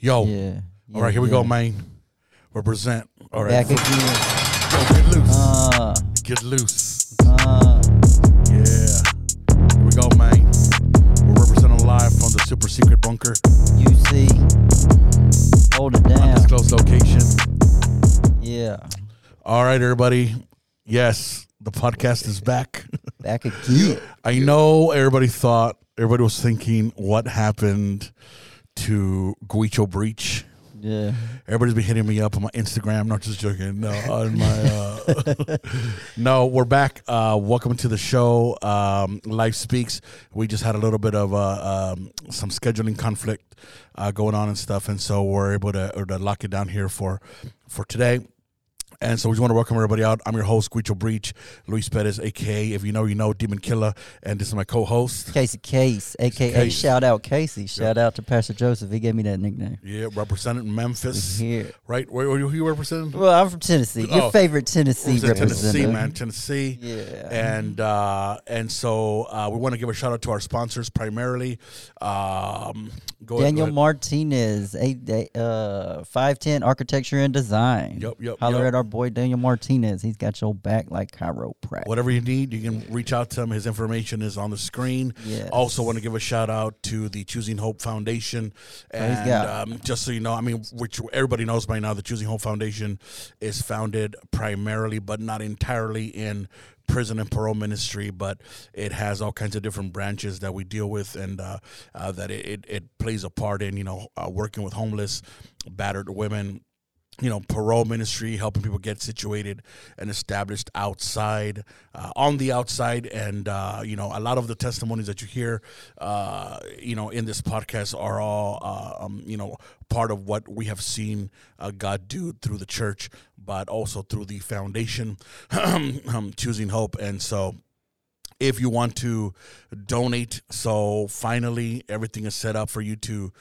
Yo. Yeah. All right, here we go, man. Represent. All right. Back again. Yo, get loose. Uh, get loose. uh, Yeah. Here we go, man. We're representing live from the super secret bunker. UC. Hold it down. Undisclosed location. Yeah. All right, everybody. Yes, the podcast is back. Back again. I know everybody thought, everybody was thinking, what happened to Guicho Breach? Yeah. Everybody's been hitting me up on my Instagram. Not just joking. No, on my. Uh, no, we're back. Uh, welcome to the show. Um, Life speaks. We just had a little bit of uh, um, some scheduling conflict uh, going on and stuff, and so we're able to, or to lock it down here for for today. And so we just want to welcome everybody out. I'm your host, Guicho Breach, Luis Perez, aka if you know, you know, Demon Killer, and this is my co-host. Casey Case, aka Case. shout out Casey. Shout out to Pastor Joseph. He gave me that nickname. Yeah, representing Memphis, Here. right? Where, where you representing? Well, I'm from Tennessee. Your Oh. favorite Tennessee Represent Tennessee, man, Tennessee. Yeah. and uh, and so uh, we want to give a shout out to our sponsors primarily. Um, go ahead, Daniel go ahead. Martinez, eight day, uh, five ten architecture and design. Yep, yep, Holler yep. at our boy Daniel Martinez. He's got your back like chiropractic. Whatever you need, you can reach out to him. His information is on the screen. Yes. Also, want to give a shout out to the Choosing Hope Foundation. And um, just so you know, I mean, which everybody knows by now, the Choosing Hope Foundation is founded primarily, but not entirely, in prison and parole ministry, but it has all kinds of different branches that we deal with, and uh, uh, that it, it, it plays a part in, you know, uh, working with homeless, battered women you know, parole ministry, helping people get situated and established outside, uh, on the outside. And, uh, you know, a lot of the testimonies that you hear, uh, you know, in this podcast are all, uh, um, you know, part of what we have seen uh, God do through the church, but also through the foundation, um, Choosing Hope. And so, if you want to donate. So finally, everything is set up for you to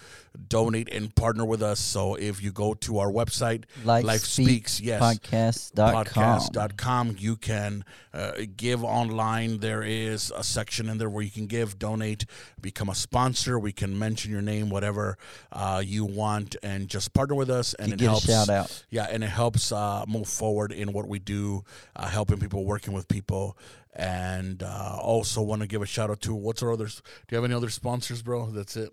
donate and partner with us. So if you go to our website, Life, Life Speaks, yes, podcast.com. podcast.com, you can uh, give online. There is a section in there where you can give, donate, become a sponsor. We can mention your name, whatever uh, you want, and just partner with us. And You it helps. shout out. Yeah, and it helps uh, move forward in what we do, uh, helping people, working with people, and uh, also want to give a shout out to what's our others? Do you have any other sponsors, bro? That's it.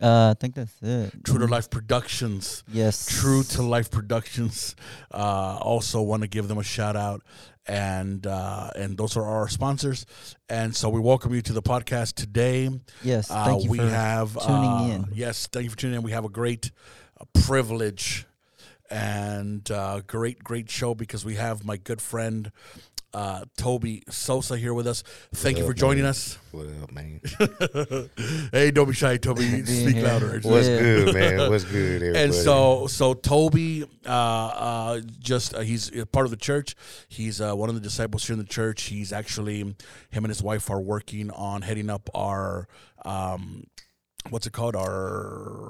Uh, I think that's it. True to Life Productions. Yes. True to Life Productions. Uh, also want to give them a shout out, and uh, and those are our sponsors. And so we welcome you to the podcast today. Yes. Uh, Thank you we for have tuning uh, in. Yes, thank you for tuning in. We have a great uh, privilege and uh, great great show because we have my good friend uh, Toby Soza here with us. Thank you up, for joining man? us. What up, man? hey, don't be shy, Toby. Speak louder. What's Yeah. good, man? What's good, everybody? And so, so Toby, uh, uh, just uh, he's part of the church. He's uh, one of the disciples here in the church. He's actually him and his wife are working on heading up our um, what's it called? Our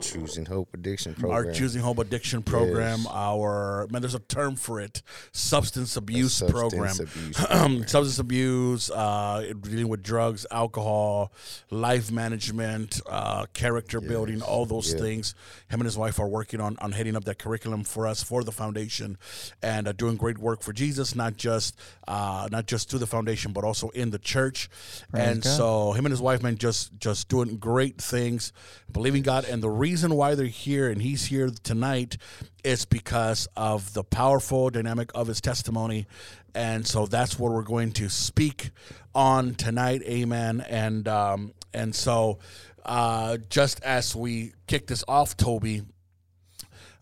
choosing hope addiction program. our choosing hope addiction program. Yes. Our man, there's a term for it: substance abuse substance program. abuse substance abuse, uh, dealing with drugs, alcohol, life management, uh, character building, all those yeah. things. Him and his wife are working on, on heading up that curriculum for us for the foundation, and uh, doing great work for Jesus. Not just uh, not just through the foundation, but also in the church. Praise and God. so him and his wife, man, just just doing great things, believing God. And the reason why they're here and he's here tonight is because of the powerful dynamic of his testimony. And so that's what we're going to speak on tonight. Amen. And um, and so uh, just as we kick this off, Toby,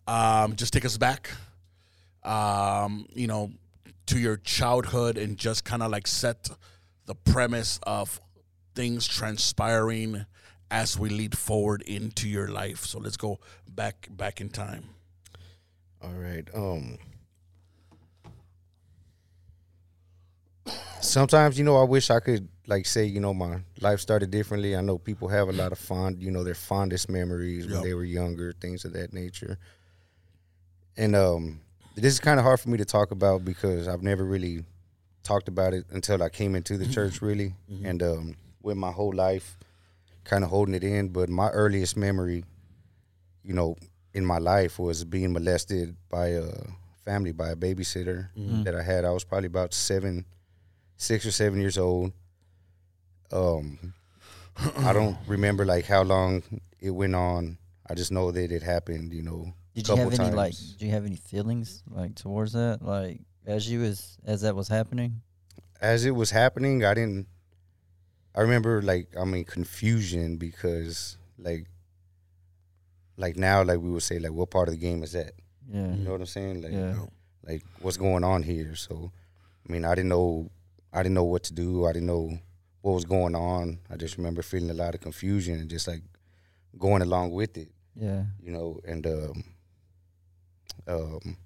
um, just take us back, um, you know, to your childhood and just kind of like set the premise of things transpiring as we lead forward into your life. So let's go back back in time. All right. Um. Sometimes, you know, I wish I could like say, you know, my life started differently. I know people have a lot of fond, you know, their fondest memories when Yep. they were younger, things of that nature. And um, this is kind of hard for me to talk about because I've never really talked about it until I came into the church, really, and um, with my whole life, kind of holding it in. But my earliest memory, you know, in my life was being molested by a family by a babysitter that I had. I was probably about seven, six or seven years old. Um, I don't remember like how long it went on. I just know that it happened. You know, Did you have any like? times. Did you have any feelings like towards that? Like as you was as that was happening? as it was happening, I didn't. I remember like I mean confusion because like, like now like we would say like what part of the game is that? Yeah. You know what I'm saying? Like Yeah. like what's going on here? So, I mean, I didn't know, I didn't know what to do. I didn't know what was going on. I just remember feeling a lot of confusion and just like going along with it, Yeah. you know. And um, um,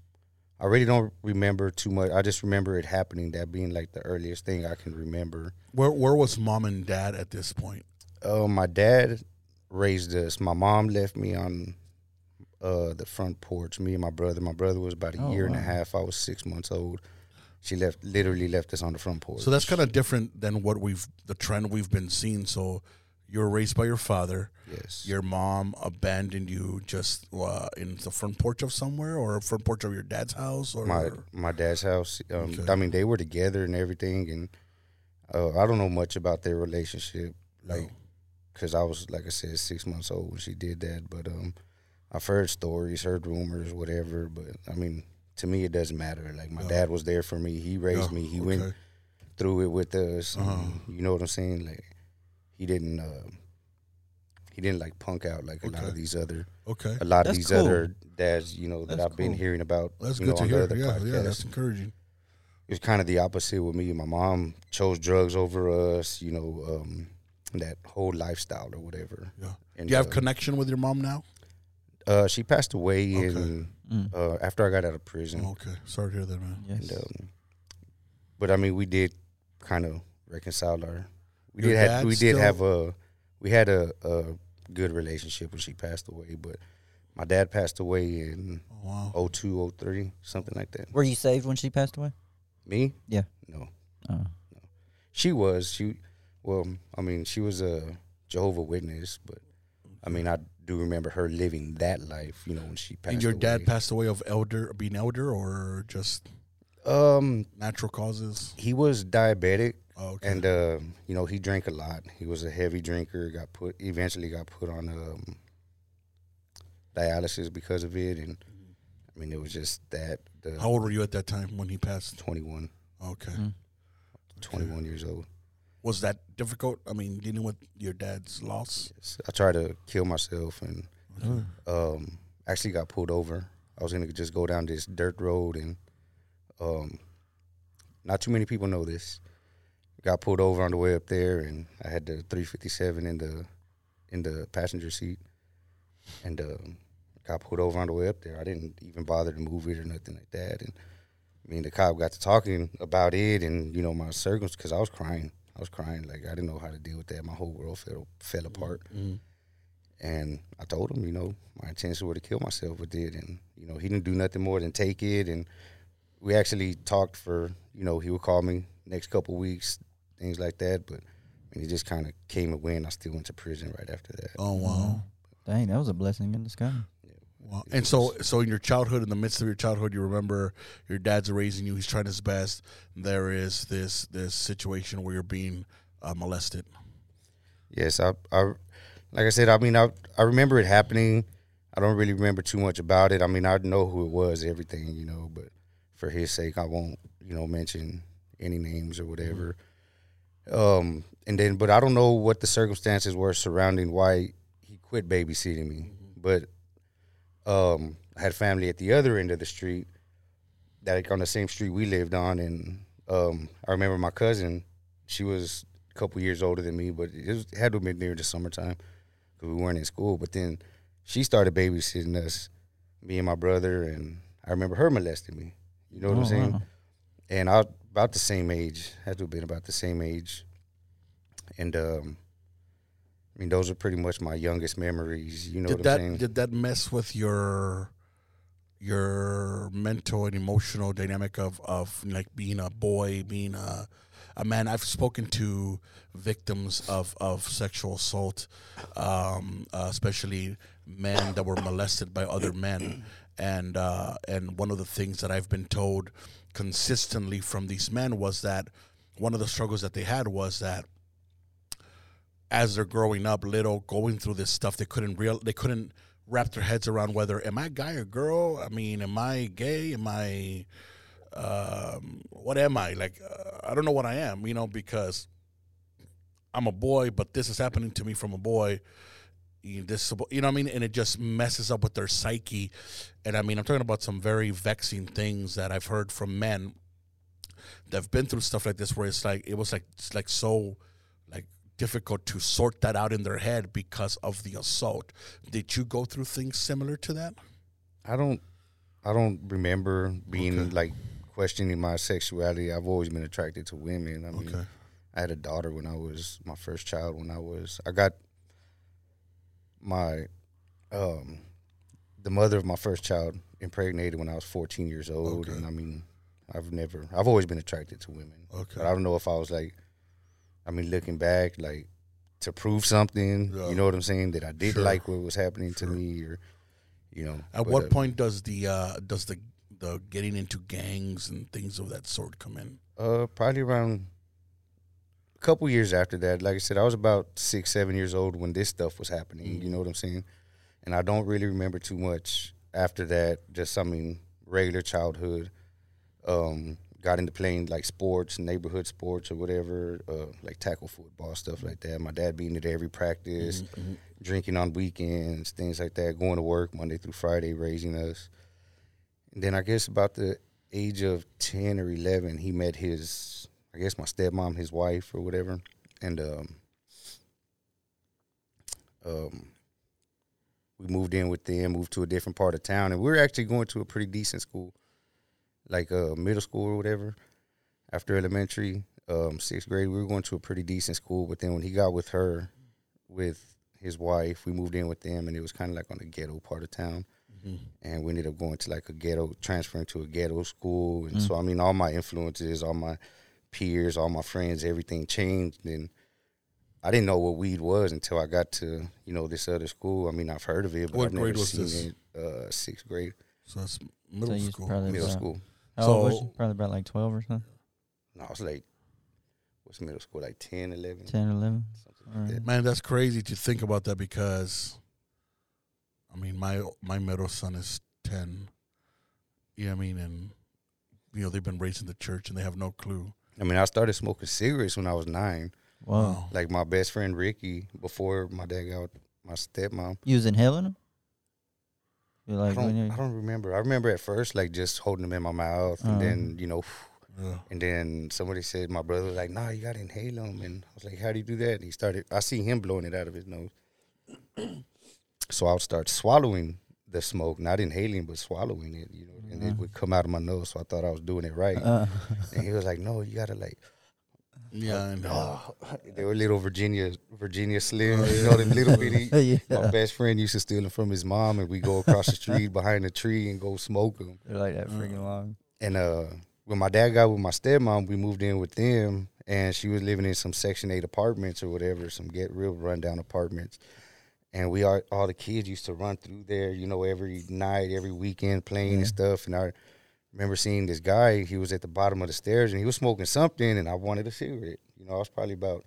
I really don't remember too much. I just remember it happening. That being like the earliest thing I can remember. Where where was mom and dad at this point? Uh, my dad raised us. My mom left me on uh, the front porch. Me and my brother. My brother was about a Oh, year and a half. I was six months old. She left, literally left us on the front porch. So that's kind of different than what we've the trend we've been seeing. So you were raised by your father. yes. Your mom abandoned you just uh, in the front porch of somewhere, or front porch of your dad's house, or my my dad's house. Um, Okay. I mean, they were together and everything, and uh, I don't know much about their relationship, like, No. because I was like I said, six months old when she did that. But um, I've heard stories, heard rumors, whatever. But I mean, to me, it doesn't matter. Like my No. dad was there for me. He raised Yeah, me. He okay. went through it with us. Uh-huh. you know what I'm saying? Like, he didn't. Uh, he didn't like punk out like a lot Okay. of these other Okay, a lot of That's these cool. other dads, you know, that That's I've been cool. hearing about. that's you good know, to on the hear. other Yeah, yeah, podcasts. that's encouraging. it was kind of the opposite with me. My mom chose drugs over us, you know, um, that whole lifestyle or whatever. Yeah. And, Do you have uh, connection with your mom now? uh, she passed away Okay. in Mm. uh, after I got out of prison. Okay, sorry to hear that, man. Yes. And, um, but I mean, we did kind of reconcile our. We Your did have dad we still- did have a we had a, a good relationship when she passed away, but my dad passed away in Oh, wow. 02, 03, something like that. Were you saved when she passed away? Me? Yeah. No. Oh. She was. She well, I mean, she was a Jehovah Witness, but I mean, I do remember her living that life, you know, when she passed away. And your dad passed away of elder, being elder, or just Um, natural causes? he was diabetic Oh, okay. and uh, you know, he drank a lot. He was a heavy drinker, got put eventually got put on um dialysis because of it and I mean, it was just that the How old were you at that time when he passed? 21, Okay. Mm. 21 years old. Was that difficult? I mean, dealing with your dad's loss. Yes. I tried to kill myself and Ooh. um, actually got pulled over. I was gonna just go down this dirt road, and um, not too many people know this. Got pulled over on the way up there, and I had the 357 in the in the passenger seat, and um, got pulled over on the way up there. I didn't even bother to move it or nothing like that. And I mean, the cop got to talking about it, and you know my circumstances, because I was crying. I was crying like I didn't know how to deal with that. My whole world fell fell apart. Mhm. And I told him, you know, my intention was to kill myself with it. And, you know, he didn't do nothing more than take it. And we actually talked for, you know, he would call me next couple weeks, things like that. But I mean, it just kind of came away and went. I still went to prison right after that. Oh wow. Dang, that was a blessing in disguise. Wow. And so, so in your childhood, in the midst of your childhood, you remember your dad's raising you. He's trying his best. There is this this situation where you're being uh, molested. Yes, I, I, like I said, I mean, I, I remember it happening. I don't really remember too much about it. I mean, I know who it was, everything, you know, but for his sake, I won't, you know, mention any names or whatever. Um, and then, but I don't know what the circumstances were surrounding why he quit babysitting me. But um, I had family at the other end of the street, that like on the same street we lived on, and um, I remember my cousin. She was a couple years older than me, but it, was, it had to have been near the summertime because we weren't in school. But then she started babysitting us, me and my brother, and I remember her molesting me. You know what Oh, I'm saying? wow. And I about the same age, had to have been about the same age. And um, I mean, those are pretty much my youngest memories. You know did what that I'm saying? did that mess with your your mental and emotional dynamic of of like being a boy, being a a man, I've spoken to victims of of sexual assault, um, uh, especially men that were molested by other men, and uh, and one of the things that I've been told consistently from these men was that one of the struggles that they had was that as they're growing up little going through this stuff they couldn't real they couldn't wrap their heads around whether am I guy or girl? I mean am I gay? Am I um, what am I? Like uh, I don't know what I am you know because I'm a boy but this is happening to me from a boy you this you know what I mean and it just messes up with their psyche and I mean I'm talking about some very vexing things that I've heard from men that've been through stuff like this where it's like it was like it's like so like difficult to sort that out in their head because of the assault. Did you go through things similar to that? I don't I don't remember being Okay. like questioning my sexuality. I've always been attracted to women. I mean, Okay. I had a daughter when I was my first child when I was I got my um the mother of my first child impregnated when I was 14 years old Okay. and I mean I've never I've always been attracted to women. Okay. But I don't know if I was like I mean looking back like to prove something, Yeah. you know what I'm saying that I did Sure. like what was happening Sure. to me or you know At but, what uh, point does the uh does the the getting into gangs and things of that sort come in? Uh, probably around a couple years after that. Like I said, I was about six, seven years old when this stuff was happening. You know what I'm saying? And I don't really remember too much after that. Just I mean, regular childhood. Um, got into playing like sports, neighborhood sports or whatever, uh, like tackle football stuff like that. My dad being at every practice, drinking on weekends, things like that. Going to work Monday through Friday, raising us. And then I guess about the age of 10 or 11, he met his, I guess my stepmom, his wife or whatever. And um, um, we moved in with them, moved to a different part of town. And we were actually going to a pretty decent school, like uh, middle school or whatever. After elementary, um, sixth grade, we were going to a pretty decent school. But then when he got with her, with his wife, we moved in with them. And it was kind of like on the ghetto part of town and we ended up going to like a ghetto, transferring to a ghetto school. And so, I mean, all my influences, all my peers, all my friends, everything changed. And I didn't know what weed was until I got to, you know, this other school. I mean, I've heard of it, but What I've never grade was seen this? it. Uh, sixth grade, So that's middle you school. probably middle about, school. How old was So- Probably about like 12 or something? No, I was like, what's middle school? Like 10, 11? 10 11? Something like Alright. that. Man, that's crazy to think about that because, I mean, my my middle son is ten. You know what I mean? And you know they've been raised in the church and they have no clue. I mean, I started smoking cigarettes when I was nine. Wow. Like my best friend Ricky, before my dad got my stepmom. You was inhaling them? You're like, I don't, I don't remember. I remember at first like just holding them in my mouth, and then uh-huh. you know, Yeah. and then somebody said my brother was like, "Nah, you gotta inhale them," and I was like, "How do you do that?" And he started. I see him blowing it out of his nose, so I would start swallowing the smoke, not inhaling, but swallowing it. You know, and it would come out of my nose. So I thought I was doing it right, uh, and he was like, "No, you gotta like." Yeah, and uh, Oh, they were little Virginia Virginia Slim, you know them little bitty. My best friend used to steal them from his mom, and we go across the street behind a tree and go smoke them. They're like that freaking long. And uh, when my dad got with my stepmom, we moved in with them, and she was living in some Section Eight apartments or whatever, some get real rundown apartments. And we all, all the kids used to run through there, you know, every night, every weekend, playing and stuff. And I remember seeing this guy. He was at the bottom of the stairs, and he was smoking something, and I wanted a cigarette. You know, I was probably about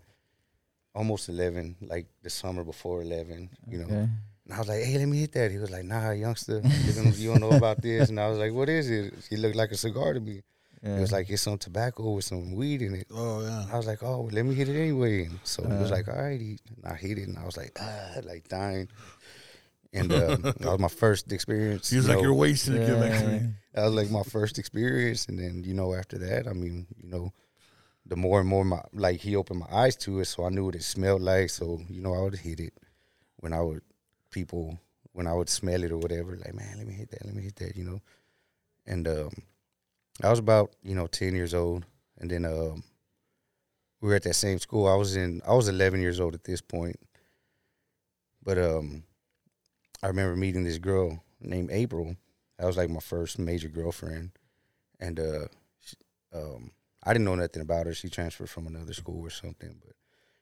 almost eleven, like the summer before eleven. You know, Okay. and I was like, hey, let me hit that. He was like, nah, youngster, you don't, you don't know about this. And I was like, what is it? He looked like a cigar to me. Yeah. It was like, it's some tobacco with some weed in it. oh yeah, I was like, oh, let me hit it anyway. And so he was Uh. like, all right. He, and I hit it, and I was like, ah, like dying. And um, that was my first experience. he was you like know. you're wasting it, Yeah. actually. That was like my first experience, and then you know after that, I mean, you know, the more and more my like he opened my eyes to it, so I knew what it smelled like. So you know, I would hit it when I would people when I would smell it or whatever. Like, man, let me hit that, let me hit that, you know. And um, I was about you know ten years old, and then um, we were at that same school. I was in I was eleven years old at this point, but um, I remember meeting this girl named April. That was like my first major girlfriend, and uh, she, um, I didn't know nothing about her. She transferred from another school or something, but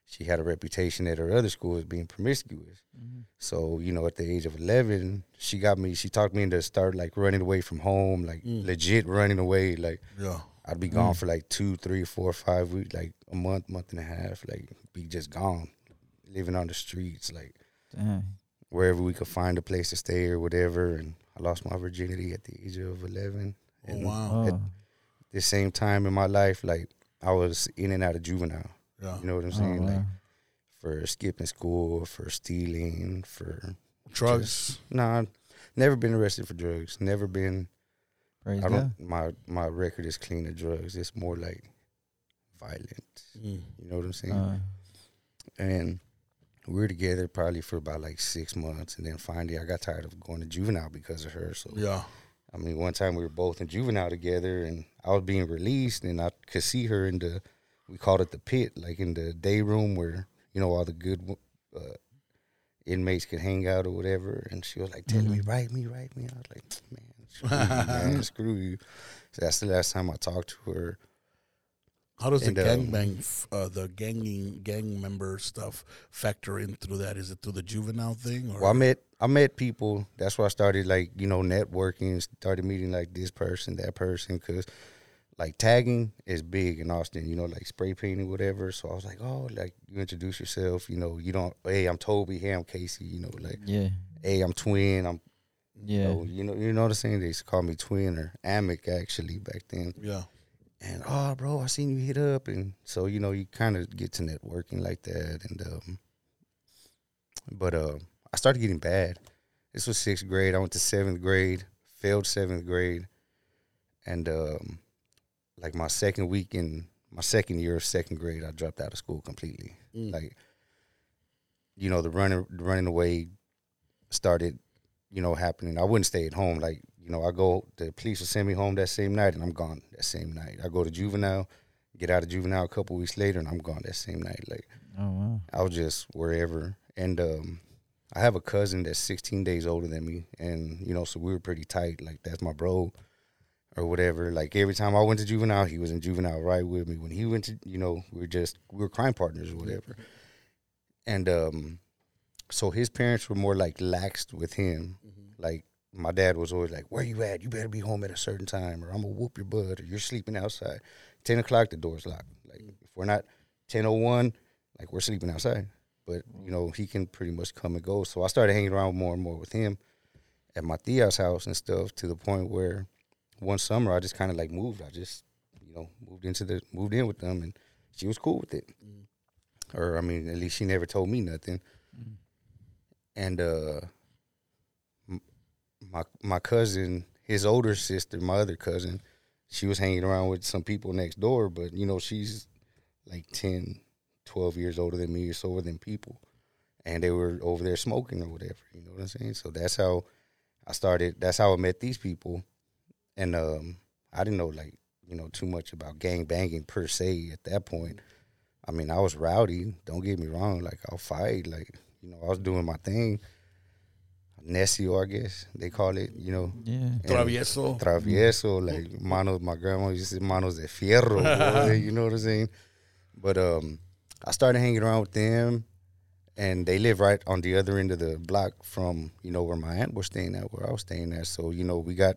she had a reputation at her other school as being promiscuous. Mm-hmm. So you know, at the age of eleven, she got me. She talked me into start like running away from home, like Mm. legit running away. Like Yeah. I'd be gone Mm. for like two, three, four, five weeks, like a month, month and a half. Like be just gone, living on the streets, like Dang. wherever we could find a place to stay or whatever. And I lost my virginity at the age of eleven. Oh, And wow. At Oh. the same time in my life, like I was in and out of juvenile. Yeah. You know what I'm Oh, saying? Like for skipping school, for stealing, for Drugs. nah, never been arrested for drugs. Never been. Praise I don't. My my record is clean of drugs. It's more like violent. Mm. You know what I'm saying? Uh, and we were together probably for about like six months, and then finally I got tired of going to juvenile because of her. So Yeah. I mean, one time we were both in juvenile together, and I was being released, and I could see her in the, we called it the pit, like in the day room where you know all the good uh, inmates could hang out or whatever. And she was like telling me, Mhm. "Write me, write me." I was like, "Man, screw you, man, screw you." So that's the last time I talked to her. How does the And, um, f- uh, the ganging gang member stuff factor in through that? Is it through the juvenile thing? Or? Well, I met I met people. That's why I started like you know networking. Started meeting like this person, that person, because like tagging is big in Austin. You know, like spray painting, whatever. So I was like, oh, like you introduce yourself. You know, you don't. Hey, I'm Toby. Hey, I'm Casey. You know, like yeah. hey, I'm Twin. I'm Yeah. you know, you know, you know what I'm saying. They used to call me Twin or Amic actually back then. yeah. And oh, bro, I seen you hit up, and so you know, you kind of get to networking like that, and um, but uh, I started getting bad. This was sixth grade. I went to seventh grade, failed seventh grade, and um, like my second week in my second year of second grade, I dropped out of school completely. Mm. Like, you know, the running, the running away started, you know, happening. I wouldn't stay at home. Like, you know, I go, the police will send me home that same night, and I'm gone that same night. I go to juvenile, get out of juvenile a couple weeks later, and I'm gone that same night. Like, Oh wow. I was just wherever. And um, I have a cousin that's 16 days older than me, and you know, so we were pretty tight. Like that's my bro, or whatever. Like every time I went to juvenile, he was in juvenile right with me. When he went to, you know, we are just we were crime partners or whatever. And um, so his parents were more like laxed with him. Mm-hmm. Like my dad was always like, "Where you at? You better be home at a certain time, or I'm gonna whoop your butt, or you're sleeping outside. Ten o'clock, the door's locked. Like mm. if we're not ten o one, like we're sleeping outside. But mm. you know he can pretty much come and go. So I started hanging around more and more with him at my tia's house and stuff to the point where one summer I just kind of like moved. I just you know moved into the moved in with them, and she was cool with it. Or I mean, at least she never told me nothing. And uh, my my cousin, his older sister, my other cousin, she was hanging around with some people next door, but you know she's like 10, 12 years older than me or so than people. And they were over there smoking or whatever. You know what I'm saying? So that's how I started. That's how I met these people. And um, I didn't know like you know too much about gang banging per se at that point. I mean, I was rowdy. Don't get me wrong. Like I'll fight. Like you know, I was doing my thing. Necio, I guess they call it. You know, Yeah. Travieso. Travieso, like manos. My grandma used to say manos de fierro. boy, you know what I'm saying? But um, I started hanging around with them, and they live right on the other end of the block from you know where my aunt was staying at, where I was staying at. So you know we got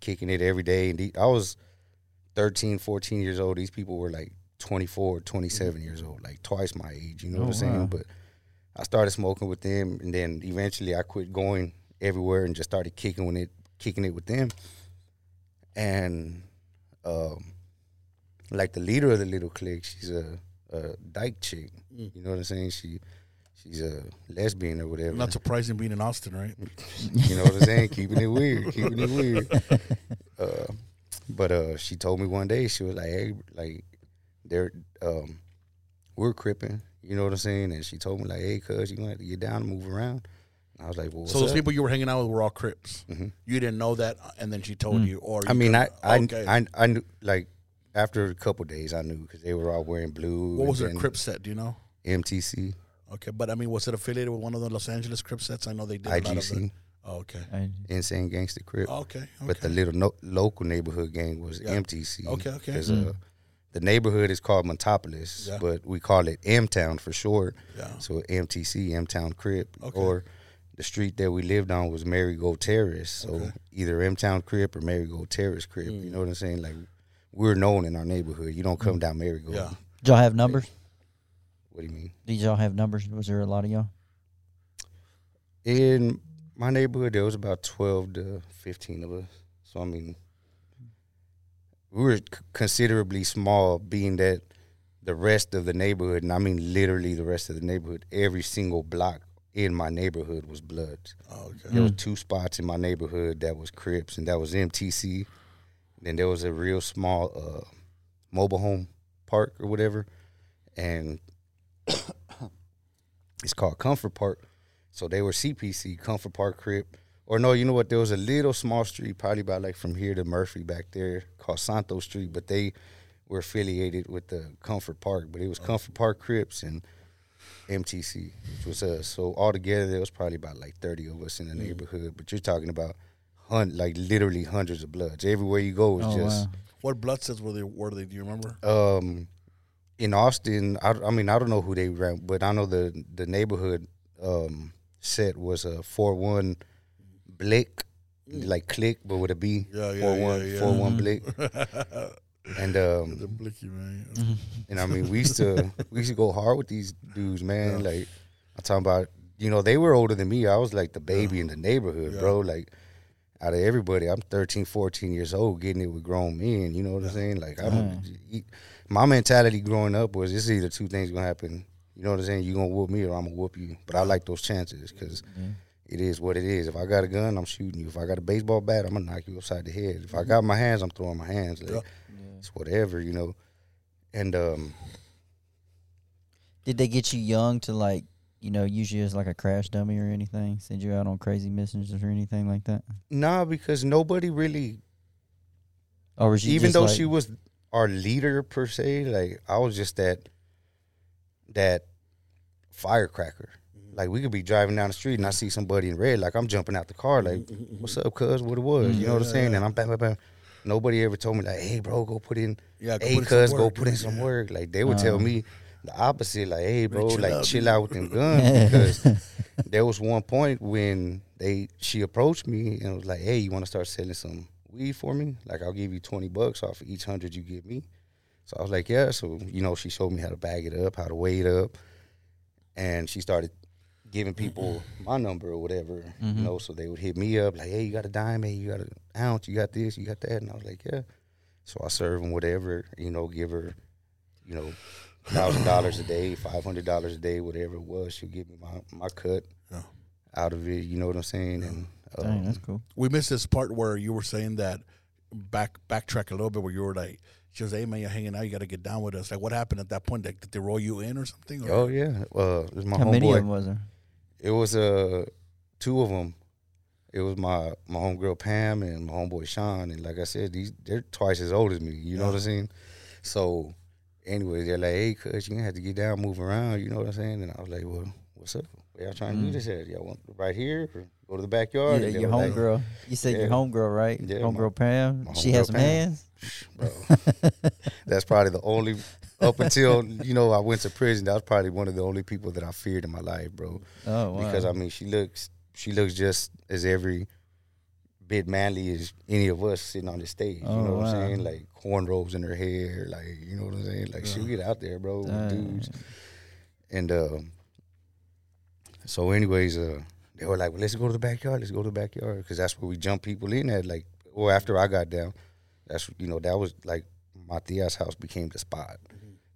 kicking it every day. And I was 13, 14 years old. These people were like 24, 27 years old, like twice my age. You know Oh, what I'm saying? wow. But I started smoking with them, and then eventually I quit going everywhere and just started kicking with it, kicking it with them. And um, like the leader of the little clique, she's a, a dyke chick. Mm. You know what I'm saying? She she's a lesbian or whatever. Not surprising being in Austin, right? You know what I'm saying? keeping it weird, keeping it weird. Uh, but uh, she told me one day she was like, "Hey, like, they're um, we're cripping." You know what I'm saying? And she told me like, "Hey, cuz, you gonna have to get down and move around." And I was like, "Well, what's so those up?" people you were hanging out with were all Crips. Mhm. You didn't know that, and then she told Mm. you, or I you mean, I got- I, okay. I I knew like after a couple days I knew because they were all wearing blue. what was their Crip set? Do you know? MTC, Okay, but I mean, was it affiliated with one of the Los Angeles Crip sets? I know they did. A lot of IGC. Oh, okay. I, Insane Gangster Crip. Okay. Okay. But the little no, local neighborhood gang was Yeah. MTC. Okay, okay. Because Mm. uh, the neighborhood is called Montopolis, Yeah. but we call it M Town for short. Yeah. So MTC, M Town Crip, Okay. or the street that we lived on was Marigold Terrace. So Okay. either M Town Crip or Marigold Terrace Crip. Mm. You know what I'm saying? Like we're known in our neighborhood. You don't come down Marigold. Yeah. Did y'all have numbers? What do you mean? Did y'all have numbers? Was there a lot of y'all? In my neighborhood, there was about twelve to fifteen of us. So I mean, we were c- considerably small, being that the rest of the neighborhood, and I mean literally the rest of the neighborhood, every single block in my neighborhood was Bloods. Oh, okay. There was two spots in my neighborhood that was Crips, and that was MTC. Then there was a real small uh, mobile home park or whatever, and it's called Comfort Park. So they were CPC, Comfort Park Crip. Or no, you know what? There was a little small street, probably about like from here to Murphy back there, called Santo Street, but they were affiliated with the Comfort Park. But it was Comfort Park Crips and MTC, which was us. So altogether, there was probably about like thirty of us in the neighborhood. But you're talking about hun- like literally hundreds of bloods. Everywhere you go is Oh, just wow. What blood sets were they? Were they? Do you remember? um in Austin. I, I mean, I don't know who they ran, but I know the the neighborhood um set was a four one Blick, like click, but with a B. Yeah, yeah, four yeah, one yeah. four one. Blick. And um, the blicky man. and I mean we used to we used to go hard with these dudes, man. Yeah. Like I'm talking about, you know, they were older than me. I was like the baby in the neighborhood, Yeah. bro. Like out of everybody, I'm 13, 14 years old, getting it with grown men. You know what I'm saying? Like I'm, Mm. My mentality growing up was it's either two things gonna happen. You know what I'm saying? You gonna whoop me or I'm gonna whoop you. But I like those chances because it is what it is. If I got a gun, I'm shooting you. If I got a baseball bat, I'm gonna knock you upside the head. If I got my hands, I'm throwing my hands. Like Yeah. it's whatever, you know. And um, Did they get you young to like, you know, use you as like a crash dummy or anything? Send you out on crazy missions or anything like that? nah, because nobody really Or was even though like- she was our leader per se, like I was just that that firecracker. Mm-hmm. Like we could be driving down the street and I see somebody in red, like I'm jumping out the car, like, "What's up, cuz? What it was?" You know what I'm Mm-hmm. Saying? And I'm bam, bam, bam. Nobody ever told me like, "Hey, bro, go put in." Yeah, Hey, put in some cuz, go put in some work. Like they would tell Uh. me the opposite, like, "Hey, bro, chill like out, chill out with them guns." because there was one point when they she approached me and was like, "Hey, you want to start selling some weed for me? Like, I'll give you twenty bucks off of each hundred you give me." So I was like, "Yeah." So you know, she showed me how to bag it up, how to weigh it up, and she started giving people mm-hmm. my number or whatever. You mm-hmm. know, so they would hit me up like, "Hey, you got a dime? Hey, you got an ounce? You got this? You got that?" And I was like, "Yeah." So I serve them whatever, you know, give her, you know, thousand dollars a day, five hundred dollars a day, whatever it was. She'll give me my my cut Yeah. out of it. You know what I'm saying? And Dang, um, that's cool. we missed this part where you were saying that back backtrack a little bit where you were like she was hey man you're hanging out you got to get down with us like what happened at that point like, did they roll you in or something or? oh yeah, uh, it was my How many of homeboy. them was there? It was uh two of them. It was my my homegirl Pam and my homeboy Sean. And like I said, these they're twice as old as me. You know what I'm saying? So, anyway, they're like, "Hey, cuz you gonna have to get down, move around." You know what I'm saying? And I was like, "Well, what's up? Where y'all trying to do this at? Y'all want right here or go to the backyard?" Yeah, your like, homegirl. You said your Yeah. homegirl, right? Yeah, homegirl Pam. my she has some Pam. hands. bro. That's probably the only up until you know I went to prison. That was probably one of the only people that I feared in my life, bro. Oh wow. Because I mean, she looks she looks just as every bit manly as any of us sitting on the stage. Oh, you know what wow. I'm saying? Like cornrows in her hair, like you know what I'm saying? Like she'll get out there, bro, with dudes. And um, so, anyways, uh, they were like, "Well, let's go to the backyard. Let's go to the backyard because that's where we jump people in at." Like, or after I got down, that's you know that was like my tia's house became the spot.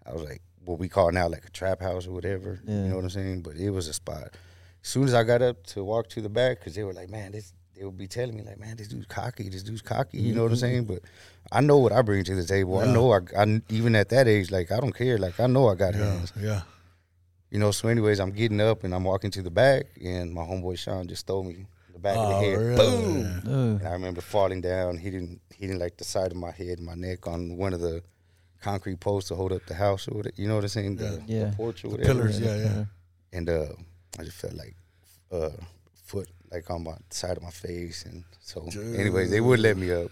I was like what we call now like a trap house or whatever. Yeah. You know what I'm saying? But it was a spot. As soon as I got up to walk to the back, because they were like, "Man, this." They would be telling me like, "Man, this dude's cocky. This dude's cocky." You know what I'm mm-hmm. saying? But I know what I bring to the table. I know I, I even at that age, like I don't care. Like I know I got yeah hands. yeah You know, so anyways, I'm getting up and I'm walking to the back, and my homeboy Sean just stole me the back of the Oh, head. really? Boom! Ooh. And I remember falling down, hitting hitting like the side of my head, and my neck on one of the concrete posts to hold up the house or whatever. You know what I'm saying? The, Yeah. Yeah. the porch or The whatever. pillars, yeah, yeah. And uh, I just felt like uh, foot like on my side of my face, and so anyways, they wouldn't let me up.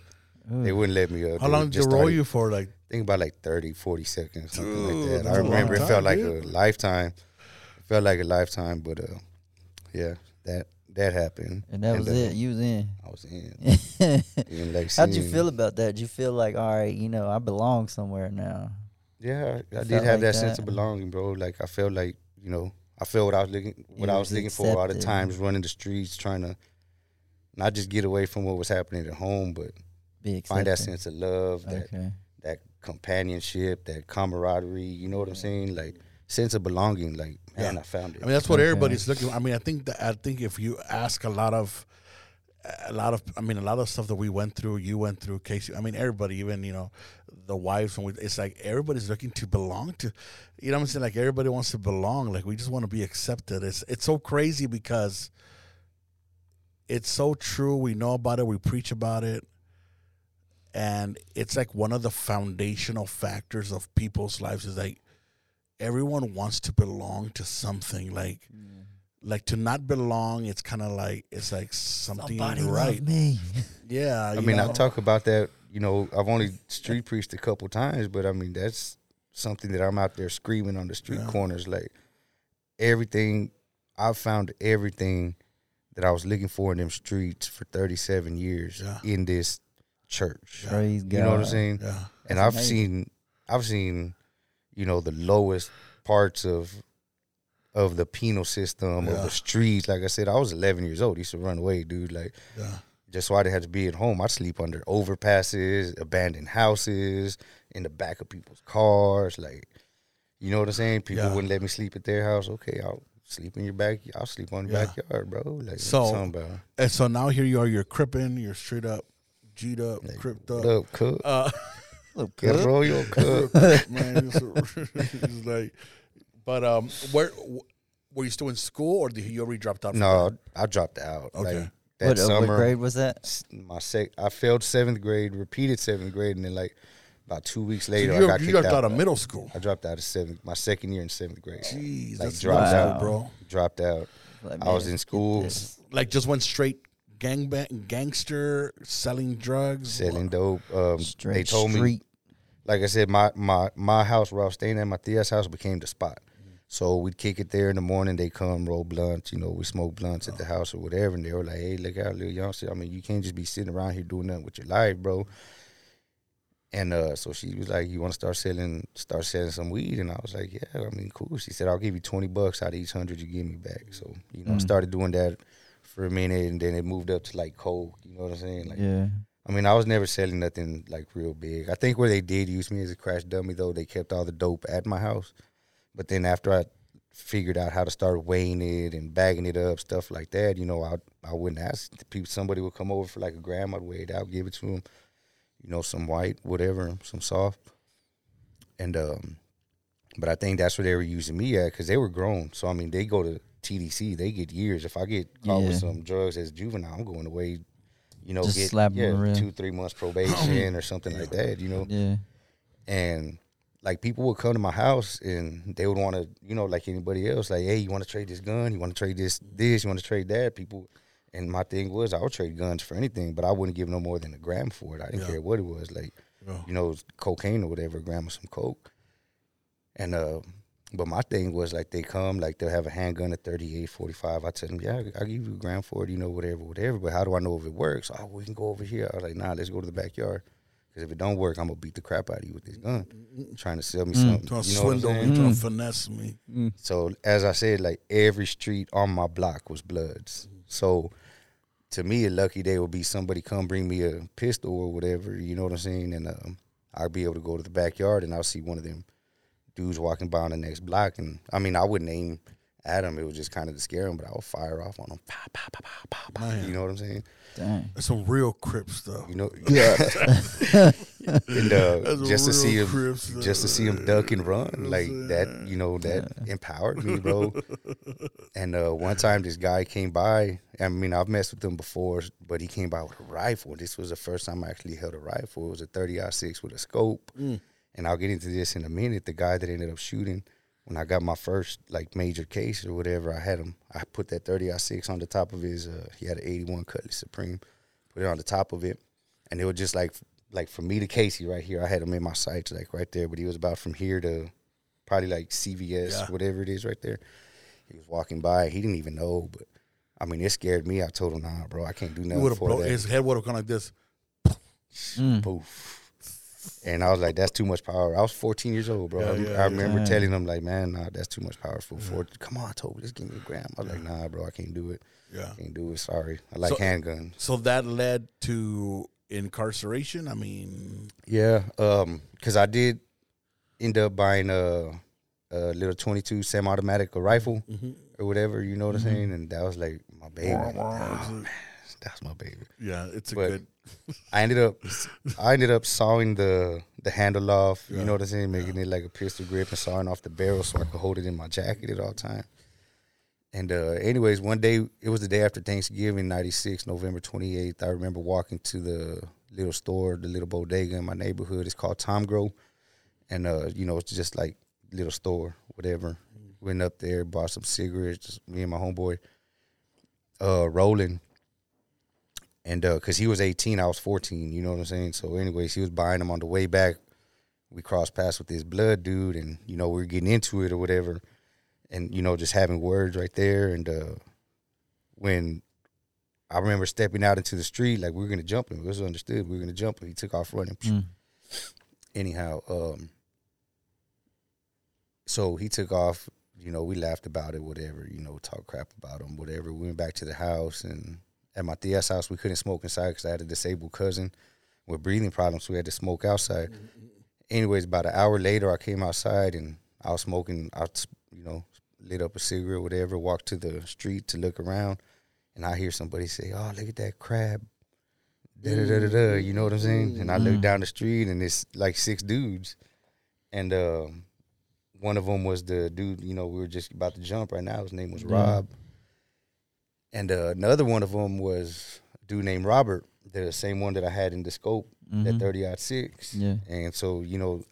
They wouldn't let me. up. How they long did just they roll started- you for? Like, think about like 30, 40 seconds, something Dude, like that. that's I a long remember it time, felt like dude. a lifetime. Felt like a lifetime, but uh, yeah, that that happened. And that was uh, it. You was in. I was in. in How'd you feel about that? Did you feel like, all right, you know, I belong somewhere now? Yeah, I felt did have like that, sense of belonging, bro. Like I felt like you know, I felt what I was looking, what You I was was looking for all the accepted. times, running the streets, trying to not just get away from what was happening at home, but find that sense of love, that Okay. that companionship, that camaraderie. You know what I'm saying? Like sense of belonging. Like man, Yeah. I found it. I mean, that's what Okay. everybody's looking. I mean, I think that I think if you ask a lot of, a lot of, I mean, a lot of stuff that we went through, you went through, Casey. I mean, everybody, even you know, the wives, and we, it's like everybody's looking to belong to. You know what I'm saying? Like everybody wants to belong. Like we just want to be accepted. It's it's so crazy because it's so true. We know about it. We preach about it. And it's like one of the foundational factors of people's lives is like everyone wants to belong to something. Like mm. like to not belong, it's kind of like it's like something Somebody right. me. Yeah, I mean, know? I talk about that. You know, I've only street preached a couple times, but I mean, that's something that I'm out there screaming on the street Yeah. corners. Like everything, I've found everything that I was looking for in them streets for 37 years Yeah. in this church. Praise God. You know what I'm saying? Yeah, And That's I've amazing. seen, I've seen, you know, the lowest parts of of the penal system of the streets. Like I said, I was 11 years old. I used to run away, dude. Like yeah, just so I didn't have to be at home. I'd sleep under overpasses, abandoned houses, in the back of people's cars. Like, you know what I'm saying? People Yeah. wouldn't let me sleep at their house. Okay, I'll sleep in your back. I'll sleep on the Yeah. backyard, bro. Like, So- And so now here you are. You're cripping. You're straight up, G'd up, Like, cripped up. up, cook? Uh, Look, Yeah, cook. bro, your cook. man, it's, it's like, but um, where were you still in school or did you already dropped out? no, that? I dropped out. Okay. Like, that What, uh, what grade was that? my sec, I failed seventh grade, repeated seventh grade, and then like about two weeks So later, you, I got you kicked dropped out out. of middle school. I dropped out of seventh, my second year in seventh grade. Jeez, Like, that's dropped dropped out. out, bro. Dropped out. Like, I was in school. Like just went straight gang gangster selling drugs, selling dope. Um, Straight they told me, like I said, my my my house where I was staying at, my Tia's house became the spot. So we'd kick it there in the morning. They come roll blunts. You know, we smoke blunts at the house or whatever. And they were like, "Hey, look out, little youngster. I mean, you can't just be sitting around here doing nothing with your life, bro." And uh, so she was like, "You want to start selling, start selling some weed?" And I was like, "Yeah, I mean, cool." She said, "I'll give you twenty bucks out of each hundred you give me back." So you know, I Mm. started doing that for a minute, and then it moved up to like coke. You know what I'm saying? Like, yeah. I mean, I was never selling nothing like real big. I think where they did use me as a crash dummy, though, they kept all the dope at my house. But then after I figured out how to start weighing it and bagging it up, stuff like that, you know, I I wouldn't ask people. Somebody would come over for like a gram, I'd weigh it out, give it to them, you know, some white, whatever, some soft, and um. But I think that's where they were using me at because they were grown. So I mean, they go to TDC, they get years. If I get caught Yeah. with some drugs as juvenile, I'm going away you know, Just get slap 'em yeah, two, three months probation or something like that, you know. Yeah. And like people would come to my house and they would want to, you know, like anybody else, like, hey, you want to trade this gun? You want to trade this, this? You want to trade that? People, and my thing was, I would trade guns for anything, but I wouldn't give no more than a gram for it. I didn't Yeah. care what it was, like, Yeah. you know, cocaine or whatever, a gram of some coke. And uh, but my thing was like they come, like they'll have a handgun at 38, 45. I tell them, yeah, I'll give you a gram for it, you know, whatever, whatever. But how do I know if it works? Oh, we can go over here. I was like, nah, let's go to the backyard. Because if it don't work, I'm gonna beat the crap out of you with this gun, trying to sell me Mm. something. Trying to You know swindle me, trying to finesse me. Mm. So as I said, like every street on my block was Bloods. So to me, a lucky day would be somebody come bring me a pistol or whatever. You know what I'm saying? And um, I'll be able to go to the backyard and I'll see one of them dudes walking by on the next block. And I mean, I wouldn't aim at him. It was just kind of to scare him, but I would fire off on him. Pow, pow, pow, pow, pow, pow. You know what I'm saying? Dang. That's some real Crips stuff. You know, Yeah. and uh, just to see him, just to see him duck and run like that, you know, that empowered me, bro. and uh, one time, this guy came by. I mean, I've messed with him before, but he came by with a rifle. This was the first time I actually held a rifle. It was a 30 six with a scope, Mm. And I'll get into this in a minute. The guy that ended up shooting. When I got my first like major case or whatever, I had him. I put that thirty six on the top of his. Uh, he had an eighty one Cutlass Supreme. Put it on the top of it, and it was just like like from me to Casey right here. I had him in my sights like right there, but he was about from here to probably like CVS, Yeah. whatever it is right there. He was walking by. He didn't even know, but I mean, it scared me. I told him, "Nah, bro, I can't do He nothing would have for blown that." his head would have gone like this. Mm. Poof. And I was like, "That's too much power." I was 14 years old, bro. Yeah, I, yeah, I remember Dang. telling him, "Like, man, nah, that's too much power for 14. Come on, Toby, just give me a gram." I was like, "Nah, bro, I can't do it. Yeah. Can't do it. Sorry. I like So- handguns." So that led to incarceration. I mean, Yeah, um, because I did end up buying a, a little 22 semi-automatic a rifle Mm-hmm. or whatever. You know what I'm saying? And that was like my baby. That was, that's my baby. yeah, it's a But- good. I ended up, I ended up sawing the the handle off. Yeah. You know what I'm saying? Making it like a pistol grip and sawing off the barrel so I could hold it in my jacket at all time. And uh, anyways, one day it was the day after Thanksgiving, '96, November 28th. I remember walking to the little store, the little bodega in my neighborhood. It's called Tom Grow, and uh, you know it's just like little store, whatever. Went up there, bought some cigarettes. Just me and my homeboy, uh, rolling. And uh, cause he was 18, I was 14. You know what I'm saying? So, anyways, he was buying them on the way back. We crossed paths with this blood dude, and you know we were getting into it or whatever, and you know just having words right there. And uh, when I remember stepping out into the street, like we were gonna jump him. It was understood we were gonna jump him. He took off running. Mm. Anyhow, um, so he took off. You know, we laughed about it, whatever. You know, talk crap about him, whatever. We went back to the house, and at my tia's house, we couldn't smoke inside because I had a disabled cousin with breathing problems. So we had to smoke outside. Anyways, about an hour later, I came outside and I was smoking. I, you know, lit up a cigarette, whatever. Walked to the street to look around, and I hear somebody say, "Oh, look at that crab." Da da da da da. You know what I'm saying? And I look Mm. down the street, and it's like six dudes, and um, one of them was the dude. You know, we were just about to jump right now. His name was. Rob, and uh, another one of them was a dude named Robert, the same one that I had in the scope, that Mhm. thirty aught six. Yeah. And so, you know,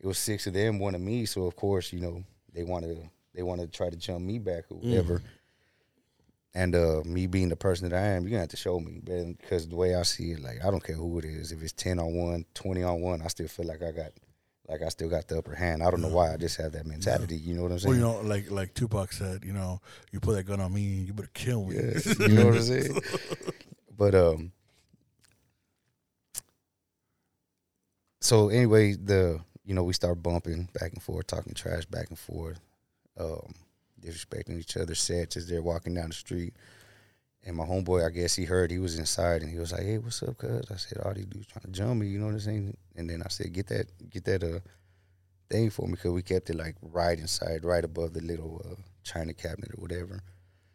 it was six of them, one of me. So of course, you know, they wanted to they wanted to try to jump me back or whatever. And uh, me being the person that I am, you're gonna have to show me, because the way I see it, like I don't care who it is. If it's ten on one, 20 on one, I still feel like I got, like I still got the upper hand. I don't know why. I just have that mentality. You know what I'm saying? Well, you know, like like Tupac said, you know, you put that gun on me, you better kill me. Yeah, you know what I'm saying. But um, so anyway, the you know we start bumping back and forth, talking trash back and forth, um, disrespecting each other. sets as they're walking down the street. And my homeboy, I guess he heard he was inside, and he was like, "Hey, what's up, cuz?" I said, "All these dudes trying to jump me." You know what I'm saying? And then I said, "Get that, get that uh thing for me," because we kept it like right inside, right above the little uh, china cabinet or whatever.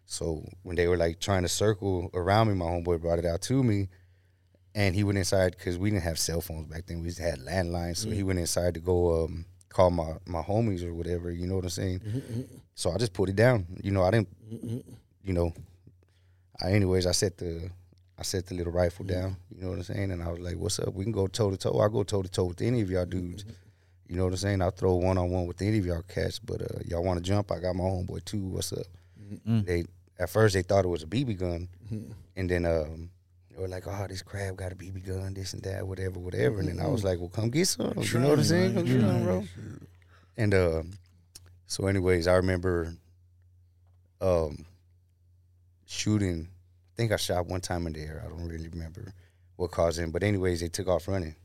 So when they were like trying to circle around me, my homeboy brought it out to me, and he went inside because we didn't have cell phones back then. We just had landlines, so he went inside to go um, call my my homies or whatever. You know what I'm saying? So I just put it down. You know, I didn't. You know, I anyways I set the I set the little rifle down. You know what I'm saying? And I was like, "What's up? We can go toe to toe. I'll go toe to toe with any of y'all dudes." You know what I'm saying? I'll throw one on one with any of y'all cats, but uh, y'all want to jump? I got my homeboy too. What's up? Mm. They at first they thought it was a BB gun, and then um, they were like, "Oh, this crab got a BB gun, this and that, whatever, whatever." And then I was like, "Well, come get some." You know what I'm saying? Come get some, bro. And uh, so, anyways, I remember um, shooting. I think I shot one time in the air. I don't really remember what caused it, but anyways, they took off running.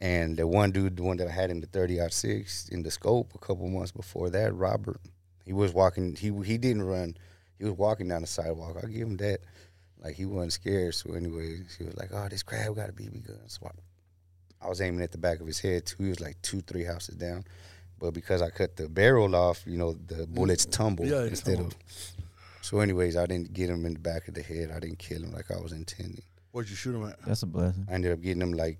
And the one dude, the one that I had in the thirty aught six in the scope a couple months before that, Robert, he was walking. He he didn't run. He was walking down the sidewalk. I'll give him that. Like he wasn't scared. So anyways, he was like, "Oh, this crab got a BB gun." So I, I was aiming at the back of his head too. He was like two, three houses down. But because I cut the barrel off, you know, the bullets mm. tumble Yeah, instead tumbled. of. So, anyways, I didn't get him in the back of the head. I didn't kill him like I was intending. What'd you shoot him at? That's a blessing. I ended up getting him like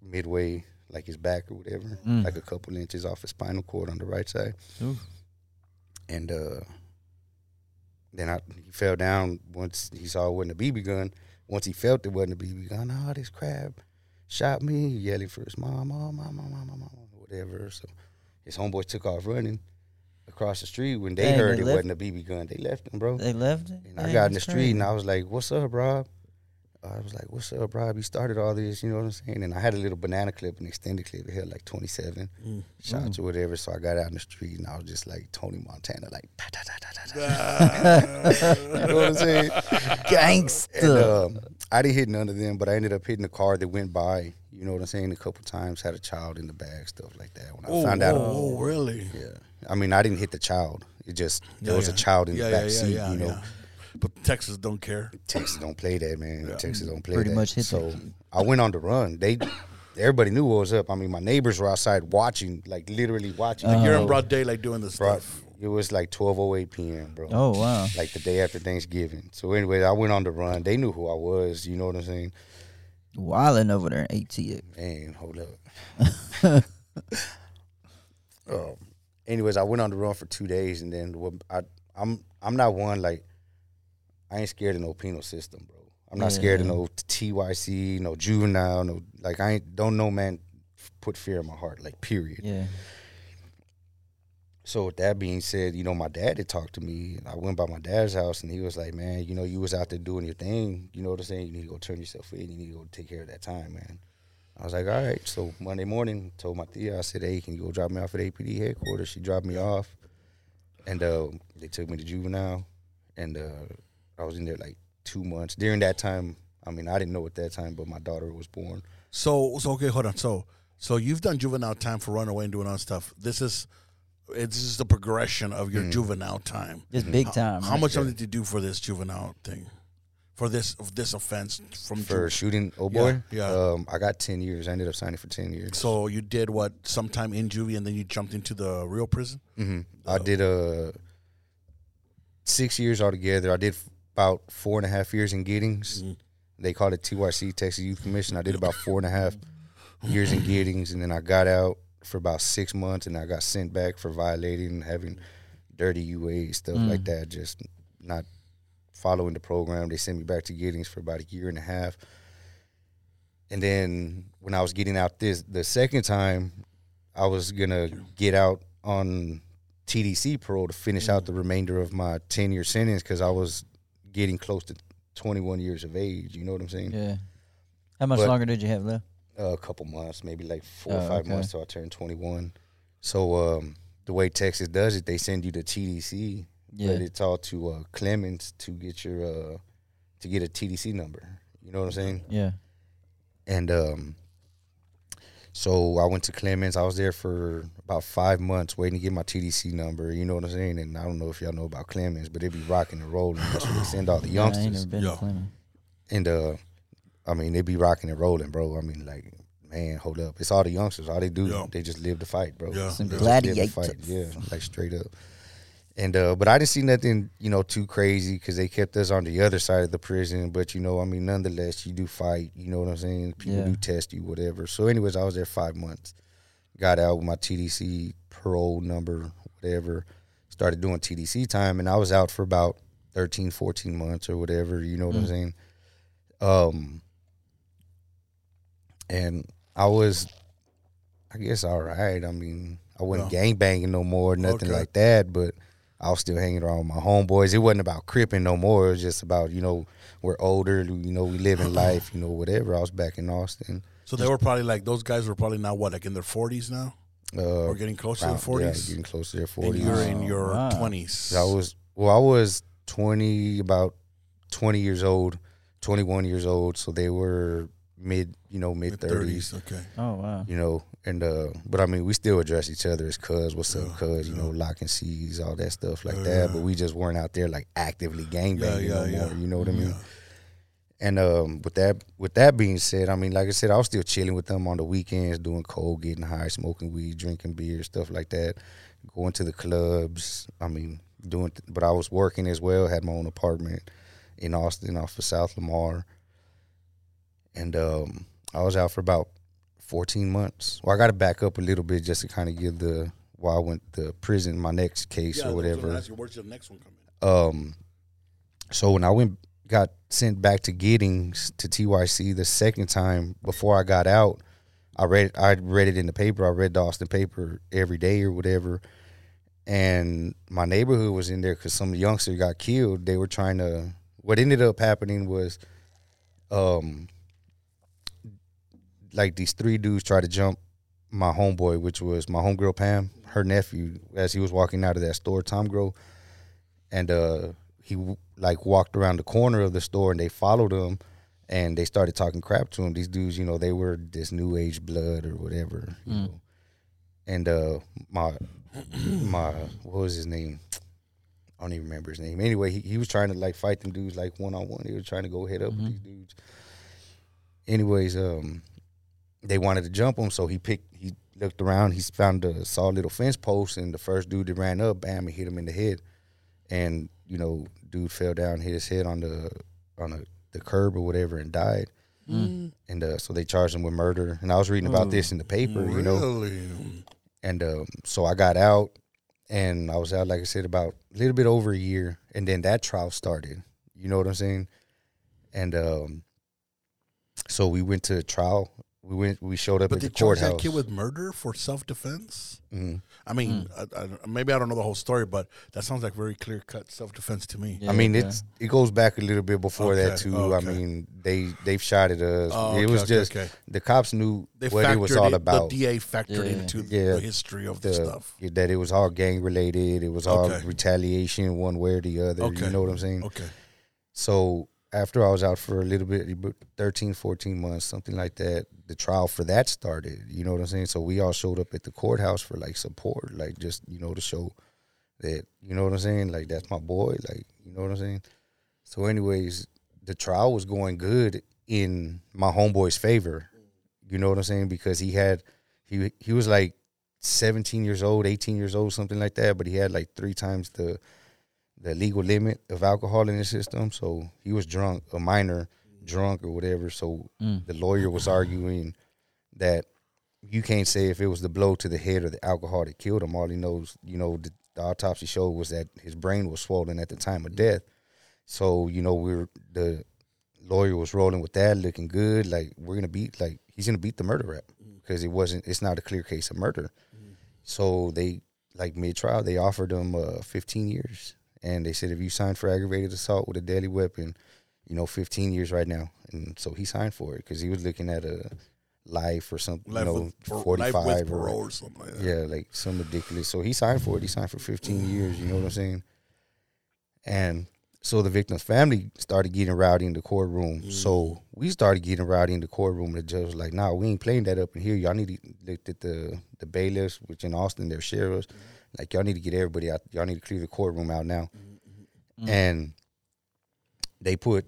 midway, like his back or whatever, Mm. like a couple inches off his spinal cord on the right side. Oof. And uh, then I, he fell down once he saw it wasn't a BB gun. Once he felt it wasn't a BB gun, oh, this crab shot me, yelling for his mom, mom, mom, mom, mom, mom, whatever. So his homeboys took off running across the street. When they Dang, heard they it left- wasn't a BB gun, they left him, bro. They left it. And I got in the street crazy. and I was like, "What's up, Rob?" I was like, "What's up, Rob? You started all this, you know what I'm saying?" And I had a little banana clip, an extended clip. It had like 27 Mm. shots or whatever. So I got out in the street and I was just like Tony Montana, like, "Pa, da, da, da, da, da." You know what I'm saying? Gangsta. And um, I didn't hit none of them, but I ended up hitting a car that went by. You know what I'm saying? A couple times, had a child in the bag, stuff like that. When I oh, found out, oh, oh, really? yeah. I mean, I didn't hit the child. It just there was yeah. a child in yeah, the yeah, back yeah, seat. yeah, you know, yeah. But Texas don't care. Texas don't play that, man. Yeah. Texas don't play Pretty that. much hit so that. I went on the run. They, everybody knew what was up. I mean, my neighbors were outside watching, like literally watching. Uh-huh. You're You in know, broad daylight doing this bro, stuff. It was like 12:08 p.m., bro. Oh wow. Like the day after Thanksgiving. So anyway, I went on the run. They knew who I was. You know what I'm saying? Wilding over there in ATX. Man, hold up. um, anyways, I went on the run for two days, and then what I I'm I'm not one like I ain't scared of no penal system, bro. I'm not scared of no TYC, no juvenile, no like I ain't don't know man put fear in my heart, like period. Yeah. So with that being said, you know, my dad had talked to me. I went by my dad's house and he was like, Man, you know, you was out there doing your thing. You know what I'm saying? You need to go turn yourself in. You need to go take care of that time, man. I was like, All right. So Monday morning, told my tia, I said, Hey, can you go drop me off at APD headquarters? She dropped me off. And uh, they took me to juvenile. And uh, I was in there like two months. During that time, I mean, I didn't know at that time, but my daughter was born. So, so okay, hold on. So, so you've done juvenile time for runaway and doing all stuff. This is, it's just the progression of your juvenile time. Just big time. How right? much time did you do for this juvenile thing? For this of this offense from For ju- shooting, oh boy, yeah. Um, I got 10 years. I ended up signing for 10 years. So you did what sometime in juvie and then you jumped into the real prison. hmm I did uh six years altogether. I did f- about four and a half years in Giddings. Mhm. They called it TYC, Texas Youth Commission. I did about four and a half years in Giddings, and then I got out for about six months, and I got sent back for violating, having dirty UA stuff like mm. that. Just not following the program. They sent me back to Giddings for about a year and a half. And then when I was getting out this the second time, I was gonna get out on TDC parole to finish out the remainder of my ten year sentence because I was getting close to twenty one years of age. You know what I'm saying? Yeah. How much But- longer did you have left? Uh, a couple months, maybe like four Oh, or five okay. months till I turned twenty one. So um, the way Texas does it, they send you to TDC, Yeah. but it's all to uh, Clemens to get your uh, to get a TDC number. You know what I'm saying? Yeah. And um, so I went to Clemens. I was there for about five months waiting to get my TDC number. You know what I'm saying? And I don't know if y'all know about Clemens, but they be rocking and rolling. That's where they send all the Yeah, I ain't youngsters. never been Yeah. to Clemens. And uh, I mean, they be rocking and rolling, bro. I mean, like, man, hold up. It's all the youngsters. All they do, Yeah. they just live to fight, bro. Yeah. Some They just live to gladiators. fight. Yeah, like straight up. And uh, but I didn't see nothing, you know, too crazy because they kept us on the other side of the prison. But you know, I mean, nonetheless, you do fight. You know what I'm saying? People Yeah. do test you, whatever. So, anyways, I was there five months. Got out with my TDC parole number, whatever. Started doing TDC time, and I was out for about 13, 14 months or whatever. You know what I'm Mm. saying? Um, and I was, I guess, all right. I mean, I wasn't gang banging no more, nothing Okay. like that. But I was still hanging around with my homeboys. It wasn't about cripping no more. It was just about you know we're older, you know we live in life, you know whatever. I was back in Austin. So they were probably like those guys were probably now what like in their forties now Uh, or getting close to around- the forties. yeah, getting close to their 40s. and you're in your wow. twenties. I was well, I was twenty, about twenty years old, twenty one years old. So they were mid, you know, mid thirties. Okay. Oh wow. you know, and uh, but I mean, we still address each other as cuz, what's up, Yeah, cuz, you yeah. know, lock and seize, all that stuff like Yeah, that. yeah. But we just weren't out there like actively gang Yeah, banging yeah, no yeah. more. You know what I mean? Yeah. And um, with that, with that being said, I mean, like I said, I was still chilling with them on the weekends, doing cold, getting high, smoking weed, drinking beer, stuff like that. Going to the clubs. I mean, doing, but I was working as well. Had my own apartment in Austin, off of South Lamar, and um, I was out for about fourteen months. Well, I got to back up a little bit just to kind of give the why I went to prison, my next case Yeah, or I was gonna whatever you, Where's the next one coming? um so when I went got sent back to Giddings to TYC the second time before I got out, I read I read it in the paper. I read the Austin paper every day or whatever. And my neighborhood was in there because some youngster got killed. They were trying to. What ended up happening was um, like these three dudes tried to jump my homeboy, which was my homegirl Pam, her nephew, as he was walking out of that store, Tom Grow, and uh, he like walked around the corner of the store, and they followed him, and they started talking crap to him. These dudes, you know, they were this new age blood or whatever, you know. And uh, my my what was his name? I don't even remember his name. Anyway, he, he was trying to like fight them dudes like one on one. He was trying to go head up with these dudes. Anyways, um, they wanted to jump him, so he picked. He looked around. He found a saw a little fence post, and the first dude that ran up, bam, he hit him in the head, and you know, dude fell down, hit his head on the on the, the curb or whatever, and died. And uh, so they charged him with murder. And I was reading about this in the paper, you know. And um, so I got out, and I was out, like I said, about a little bit over a year, and then that trial started. You know what I'm saying? And um, so we went to trial. We went. We showed up But at the they charged courthouse. that kid with murder for self defense. Mhm. I mean, I, I, maybe I don't know the whole story, but that sounds like very clear cut self defense to me. Yeah, I mean, okay. it's it goes back a little bit before that Okay, too. I mean, they they've shot at us. Oh, it was okay, just okay. the cops knew They what it was all it- about. The DA factored Yeah. into Yeah. the history of the, the, stuff. that it was all gang related. It was all Okay. retaliation one way or the other. Okay. You know what I'm saying? Okay. So after I was out for a little bit, about 13, 14 months, something like that, the trial for that started. You know what I'm saying? So we all showed up at the courthouse for like support, like just, you know, to show that, you know what I'm saying? Like that's my boy. Like, you know what I'm saying? So anyways, the trial was going good in my homeboy's favor. You know what I'm saying? Because he had he he was like 17 years old, 18 years old, something like that, but he had like three times the the legal limit of alcohol in his system. So he was drunk, a minor drunk or whatever. So Mm. the lawyer was arguing that you can't say if it was the blow to the head or the alcohol that killed him. All he knows, you know, the, the autopsy showed was that his brain was swollen at the time of death. So you know, we're the lawyer was rolling with that, looking good. Like we're gonna beat, like he's gonna beat the murder rap because it wasn't. It's not a clear case of murder. So they like mid trial, they offered him uh, 15 years, and they said if you sign for aggravated assault with a deadly weapon, you know, 15 years right now. And so he signed for it because he was looking at a life or something, Life, you know, with, 45 life with or or something like that. yeah, like some ridiculous. So he signed for it. He signed for 15 years. You know what I'm saying? And so the victim's family started getting rowdy in the courtroom. So mm. we started getting rowdy in the courtroom. And the judge was like, "Nah, we ain't playing that up in here. Y'all need to look at the the bailiffs, which in Austin they're sheriffs. Like y'all need to get everybody out. Y'all need to clear the courtroom out now." Mm-hmm. And they put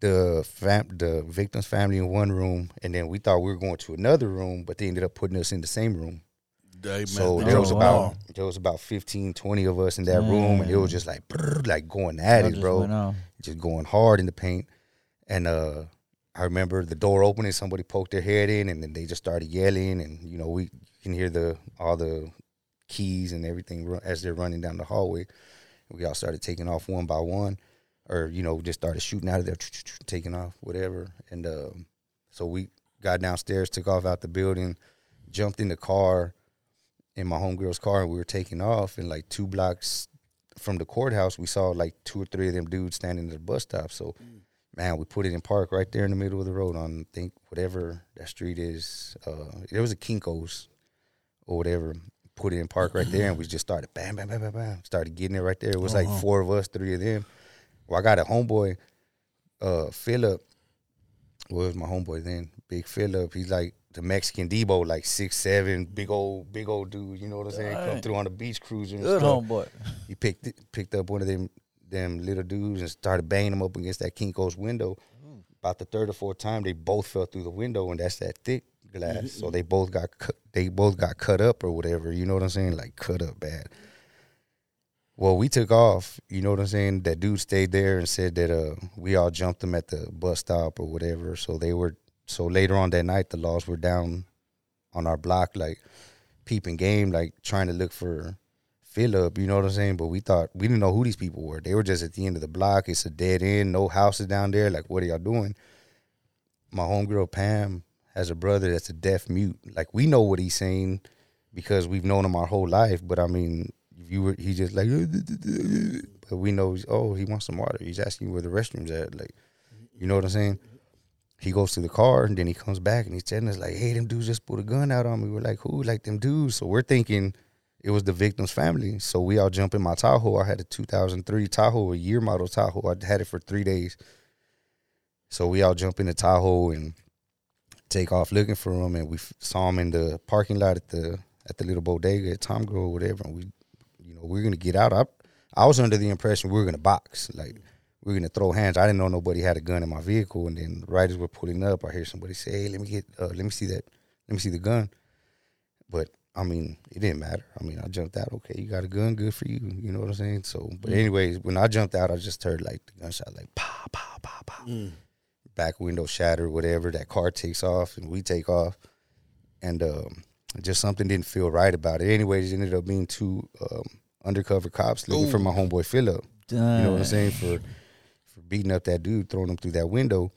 the fam- the victim's family in one room, and then we thought we were going to another room, but they ended up putting us in the same room. They So messed there was the about law. there was about 15, 20 of us in that room, and it was just like brrr, like going at Y'all it, just bro, just going hard in the paint. And uh, I remember the door opening, somebody poked their head in, and then they just started yelling, and you know we can hear the all the keys and everything as they're running down the hallway. We all started taking off one by one, or you know just started shooting out of there, taking off whatever. And um, so we got downstairs, took off out the building, jumped in the car in my homegirl's car and we were taking off and like two blocks from the courthouse we saw like two or three of them dudes standing at the bus stop so man we put it in park right there in the middle of the road on I think whatever that street is uh there was a kinko's or whatever put it in park right there and we mm-hmm. just started bam bam bam bam bam started getting it right there it was like uh-huh. four of us three of them well i got a homeboy uh philip well, was my homeboy then, Big Philip. He's like the Mexican Deebo, like six seven, big old, big old dude. You know what I'm saying? Come through on the beach cruiser. And Good stuff. homeboy. He picked it- picked up one of them them little dudes and started banging them up against that Kinko's window. Mm. About the third or fourth time, they both fell through the window, and that's that thick glass. So they both got cut, they both got cut up or whatever. You know what I'm saying? Like cut up bad. Well, we took off. You know what I'm saying? That dude stayed there and said that uh, we all jumped him at the bus stop or whatever. So they were. So later on that night, the laws were down on our block, like peeping game, like trying to look for Philip. You know what I'm saying? But we thought we didn't know who these people were. They were just at the end of the block. It's a dead end, no houses down there. Like, what are y'all doing? My homegirl Pam has a brother that's a deaf mute. Like, we know what he's saying because we've known him our whole life. But I mean, if you were, he just like, but we know, oh, he wants some water. He's asking where the restrooms at. Like, you know what I'm saying? he goes to the car and then he comes back and he's telling us like, "Hey, them dudes just put a gun out on me." We're like, "Who?" Like them dudes. So we're thinking it was the victim's family. So we all jump in my Tahoe. I had a 2003 Tahoe, a year model Tahoe. I had it for three days. So we all jump in the Tahoe and take off looking for him, and we f- saw him in the parking lot at the at the little bodega at Tom Grove, whatever. And we, you know, we are gonna get out. I I was under the impression we were gonna box, like we are gonna throw hands. I didn't know nobody had a gun in my vehicle, and then right as we're pulling up, I hear somebody say, "Hey, let me get, uh, let me see that, let me see the gun." But I mean, it didn't matter. I mean, I jumped out. Okay, you got a gun, good for you. You know what I'm saying? So, but anyways, when I jumped out, I just heard like the gunshot, like pow, pow, pow, pow. Back window shattered, whatever. That car takes off, and we take off, and um, just something didn't feel right about it. Anyways, it ended up being two um, undercover cops looking for my homeboy Philip. You know what I'm saying for for beating up that dude, throwing him through that window.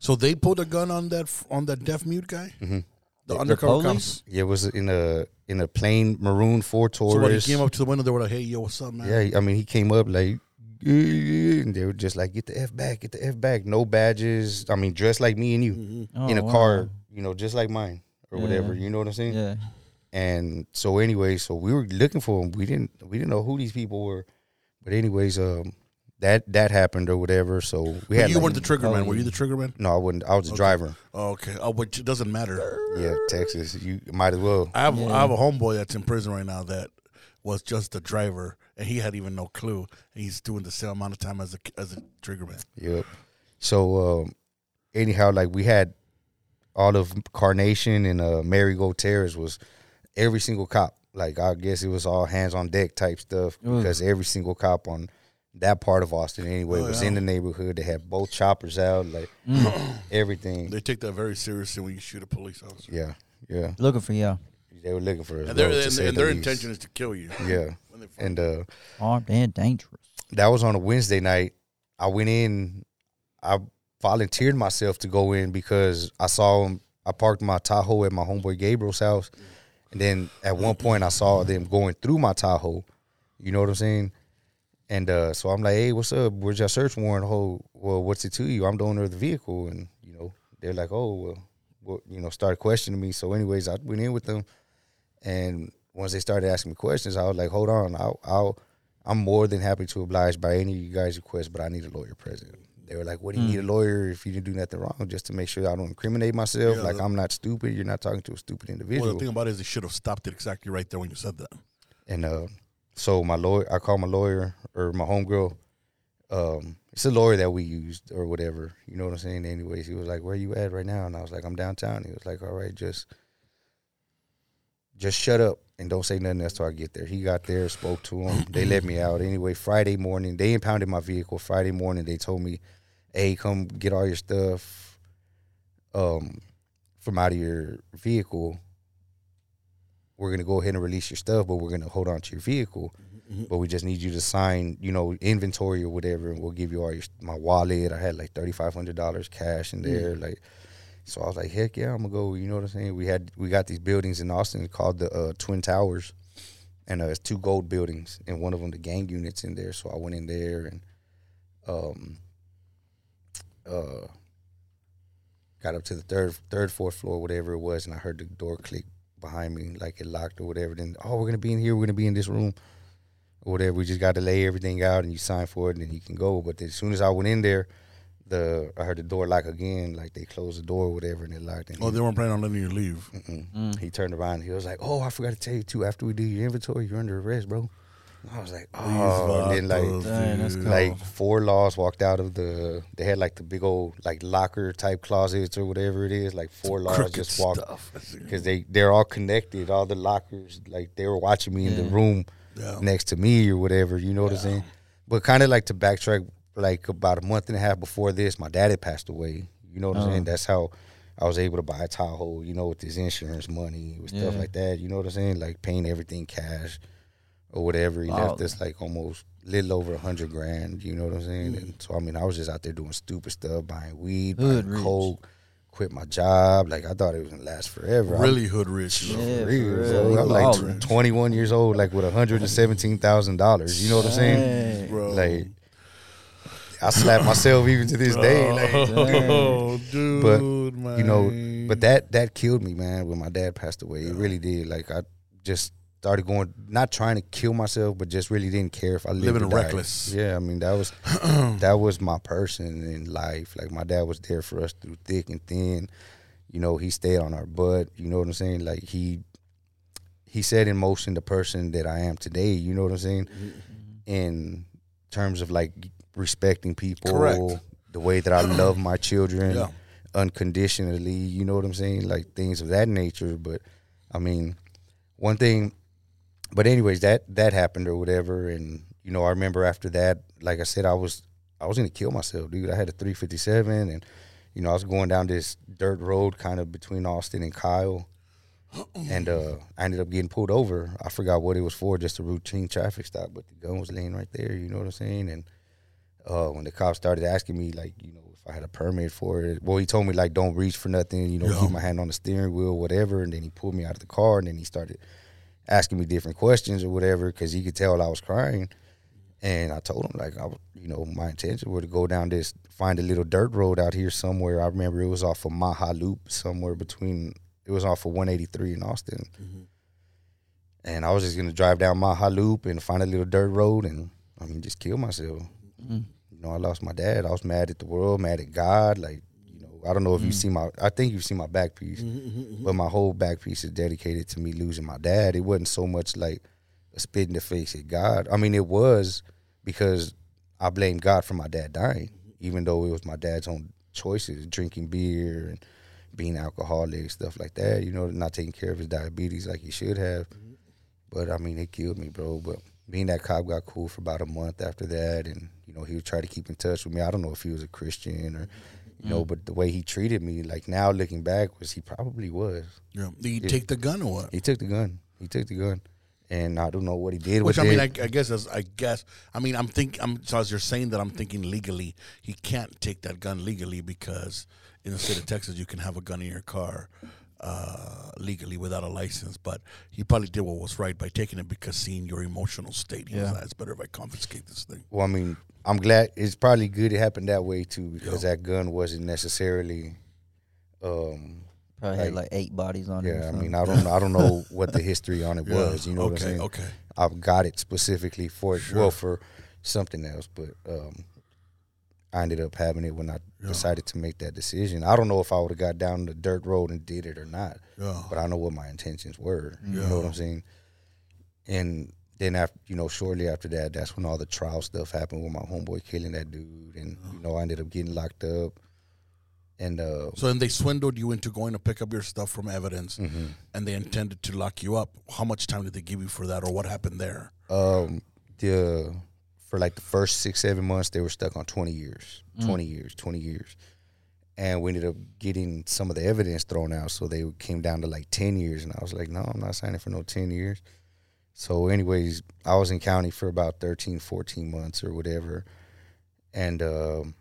So they pulled a gun on that on that deaf mute guy. Mm-hmm. The undercover police? cops. Yeah, it was in a in a plain maroon four Taurus. So when he came up to the window, they were like, "Hey, yo, what's up, man?" Yeah, I mean, he came up like, and they were just like, "Get the f back, get the f back." No badges. I mean, dressed like me and you Oh, in a wow. car, you know, just like mine or Yeah. whatever. You know what I'm saying? Yeah. And so, anyway, so we were looking for them. We didn't we didn't know who these people were, but anyways, um, that that happened or whatever. So we But had you like- weren't the trigger man. Oh, Were you the trigger man? no, I wasn't. I was the driver. Oh, okay. Oh, which doesn't matter. Yeah, Texas. You might as well. I have Yeah. I have a homeboy that's in prison right now that was just the driver, and he had even no clue. And he's doing the same amount of time as a as a trigger man. Yep. So um, anyhow, like we had all of Carnation and uh, Marigold Terrace was every single cop. Like I guess it was all hands on deck type stuff Ugh. because every single cop on that part of Austin anyway Oh, was yeah. in the neighborhood. They had both choppers out, like everything. They take that very seriously when you shoot a police officer. Yeah, yeah. Looking for y'all. They were looking for us. And, their and, say and the their least. intention is to kill you. Yeah, When they find and uh, Armed and dangerous. that was on a Wednesday night. I went in. I volunteered myself to go in because I saw him. I parked my Tahoe at my homeboy Gabriel's house, and then at one point I saw them going through my Tahoe. You know what I'm saying? And uh, so I'm like, "Hey, what's up? Where's your search warrant? Oh, well, what's it to you? I'm the owner of the vehicle." And you know, they're like, "Oh, well, well you know," started questioning me. So, anyways, I went in with them, and once they started asking me questions, I was like, "Hold on, I'll, I'll I'm more than happy to oblige by any of you guys' requests, but I need a lawyer present." They were like, "What do you need a lawyer if you didn't do nothing wrong? Just to make sure I don't incriminate myself. Yeah, like the- I'm not stupid. You're not talking to a stupid individual." Well, the thing about it is they should have stopped it exactly right there when you said that. And uh, so my lawyer, I called my lawyer or my homegirl. Um, it's a lawyer that we used or whatever. You know what I'm saying? Anyways, he was like, "Where are you at right now?" And I was like, "I'm downtown." He was like, "All right, just, just shut up and don't say nothing else till I get there." He got there, spoke to him. they let me out anyway. Friday morning, they impounded my vehicle. Friday morning, they told me, "Hey, come get all your stuff, um, from out of your vehicle." we're gonna go ahead and release your stuff, but we're gonna hold on to your vehicle. But we just need you to sign, you know, inventory or whatever, and we'll give you all your my wallet. I had like thirty five hundred dollars cash in there, like. So I was like, heck yeah, I'm gonna go. You know what I'm saying? We had we got these buildings in Austin called the uh, Twin Towers, and uh, it's two gold buildings, and one of them the gang units in there. So I went in there and um uh got up to the third third fourth floor, whatever it was, and I heard the door click behind me, like it locked or whatever. Then oh, we're gonna be in here. We're gonna be in this room, or whatever. We just got to lay everything out, and you sign for it, and then you can go. But as soon as I went in there, the I heard the door lock again, like they closed the door, or whatever, and it locked. And Oh, they weren't planning on letting you leave. Mm-mm. Mm. He turned around. He was like, "Oh, I forgot to tell you too. After we do your inventory, you're under arrest, bro." And I was like, "Oh." And then vatos, like, Dang, that's like four laws walked out of the. They had like the big old like locker type closets or whatever it is. Like four laws just walked stuff. because they they're all connected. All the lockers, like they were watching me in the room Yeah. next to me or whatever. You know what I'm saying? But kind of like to backtrack, like about a month and a half before this, my daddy passed away. You know what I'm Oh. saying? That's how I was able to buy a Tahoe. You know, with this insurance money, with stuff like that. You know what I'm saying? Like paying everything cash or whatever. He Wow. left us like almost little over a hundred grand. You know what I'm saying? Mm. And so I mean, I was just out there doing stupid stuff, buying weed, Hood buying rich. coke. Quit my job. Like I thought it was gonna last forever. I- Really hood rich. Yeah, for for real, real. bro. I'm like ballin'. 21 years old, like with 117 thousand dollars. You know what I'm saying? Hey. Bro. Like, I slap myself even to this day. Like, Oh, dude, But, man. you know, but that that killed me, man. When my dad passed away, it really did. Like I just started going, not trying to kill myself, but just really didn't care if I lived Living or died. reckless. Yeah, I mean that was that was my person in life. Like my dad was there for us through thick and thin. You know, he stayed on our butt. You know what I'm saying? Like he he set in motion the person that I am today. You know what I'm saying? Mm-hmm. In terms of like respecting people, Correct. the way that I love my children Yeah. unconditionally. You know what I'm saying? Like things of that nature. But I mean, one thing. But anyways, that that happened or whatever, and you know, I remember after that, like I said, I was I was gonna kill myself, dude. I had a 357, and you know, I was going down this dirt road, kind of between Austin and Kyle, and uh, I ended up getting pulled over. I forgot what it was for, just a routine traffic stop, but the gun was laying right there. You know what I'm saying? And uh, when the cops started asking me, like, you know, if I had a permit for it, well, he told me like, don't reach for nothing. You know, Yeah. keep my hand on the steering wheel, whatever. And then he pulled me out of the car, and then he started asking me different questions or whatever because he could tell I was crying. And I told him like I, you know, my intention were to go down this, find a little dirt road out here somewhere. I remember it was off of Maha Loop, somewhere between. It was off of 183 in Austin. And I was just gonna drive down Maha Loop and find a little dirt road and I mean just kill myself. Mm. You know, I lost my dad. I was mad at the world, mad at God. Like, you know, I don't know if you mm. see my I think you've seen my back piece. Mm-hmm, mm-hmm, mm-hmm. But my whole back piece is dedicated to me losing my dad. It wasn't so much like a spit in the face at God. I mean, it was because I blamed God for my dad dying, even though it was my dad's own choices, drinking beer and being alcoholic, stuff like that. You know, not taking care of his diabetes like he should have. But I mean, it killed me, bro. But me and that cop got cool for about a month after that, and you know, he would try to keep in touch with me. I don't know if he was a Christian or, you know, mm. but the way he treated me, like now looking back, was he probably was. Yeah. Did he Yeah. take the gun or what? He took the gun. He took the gun, and I don't know what he did Which with I mean, it. I, I guess as I guess I mean I'm think I'm so as you're saying that I'm thinking legally he can't take that gun legally because in the state of Texas you can have a gun in your car uh, legally without a license. But he probably did what was right by taking it because seeing your emotional state, he was Yeah. like, it's better if I confiscate this thing. well, I mean, I'm glad it's probably good it happened that way too because that gun wasn't necessarily. Um, Probably had Like- like eight bodies on it. yeah, I mean, I don't, I don't know what the history on it Yeah. was. You know okay, what I'm saying? Okay. I've got it specifically for Sure. well for something else, but um, I ended up having it when I Yeah. decided to make that decision. I don't know if I would have got down the dirt road and did it or not, Yeah. but I know what my intentions were. You know what I'm saying? And then after you know, shortly after that, that's when all the trial stuff happened with my homeboy killing that dude, and you know, I ended up getting locked up. And uh, So then they swindled you into going to pick up your stuff from evidence, mhm. and they intended to lock you up. How much time did they give you for that, or what happened there? um, the for like the first six seven months they were stuck on 20 years Mm. 20 years 20 years. And we ended up getting some of the evidence thrown out so they came down to like 10 years. And i was like no i'm not signing for no 10 years. So anyways i was in county for about 13 14 months or whatever. And um,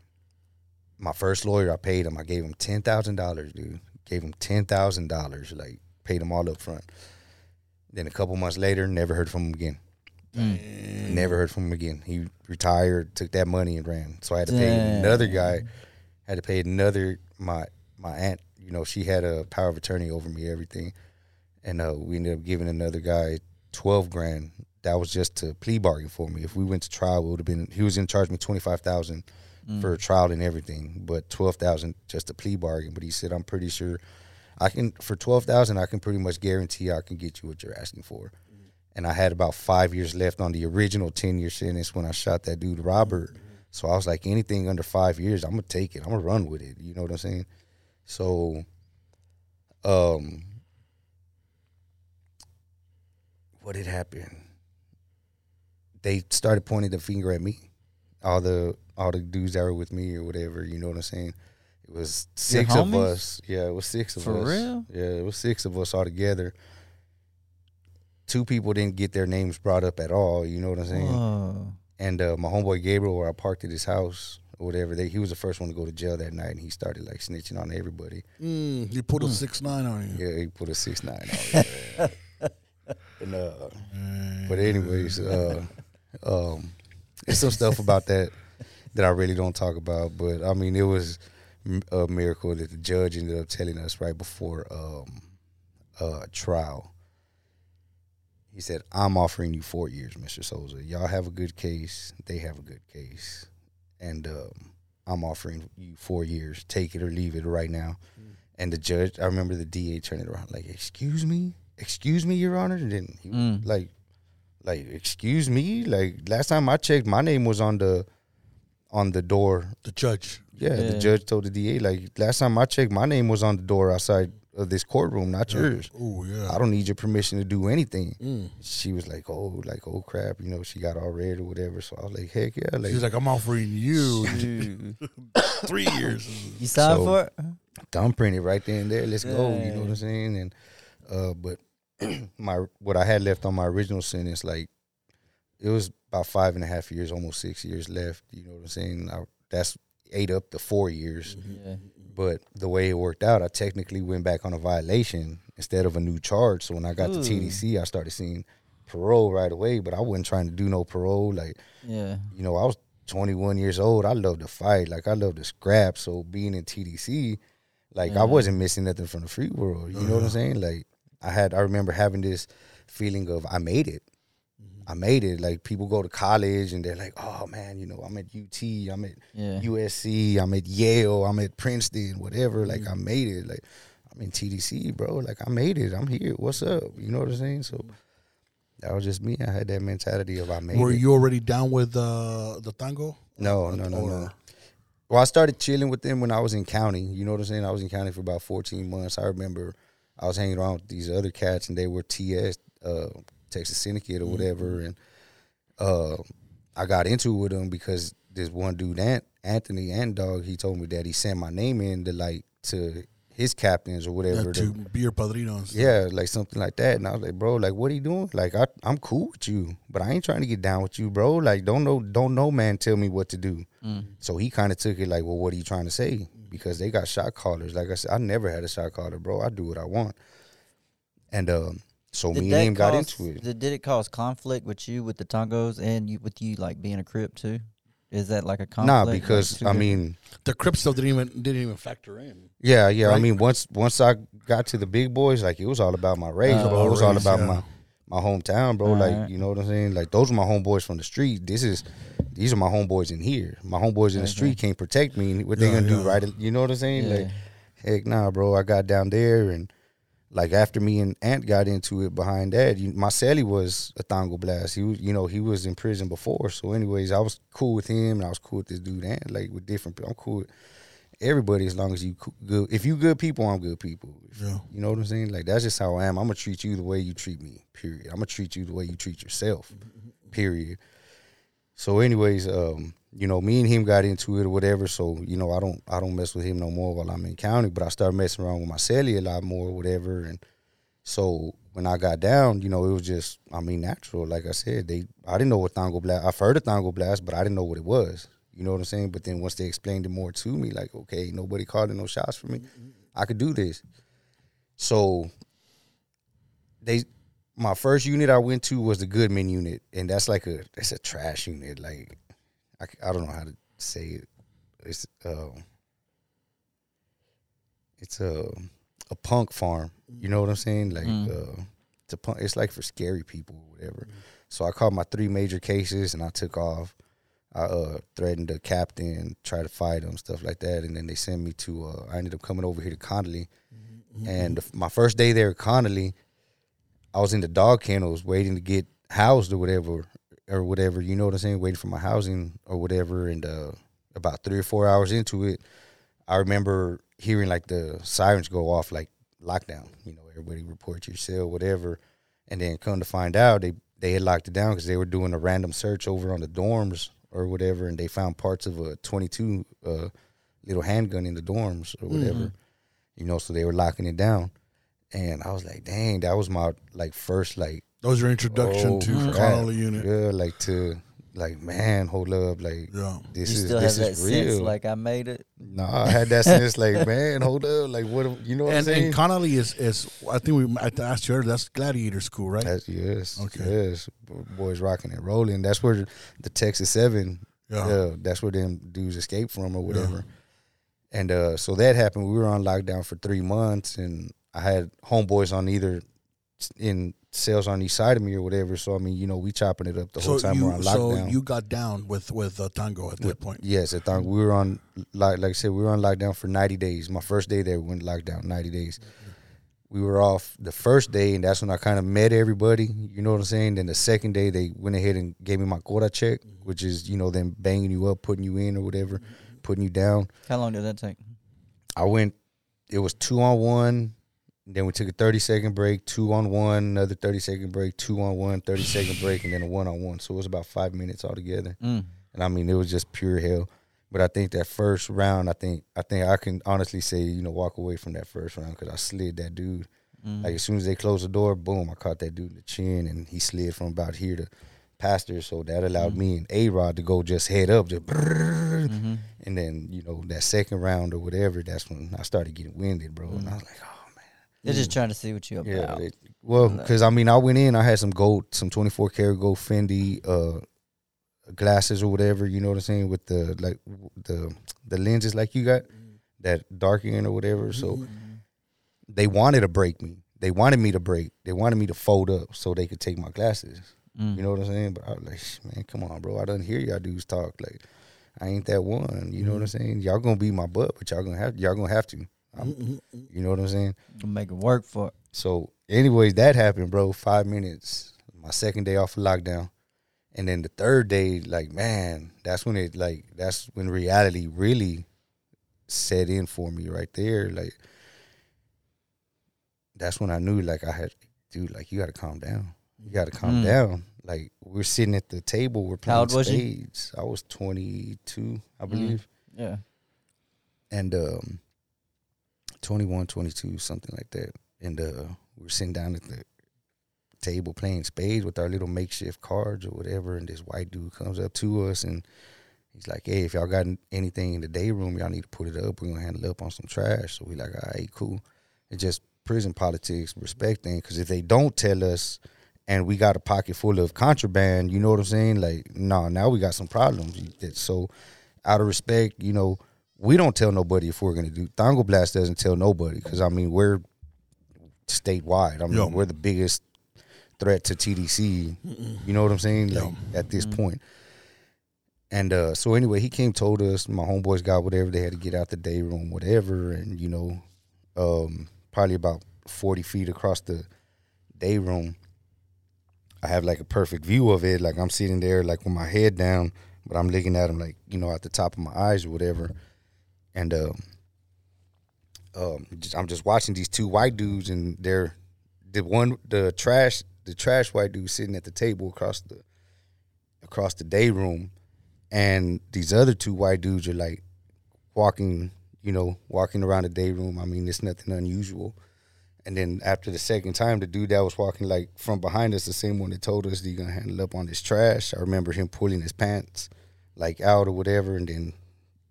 my first lawyer i paid him. I gave him $10000 dude. Gave him $10000 like paid him all up front. Then a couple months later never heard from him again Mm. Never heard from him again. He retired, took that money and ran. So I had to pay another guy. Had to pay another my my aunt. You know, she had a power of attorney over me, everything, and uh, we ended up giving another guy twelve grand. That was just to plea bargain for me. If we went to trial, it would have been. He was going to charge me twenty five thousand Mm. for a trial and everything, but twelve thousand just a plea bargain. But he said, I'm pretty sure I can for twelve thousand. I can pretty much guarantee I can get you what you're asking for and I had about five years left on the original ten year sentence when I shot that dude Robert. So I was like, anything under five years, I'm gonna take it. I'm gonna run with it. You know what I'm saying? So, um, what had happened? They started pointing the finger at me. All the all the dudes that were with me or whatever. You know what I'm saying? It was six of us. Yeah, it was six of For us. For real? Yeah, it was six of us all together two people didn't get their names brought up at all. You know what I'm saying? Whoa. And uh, my homeboy Gabriel, where I parked at his house or whatever, they, he was the first one to go to jail that night, and he started like snitching on everybody. Mm, he put a six nine on you. Yeah, he put a six nine on it. and uh, but anyways, uh, um, there's some stuff about that that I really don't talk about. But I mean, it was a miracle that the judge ended up telling us right before um, uh, trial. He said, "I'm offering you four years, Mr. Soza. Y'all have a good case. They have a good case, and um, I'm offering you four years. Take it or leave it right now." And the judge, I remember the DA turned it around like, "Excuse me, excuse me, Your Honor." And then he Mm. like, like, excuse me. Like last time I checked, my name was on the on the door. The judge. Yeah, the judge told the DA like last time I checked, my name was on the door outside of this courtroom, not yours. Oh yeah. I don't need your permission to do anything. Mm. She was like, oh, like oh crap, you know, she got all red or whatever. So I was like, heck yeah, like She's like, I'm offering you three years. you signed So- for it? thumbprint it right there and there. Let's go. You know what I'm saying? And uh, but my what I had left on my original sentence, like it was about five and a half years, almost six years left. You know what I'm saying? I, that's ate up the four years. Yeah. But the way it worked out, I technically went back on a violation instead of a new charge. So when I got Ooh. to hmm. TDC, I started seeing parole right away. But I wasn't trying to do no parole. Like Yeah. you know, I was 21 years old. I love to fight. Like I love to scrap. So being in TDC, like I wasn't missing nothing from the free world. You know what I'm saying? Like I had, I remember having this feeling of I made it. I made it. Like people go to college and they're like, oh man, you know, I'm at UT, I'm at Yeah. USC, I'm at Yale, I'm at Princeton, whatever. Like I made it. Like I'm in TDC, bro. Like I made it. I'm here. What's up? You know what I'm saying? So that was just me. I had that mentality of I made it. Were it. you already down with uh, the tango? No, no, no, Or- no. Well, I started chilling with them when I was in county. You know what I'm saying? I was in county for about 14 months. I remember I was hanging around with these other cats, and they were TS, uh, Texas Syndicate or whatever. And uh, I got into it with them because this one dude, Ant, Anthony and Dog, he told me that he sent my name in to like to his captains or whatever. Yeah, to- be your padrino. yeah, like something like that. And I was like, bro, like what are you doing? Like I I'm cool with you, but I ain't trying to get down with you, bro. Like don't know don't know man tell me what to do. Mm. So he kind of took it like, well, what are you trying to say? Because they got shot callers. Like I said, I never had a shot caller, bro. I do what I want. And um, so me and that him got into it. Did, did it cause conflict with you with the tangos and you with you like being a crip too? Is that like a conflict? Nah, because I mean, The Crip stuff didn't even didn't even factor in. yeah, yeah. I mean, once once I got to the big boys, like it was all about my race, Oh, bro. It was all about yeah. my my hometown, bro. Alright. Like you know what I'm saying? Like those are my homeboys from the street. This is these are my homeboys in here. My homeboys in the street can't protect me. What they Yeah, gonna do, right? You know what I'm saying? Yeah. Like, heck, nah, bro. I got down there and like after me and Ant got into it behind that, you, my celly was a Tango Blast. He was, you know, he was in prison before. So, anyways, I was cool with him and I was cool with this dude Ant, like with different. people. I'm cool with everybody as long as you good. If you good people, I'm good people. Yeah. You know what I'm saying? Like that's just how I am. I'm gonna treat you the way you treat me. Period. I'm gonna treat you the way you treat yourself. Mm-hmm, mm-hmm, mm-hmm. Period. So, anyways, um, you know, me and him got into it or whatever. So, you know, I don't, I don't mess with him no more while I'm in county. But I started messing around with my celly a lot more or whatever. And so when I got down, you know, it was just, I mean, natural. Like I said, they, I didn't know what Tango Blast. I've heard of Tango Blast, but I didn't know what it was. You know what I'm saying? But then once they explained it more to me, like, okay, nobody called no shots for me. I could do this. So they my first unit I went to was the Goodman unit, and that's like a that's a trash unit. Like I, I don't know how to say it. It's um it's a a punk farm. You know what I'm saying? Like Mm. uh, it's a punk. It's like for scary people or whatever. So I called my three major cases and I took off. I uh, threatened the captain, tried to fight him, stuff like that, and then they sent me to. Uh, I ended up coming over here to Connally, and the, my first day there at Connally, I was in the dog kennels waiting to get housed or whatever, or whatever. You know what I'm saying? Waiting for my housing or whatever. And uh, about three or four hours into it, I remember hearing like the sirens go off, like lockdown. You know, everybody report your cell, whatever. And then come to find out, they they had locked it down because they were doing a random search over on the dorms or whatever, and they found parts of a 22 uh, little handgun in the dorms or whatever. You know, so they were locking it down. And I was like, dang, that was my like first like That was your introduction Oh, to crap. Connally unit. yeah, like to like man, hold up, like Yeah. this you is still have this that is sense real. like I made it. nah, I had that sense like man, hold up, like what you know what I'm saying? and Connally is, is I think we I asked you earlier. That's Gladiator School, right? That's yes, Okay. yes, boys rocking and rolling. That's where the Texas Seven Yeah. Uh, that's where them dudes escaped from or whatever. And uh, so that happened. We were on lockdown for three months, and I had homeboys on either in cells on each side of me or whatever. So I mean, you know, we chopping it up the whole So time we're you on so you got down with with uh, Tango at that point. Yes, I thought we were on like like I said, we were on lockdown for ninety days. My first day there we went lockdown ninety days. We were off the first day, and that's when I kind of met everybody. You know what I'm saying? Then the second day, they went ahead and gave me my quota check, which is you know them banging you up, putting you in or whatever, putting you down. How long did that take? I went. It was two on one. Then we took a 30 second break, two on one, another 30 second break, two on one, 30 second break, and then a one on one. So it was about five minutes altogether. Mm. And I mean, it was just pure hell. But I think that first round, I think I think I can honestly say, you know, walk away from that first round because I slid that dude. Mm. Like as soon as they closed the door, boom, I caught that dude in the chin, and he slid from about here to pastor. So that allowed Mm. me and A Rod to go just head up, just brrrr. hmm and then you know that second round or whatever. That's when I started getting winded, bro. And I was like, oh They're just trying to see what you yeah, about. it- well, because I mean, I went in, I had some gold, some twenty four karat gold Fendi uh, glasses or whatever. You know what I'm saying with the like w- the the lenses like you got that dark end or whatever. So they wanted to break me. They wanted me to break. They wanted me to fold up so they could take my glasses. Mm. You know what I'm saying? But I was like, "Sh- man, come on, bro. I done hear y'all dudes talk. Like, I ain't that one. You know what I'm saying? Y'all gonna be my butt, but y'all gonna have y'all gonna have to. I'm- you know what I'm saying? Make it work for it. So, anyways, that happened, bro. Five minutes. My second day off of lockdown, and then the third day, like, man, that's when it like that's when reality really set in for me right there. Like, that's when I knew, like, I had, dude, like, you got to calm down. You got to calm Mm. down. Like, we're sitting at the table, we're playing old was you? spades. I was 22, I believe Yeah. and um 21 22 something like that. And uh we were sitting down at the table playing spades with our little makeshift cards or whatever. And this white dude comes up to us and he's like hey if y'all got anything in the day room y'all need to put it up. We're gonna handle it up on some trash. So we like all right cool. It's just prison politics respect thing. Because if they don't tell us and we got a pocket full of contraband you know what i'm saying? Like no nah, now we got some problems. So out of respect you know we don't tell nobody if we're gonna do. Tango Blast doesn't tell nobody because I mean we're statewide. I mean Yeah. we're the biggest threat to TDC. You know what I'm saying? Like at this point. And uh, so anyway, he came, told us my homeboys got whatever they had to get out the day room, whatever, and you know, um, probably about forty feet across the day room. I have like a perfect view of it. Like I'm sitting there, like with my head down, but I'm looking at him like you know at the top of my eyes or whatever. And um, um, just- I'm just watching these two white dudes, and they're the one, the trash, the trash white dude sitting at the table across the across the day room, and these other two white dudes are like walking, you know, walking around the day room. I mean, it's nothing unusual. And then after the second time, the dude that was walking like from behind us, the same one that told us that he's gonna handle up on his trash. I remember him pulling his pants like out or whatever, and then,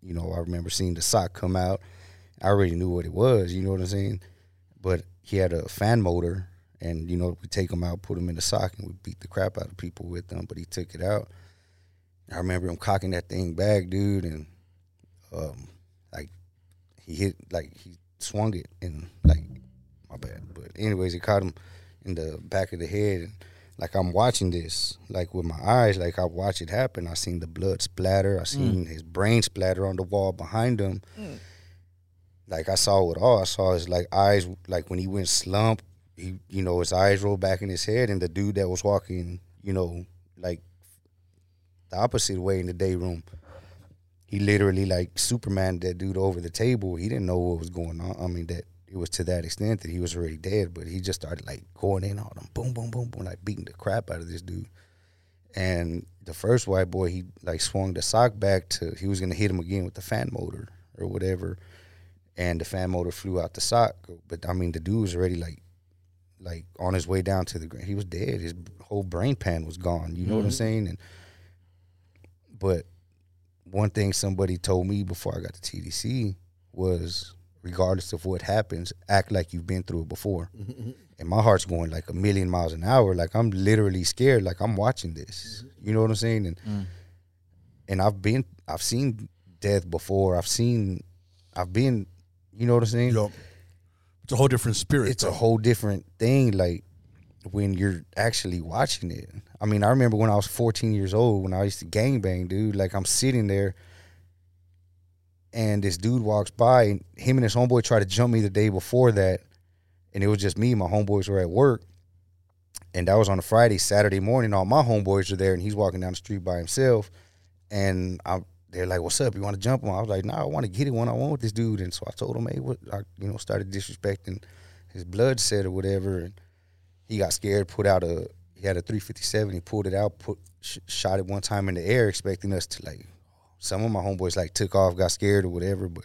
you know, I remember seeing the sock come out. I already knew what it was, you know what I'm saying? But he had a fan motor, and you know, we take him out, put him in the sock, and we beat the crap out of people with them. But he took it out. I remember him cocking that thing back, dude, and um, like he hit, like he swung it, and like my bad. But anyways, he caught him in the back of the head. And, like I'm watching this, like with my eyes, like I watch it happen. I seen the blood splatter. I seen mm. his brain splatter on the wall behind him. Mm. Like I saw it all. I saw his like eyes, like when he went slump, he you know his eyes rolled back in his head, and the dude that was walking, you know, like the opposite way in the day room. He literally like Superman that dude over the table. He didn't know what was going on. I mean that it was to that extent that he was already dead, but he just started like going in on him, boom, boom, boom, boom, like beating the crap out of this dude. And the first white boy, he like swung the sock back to he was gonna hit him again with the fan motor or whatever, and the fan motor flew out the sock. But I mean, the dude was already like like on his way down to the ground. He was dead. His whole brain pan was gone. You know what I'm mm-hmm. saying? And but one thing somebody told me before I got to TDC was regardless of what happens, act like you've been through it before. Mm-hmm. And my heart's going like a million miles an hour. Like I'm literally scared. Like I'm watching this. Mm-hmm. You know what I'm saying? And mm. and I've been I've seen death before. I've seen I've been you know what I'm saying? Yup. It's a whole different spirit. it's a whole different thing like when you're actually watching it i mean i remember when i was 14 years old when i used to gangbang dude like i'm sitting there and this dude walks by and him and his homeboy tried to jump me the day before that and it was just me my homeboys were at work and that was on a friday saturday morning all my homeboys are there and he's walking down the street by himself and i they're like, "What's up? You want to jump him?" I was like, "Nah, I want to get it one on one with this dude." And so I told him, "Hey, what?" I, you know, started disrespecting his blood set or whatever, and he got scared. Put out a he had a 357. He pulled it out, put sh- shot it one time in the air, expecting us to like. Some of my homeboys like took off, got scared or whatever, but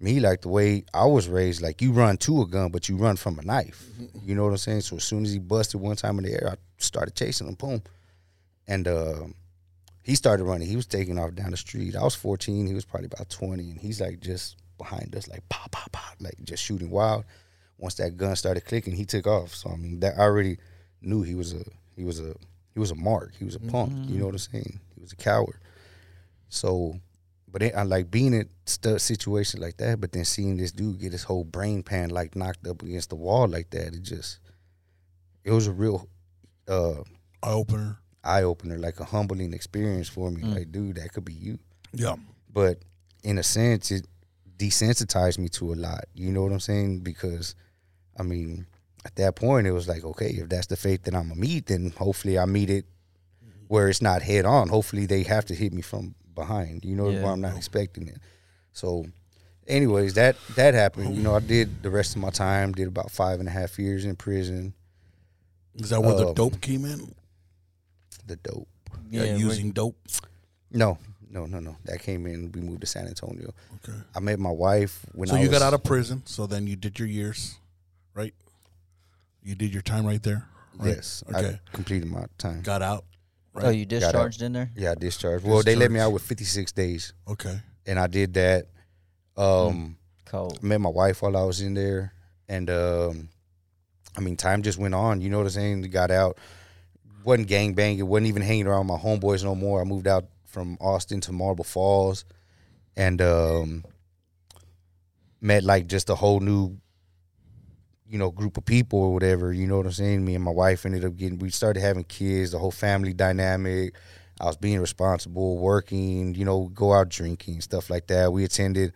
me like the way I was raised, like you run to a gun, but you run from a knife. You know what I'm saying? So as soon as he busted one time in the air, I started chasing him, boom, and. uh he started running. He was taking off down the street. I was 14. He was probably about 20, and he's like just behind us, like pop, pop, pop, like just shooting wild. Once that gun started clicking, he took off. So I mean, that I already knew he was a he was a he was a mark. He was a punk. You know what I'm saying? He was a coward. So, but it, I like being in stu situation like that. But then seeing this dude get his whole brain pan like knocked up against the wall like that, it just it was a real uh, eye opener. eye opener, like a humbling experience for me. Like, dude, that could be you. Yeah. But in a sense, it desensitized me to a lot. You know what I'm saying? Because, I mean, at that point, it was like, okay, if that's the fate that I'm gonna meet, then hopefully I meet it where it's not head on. Hopefully they have to hit me from behind. You know, Yeah. where I'm not expecting it. So, anyways, that that happened. You know, I did the rest of my time. Did about five and a half years in prison. Is that where the Um, dope came in? The dope. Yeah, we- using dope. No, no, no, no. That came in. We moved to San Antonio. Okay. I met my wife when So I you got out of prison. So then you did your years, right? You did your time right there. Right? Yes, Okay. I completed my time. Got out. Oh, you out. discharged in there? Yeah, I discharged. Well, they let me out with 56 days, Okay. and I did that. Um, Cold. met my wife while I was in there, and um, I mean, time just went on. You know what I'm saying? Got out. wasn't gang banging. wasn't even hanging around my homeboys no more. I moved out from Austin to Marble Falls, and um, met like just a whole new, you know, group of people or whatever. You know what I'm saying? Me and my wife ended up getting. We started having kids. The whole family dynamic. I was being responsible, working. You know, go out drinking stuff like that. We attended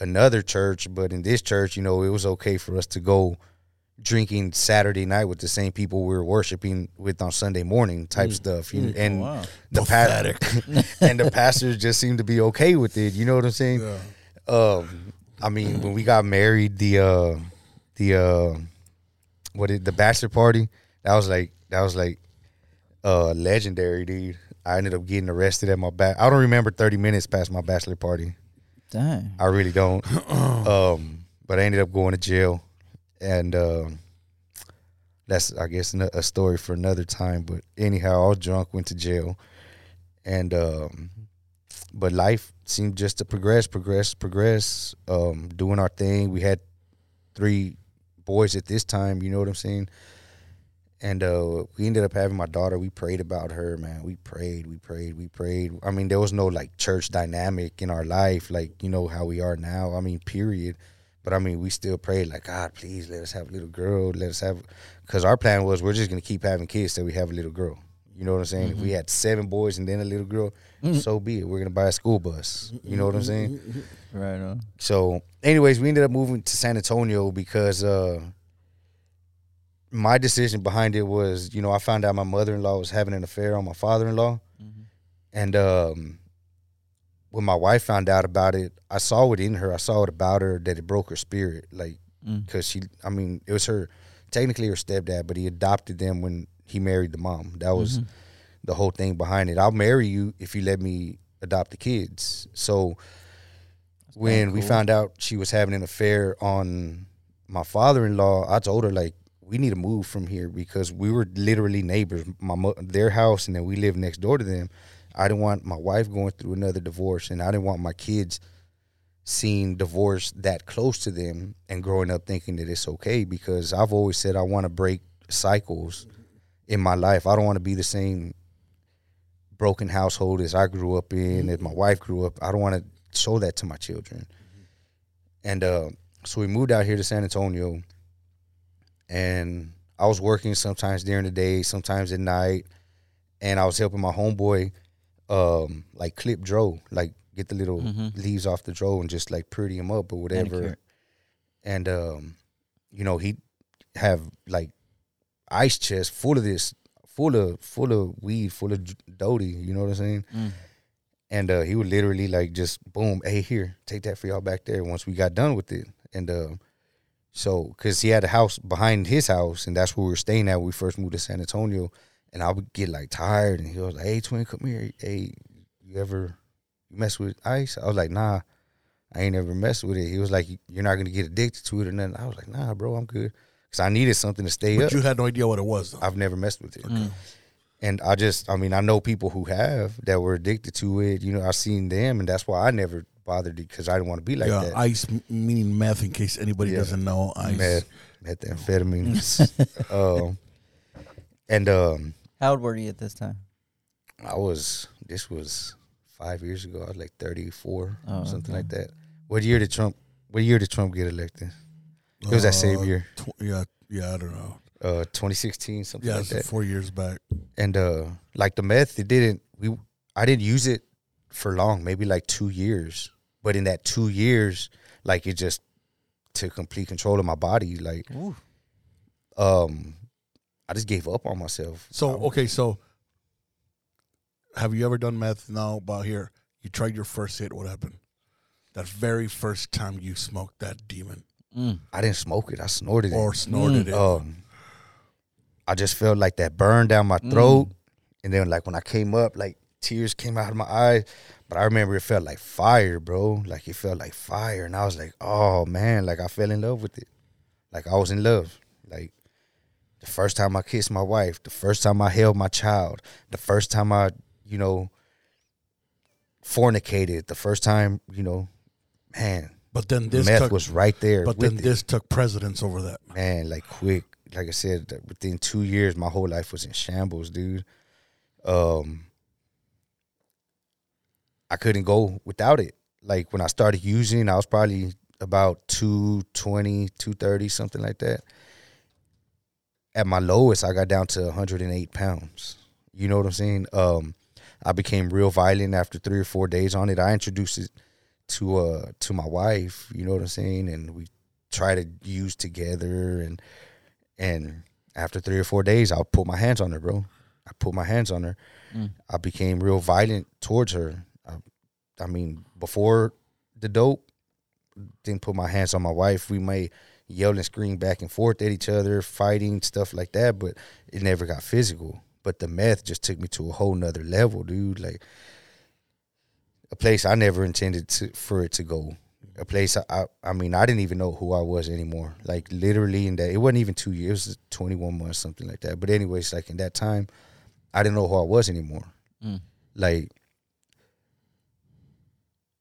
another church, but in this church, you know, it was okay for us to go drinking Saturday night with the same people we were worshiping with on Sunday morning type stuff. You- and wow. the pa- and the pastors just seemed to be okay with it. You know what I'm saying? Yeah. Um, I mean, when we got married, the uh, the uh, what it, the bachelor party that was like that was like uh legendary, dude. I ended up getting arrested at my back. I don't remember 30 minutes past my bachelor party. Dang. I really don't. um, but I ended up going to jail, and um, that's I guess a story for another time. But anyhow, I was drunk, went to jail, and um, but life seemed just to progress, progress, progress. Um, doing our thing. We had three boys at this time. You know what I'm saying? And uh, we ended up having my daughter. We prayed about her, man. We prayed, we prayed, we prayed. I mean, there was no like church dynamic in our life, like you know how we are now. I mean, period. But I mean, we still prayed, like God, please let us have a little girl. Let us have, because our plan was we're just gonna keep having kids till we have a little girl. You know what I'm saying? If we had seven boys and then a little girl, so be it. We're gonna buy a school bus. You know what I'm saying? Right on. So, anyways, we ended up moving to San Antonio because uh, my decision behind it was, you know, I found out my mother in law was having an affair on my father in law, Mhm. and um, when my wife found out about it, I saw it in her. I saw it about her that it broke her spirit, like Mm. because she, I mean, it was her, technically her stepdad, but he adopted them when he married the mom. That was Mhm. the whole thing behind it. I'll marry you if you let me adopt the kids. So when we found out she was having an affair on my father-in-law, I told her like we need to move from here because we were literally neighbors. My mo- their house and then we lived next door to them. I didn't want my wife going through another divorce and I didn't want my kids seeing divorce that close to them and growing up thinking that it's okay because I've always said I want to break cycles in my life. I don't want to be the same broken household as I grew up in, as my wife grew up. I don't want to show that to my children. And uh, so we moved out here to San Antonio, and I was working sometimes during the day, sometimes at night, and I was helping my homeboy, um, like clip dro, like get the little Mhm. leaves off the dro and just like pretty him up or whatever. Manicure. And um, you know, he have like ice chest full of this, full of full of weed, full of doty. You know what I'm saying? Mm. And uh, he would literally like just boom, hey, here, take that for y'all back there. Once we got done with it, and uh, so because he had a house behind his house, and that's where we were staying at. when we first moved to San Antonio, and I would get like tired, and he was like, "Hey, twin, come here. Hey, you ever mess with ice?" I was like, "Nah, I ain't ever messed with it." He was like, "You're not gonna get addicted to it or nothing." I was like, "Nah, bro, I'm good," because I needed something to stay But up. you had no idea what it was, though. I've never messed with it. Mm. And I just, I mean, I know people who have that were addicted to it. You know, I've seen them, and that's why I never bothered because I didn't want to be like yeah, that. ice m- meaning meth. In case anybody Yeah. doesn't know, ice. Meth, methamphetamines. um, and um, How old were you at this time? I was, this was five years ago. I was like 34, Oh, something okay. like that. What year did Trump, what year did Trump get elected? It was that same Uh, year, Tw- yeah, yeah. I don't know. uh, 2016, something Yeah, like that. four years back. and uh like the meth it didn't we i didn't use it for long maybe like two years but in that two years like it just took complete control of my body like Ooh. um i just gave up on myself So okay, so have you ever done meth? Now, about here, you tried your first hit. What happened? That very first time you smoked that demon Mm. i didn't smoke it. I snorted or it snorted it. um i just felt like that burn down my Mm. throat. And then like when i came up like tears came out of my eyes. But i remember it felt like fire bro. Like it felt like fire. And i was like oh man. Like i fell in love with it. Like i was in love. Like the first time i kissed my wife the first time i held my child the first time i you know fornicated the first time you know man But then this meth took. was right there but then it this took precedence over that. man, like quick. Like I said, within two years, my whole life was in shambles, dude. Um, I couldn't go without it. Like when I started using, I was probably about 220, 230, something like that. At my lowest, I got down to 108 pounds. You know what I'm saying? Um, I became real violent after three or four days on it. I introduced it to uh to my wife. You know what I'm saying? And we try to use together and and after three or four days I'll put my hands on her, bro. I put my hands on her. Mm. I became real violent towards her. I, I mean, before the dope, didn't put my hands on my wife. We may yell and scream back and forth at each other, fighting, stuff like that, but it never got physical. But the meth just took me to a whole nother level, dude. Like a place I never intended to for it to go a place I, I I mean I didn't even know who I was anymore. Like literally in that it wasn't even two years, it was twenty one months, something like that. But anyways, like in that time, I didn't know who I was anymore. Mm. Like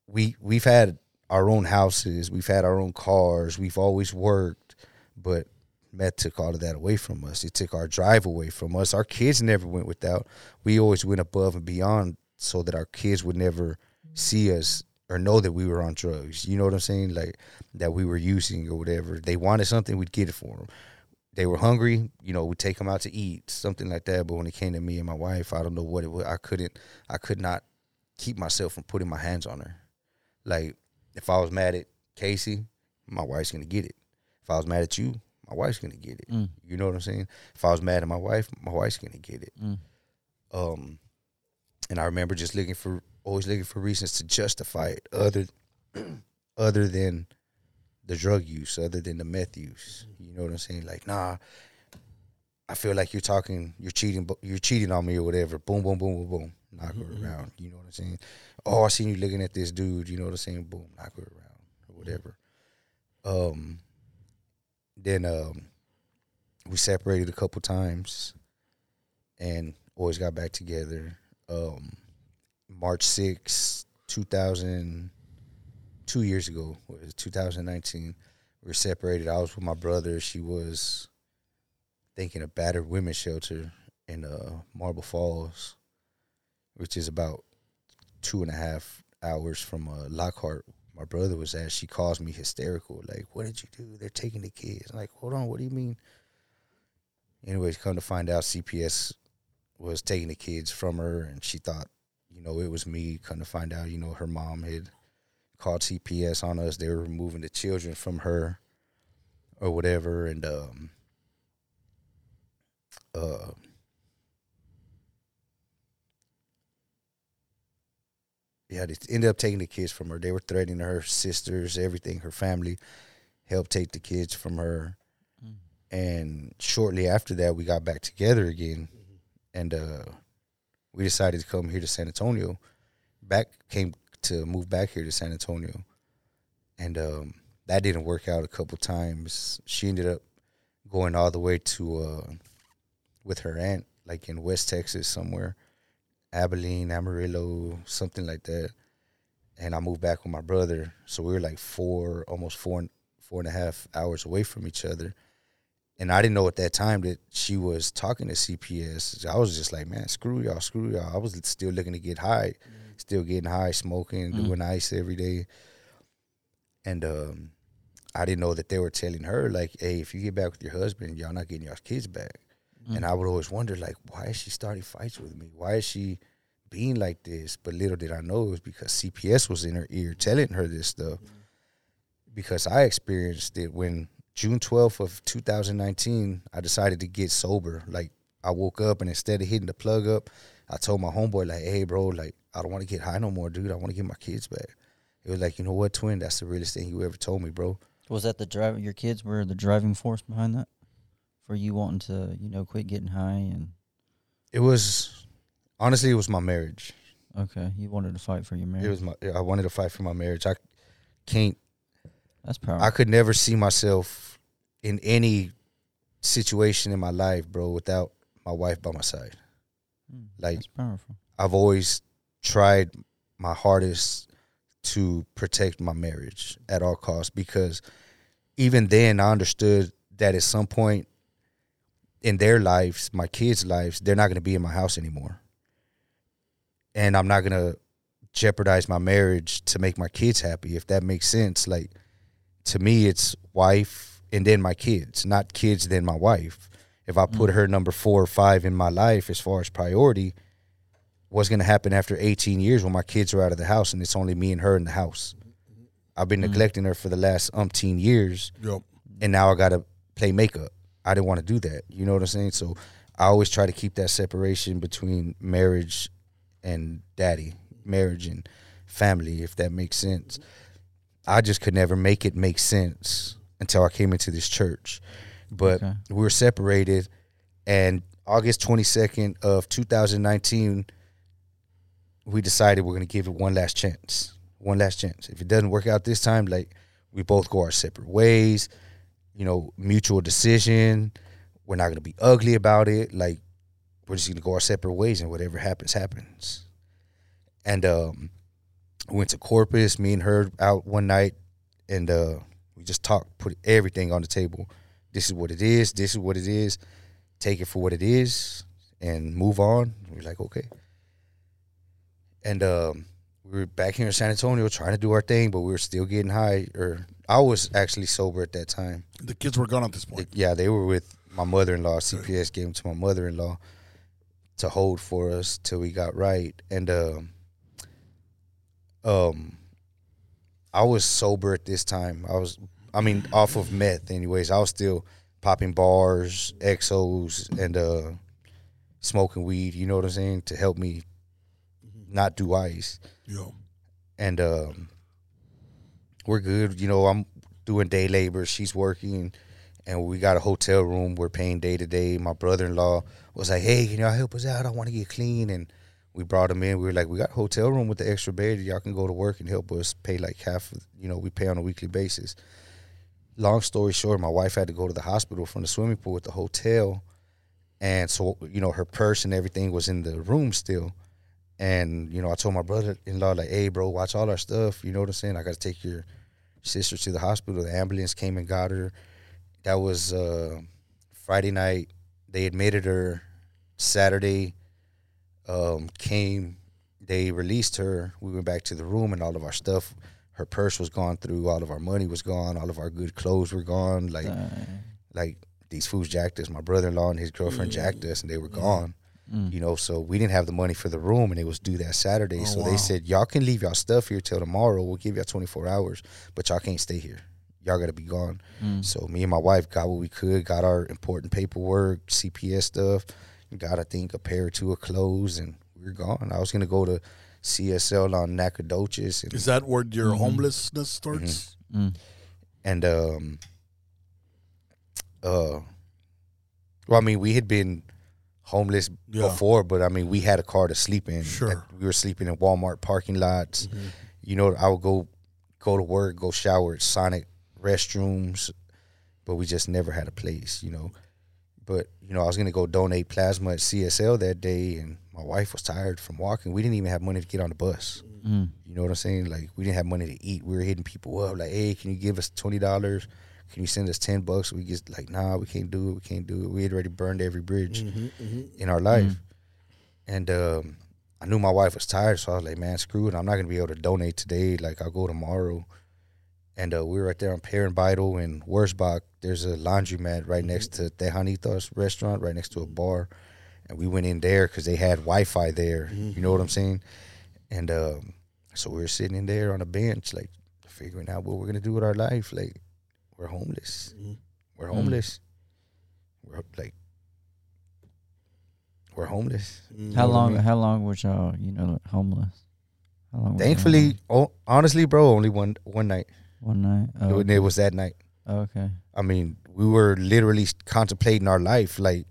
we we've had our own houses, we've had our own cars, we've always worked, but meth took all of that away from us. It took our drive away from us. Our kids never went without. We always went above and beyond so that our kids would never see us or know that we were on drugs. You know what I'm saying? Like that we were using or whatever. They wanted something, we'd get it for them. They were hungry, you know, we'd take them out to eat, something like that. But when it came to me and my wife, I don't know what it was. I couldn't, I could not keep myself from putting my hands on her. Like if I was mad at Casey, my wife's gonna get it. If I was mad at you, my wife's gonna get it. Mm. You know what I'm saying? If I was mad at my wife, my wife's gonna get it. Mm. Um, and I remember just looking for always looking for reasons to justify it other other than the drug use, other than the meth use. You know what I'm saying? Like, nah, I feel like you're talking, you're cheating, but you're cheating on me or whatever. Boom, boom, boom, boom, boom. Knock her Mhm. around. You know what I'm saying? Oh, I seen you looking at this dude. You know what I'm saying? Boom, knock her around or whatever. Um, then um, we separated a couple times, and always got back together. Um, March 6, 2000, two years ago, what was 2019, we were separated. I was with my brother. She was thinking a battered women's shelter in uh, Marble Falls. which is about two and a half hours from uh, Lockhart. My brother was at. She calls me hysterical, like, "What did you do? They're taking the kids." I'm like, hold on, what do you mean? Anyways, come to find out, CPS was taking the kids from her, and she thought, you know, it was me. Come to find out, you know, her mom had called CPS on us. They were removing the children from her, or whatever, and um, uh, yeah, they ended up taking the kids from her. They were threatening her sisters, everything, her family, helped take the kids from her. Mm. And shortly after that, we got back together again, and uh, we decided to come here to San Antonio. Back came to move back here to San Antonio, and um, that didn't work out a couple times. She ended up going all the way to uh, with her aunt, like in West Texas somewhere, Abilene, Amarillo, something like that. And I moved back with my brother, so we were like four, almost four, four and a half hours away from each other. And I didn't know at that time that she was talking to CPS. I was just like, man, screw y'all, screw y'all. I was still looking to get high, still getting high, smoking, Mm. doing ice every day. And um, I didn't know that they were telling her, like, hey, if you get back with your husband, y'all not getting your kids back. Mm. And I would always wonder, like, why is she starting fights with me? Why is she being like this? But little did I know it was because CPS was in her ear telling her this stuff. Because I experienced it when June 12th of 2019, I decided to get sober. Like, I woke up and instead of hitting the plug up, I told my homeboy, like, hey, bro, like, I don't want to get high no more, dude. I want to get my kids back. It was like, you know what, twin? That's the realest thing you ever told me, bro. Was that the drive? Your kids were the driving force behind that, for you wanting to, you know, quit getting high and It was, honestly, it was my marriage. okay, you wanted to fight for your marriage. It was my, I wanted to fight for my marriage. I can't That's powerful. I could never see myself in any situation in my life, bro, without my wife by my side. Mm, like- that's powerful. I've always tried my hardest to protect my marriage at all costs because even then I understood that at some point in their lives, my kids' lives, they're not going to be in my house anymore. And I'm not going to jeopardize my marriage to make my kids happy if that makes sense. Like to me it's wife and then my kids, not kids then my wife. If I put Mm. her number 4 or 5 in my life as far as priority, what's going to happen after 18 years when my kids are out of the house and it's only me and her in the house. I've been Mm. neglecting her for the last umpteen years, Yep. and now I got to play makeup. I didn't want to do that. You know what I'm saying? So I always try to keep that separation between marriage and daddy, marriage and family, if that makes sense. I just could never make it make sense until I came into this church. But Okay. we were separated, and August 22nd of 2019, we decided we're gonna give it one last chance. One last chance. If it doesn't work out this time, like we both go our separate ways. You know, mutual decision. We're not gonna be ugly about it. Like we're just gonna go our separate ways, and whatever happens, happens. And um, we went to Corpus. Me and her out one night, and uh, we just talked, put everything on the table. This is what it is. This is what it is. Take it for what it is, and move on. We're like, okay. And um, we were back here in San Antonio trying to do our thing, but we were still getting high. Or I was actually sober at that time. The kids were gone at this point. Yeah, they were with my mother in law. CPS gave them to my mother in law to hold for us till we got right. And um, um, I was sober at this time. I was, I mean, off of meth. Anyways, I was still popping bars, exos, and uh, smoking weed. You know what I'm saying to help me not do ice Yo. and um, we're good. You know, I'm doing day labor. She's working, and we got a hotel room. We're paying day to day. My brother in law was like, "Hey, can y'all help us out? I want to get clean." And we brought him in. We were like, "We got hotel room with the extra bed. Y'all can go to work and help us pay like half. Of, you know, we pay on a weekly basis." Long story short, my wife had to go to the hospital from the swimming pool at the hotel, and so you know her purse and everything was in the room still. And you know, I told my brother-in-law like, "Hey, bro, watch all our stuff. You know what I'm saying? I got to take your sister to the hospital. The ambulance came and got her. That was uh, Friday night. They admitted her. Saturday um, came they released her. We went back to the room, and all of our stuff, her purse was gone through. All of our money was gone. All of our good clothes were gone. Like, Dang. like these fools jacked us. My brother-in-law and his girlfriend jacked us, and they were gone. Mm. You know, so we didn't have the money for the room, and it was due that Saturday. Oh, so wow. they said, y'all can leave y'all stuff here till tomorrow. We'll give y'all 24 hours, but y'all can't stay here. Y'all got to be gone. Mm. So me and my wife got what we could, got our important paperwork, CPS stuff, got I think a pair or two of clothes, and we were gone. I was gonna go to CSL on Nacogdoches, and, Is that where your Mm-hmm. homelessness starts? Mm. and um, uh, well, I mean, we had been homeless Yeah. before, but I mean, we had a car to sleep in. Sure. That- We were sleeping in Walmart parking lots. Mhm. You know, I would go go to work, go shower at Sonic restrooms, but we just never had a place, you know. But you know, I was gonna go donate plasma at CSL that day, and my wife was tired from walking. We didn't even have money to get on the bus. Mm. You know what I'm saying? Like we didn't have money to eat. We were hitting people up, like, "Hey, can you give us twenty dollars? Can you send us ten bucks?" We just like, "Nah, we can't do it. We can't do it." We had already burned every bridge Mhm, mhm. in our life, and um, I knew my wife was tired, so I was like, "Man, screw it. I'm not gonna be able to donate today. Like, I'll go tomorrow." And uh, we were right there on Perrin Beitel in Wurzbach. There's a laundromat right next to Tejanitos restaurant, right next to a bar. And we went in there because they had Wi Fi there. You know what I'm saying? And um, so we were sitting in there on a bench, like figuring out what we're going to do with our life. Like, we're homeless. Mhm. We're Mm. homeless. We're like, we're homeless. Mhm. How what I long? mean? How long was y'all? You know, homeless. How long? was y'all Thankfully, oh, honestly, bro, only one one night. Homeless? one night. Oh, And it was that night. okay. I mean, we were literally contemplating our life. Like,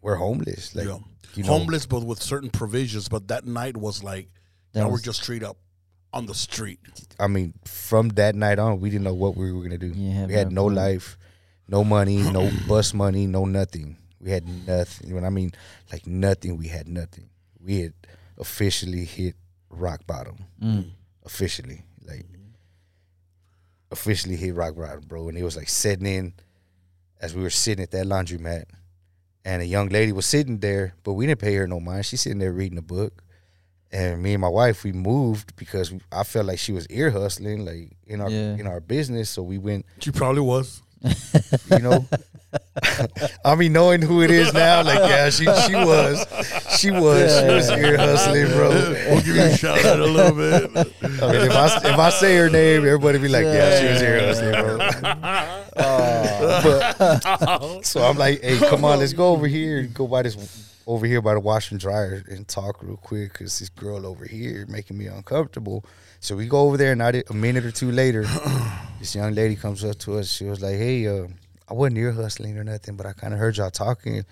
we're homeless. Like, yeah. you know, homeless, but with certain provisions. But that night was like, That now we're just straight up on the street. I mean, from that night on, we didn't know what we were gonna do. You have we had no no clue. life, no money, no bus money, no nothing. We had nothing. When I mean like nothing, we had nothing. We had officially hit rock bottom. Mm. Officially, like officially hit rock bottom, bro. And it was like setting in as we were sitting at that laundromat, and a young lady was sitting there, but we didn't pay her no mind. She's sitting there reading a book. And me and my wife, we moved because I felt like she was ear hustling, like in our Yeah. in our business. So we went She probably was. you know. I mean, knowing who it is now, like yeah, she she was, she was, she was ear hustling, bro. We'll give you a shout out a little bit. I mean, if I if I say her name, everybody be like, yeah, she was ear hustling, bro. but, so I'm like, hey, come on, let's go over here, and go by this over here by the wash and dryer and talk real quick because this girl over here making me uncomfortable. So we go over there, and I did, a minute or two later, this young lady comes up to us. She was like, hey, uh, I wasn't ear hustling or nothing, but I kind of heard y'all talking.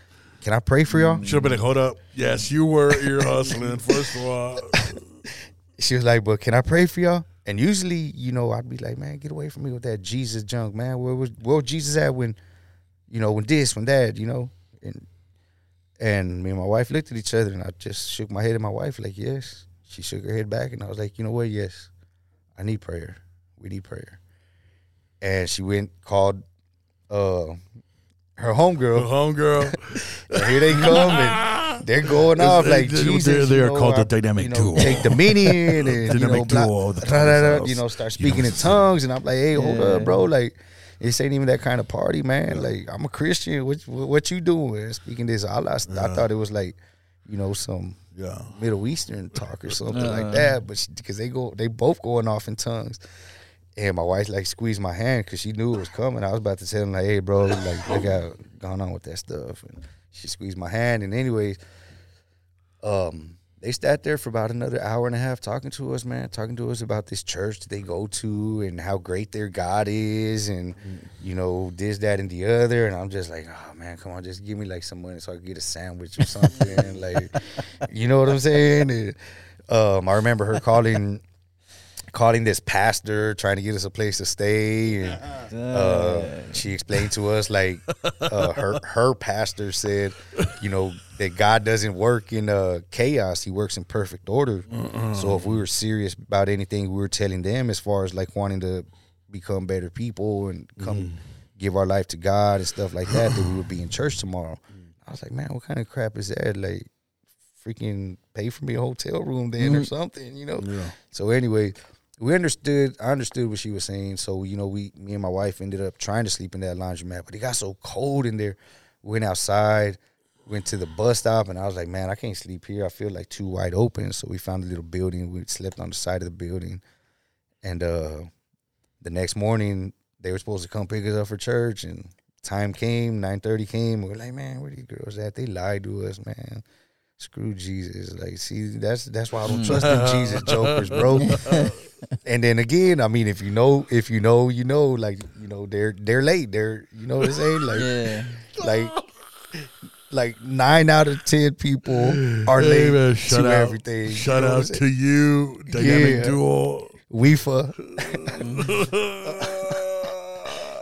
Can I pray for y'all? Should have been like, hold up. Yes, you were ear hustling, first of all. she was like, "But can I pray for y'all?" And usually, you know, I'd be like, "Man, get away from me with that Jesus junk, man. Where was where was Jesus at when, you know, when this, when that, you know?" And and me and my wife looked at each other, and I just shook my head at my wife, like, "Yes." She shook her head back, and I was like, "You know what? Yes, I need prayer. We need prayer." And she went called uh her homegirl. Her Homegirl. And here they come, and they're going off like They're- Jesus. they're- they you are know, called the dynamic you know, duo. Take dominion and you know, blah, duo of the da, da, da, you know, start You know speaking in tongues, and I'm like, hey, hold Yeah. up, bro, like. This ain't even that kind of party, man. Like I'm a Christian. What what, you doing? Speaking this Allah, I thought it was like, you know, some Yeah. Middle Eastern talk or something like that. But because they go, they both going off in tongues. And my wife like squeezed my hand because she knew it was coming. I was about to tell him like, "Hey, bro, like look got going on with that stuff." And she squeezed my hand. And anyways, um, they sat there for about another hour and a half talking to us, man, talking to us about this church that they go to and how great their God is, and you know this, that, and the other. And I'm just like, oh man, come on, just give me like some money so I can get a sandwich or something, like, you know what I'm saying? And, um, I remember her calling. Calling this pastor, trying to get us a place to stay, and uh, she explained to us like uh, her her pastor said, you know, that God doesn't work in uh, chaos; He works in perfect order. So if we were serious about anything, we were telling them as far as like wanting to become better people and come give our life to God and stuff like that, that we would be in church tomorrow. I was like, man, what kind of crap is that? Like, freaking pay for me a hotel room then or something, you know. Yeah. So anyway, we understood. I understood what she was saying. So you know, we, me and my wife ended up trying to sleep in that laundromat, but it got so cold in there. Went outside, went to the bus stop, and I was like, man, I can't sleep here. I feel like too wide open. So we found a little building. We slept on the side of the building, and uh, the next morning they were supposed to come pick us up for church, and time came. Nine thirty came. We are like, man, where these girls at? They lied to us, man. Screw Jesus. Like, see, that's that's why I don't trust them Jesus jokers, bro. and then again, I mean, if you know, if you know, you know, like, you know, they're they're late. They're you know what I'm saying? Like Yeah. like like nine out of ten people are Hey, late man, to shout out, everything. You Shout know out to you, Dynamic Yeah. Duo. WIFA.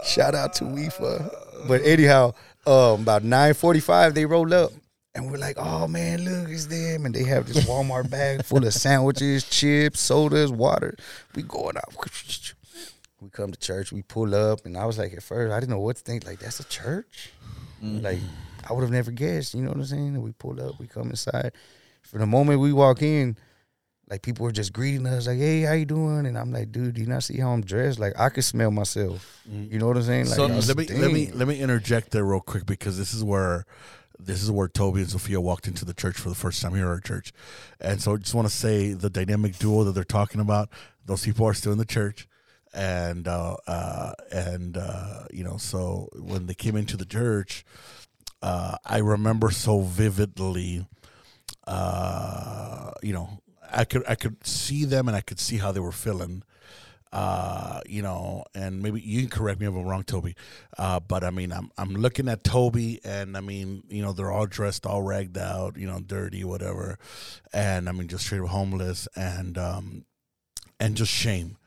Shout out to WIFA. But anyhow, um, about nine forty five they roll up. And we're like, oh man, look, it's them. And they have this Walmart bag full of sandwiches, chips, sodas, water. We going out. We come to church, we pull up, and I was like, at first, I didn't know what to think. Like, that's a church? Like, mm-hmm. I would have never guessed, you know what I'm saying? And we pull up, we come inside. For the moment we walk in, like people were just greeting us, like, "Hey, how you doing?" And I'm like, "Dude, do you not see how I'm dressed? Like, I could smell myself. Mm-hmm. You know what I'm saying? Like, so let me let me let me interject there real quick because this is where this is where Toby and Sophia walked into the church for the first time here at our church, and so I just want to say the dynamic duo that they're talking about. Those people are still in the church, and uh, uh, and uh, you know, so when they came into the church, uh, I remember so vividly. Uh, you know, I could I could see them and I could see how they were feeling uh, you know, and maybe you can correct me if I'm wrong, Toby. Uh, but I mean, I'm I'm looking at Toby, and I mean, you know, they're all dressed, all ragged out, you know, dirty, whatever, and I mean, just straight up homeless, and um, and just shame,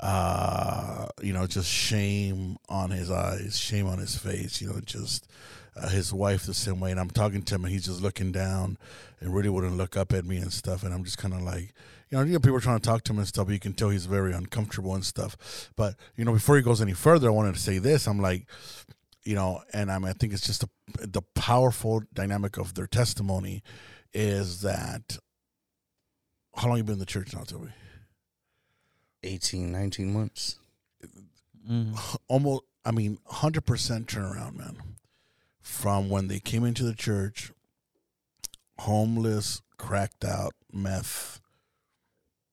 uh, you know, just shame on his eyes, shame on his face, you know, just. Uh, his wife the same way, and I'm talking to him, and he's just looking down, and really wouldn't look up at me and stuff. And I'm just kind of like, you know, you know, people are trying to talk to him and stuff. But you can tell he's very uncomfortable and stuff. But you know, before he goes any further, I wanted to say this. I'm like, you know, and I mean, I think it's just a, the powerful dynamic of their testimony is that. How long you been in the church now, Toby? 18, 19 months. Mm. Almost, I mean, hundred percent turnaround, man. From when they came into the church, homeless, cracked out, meth,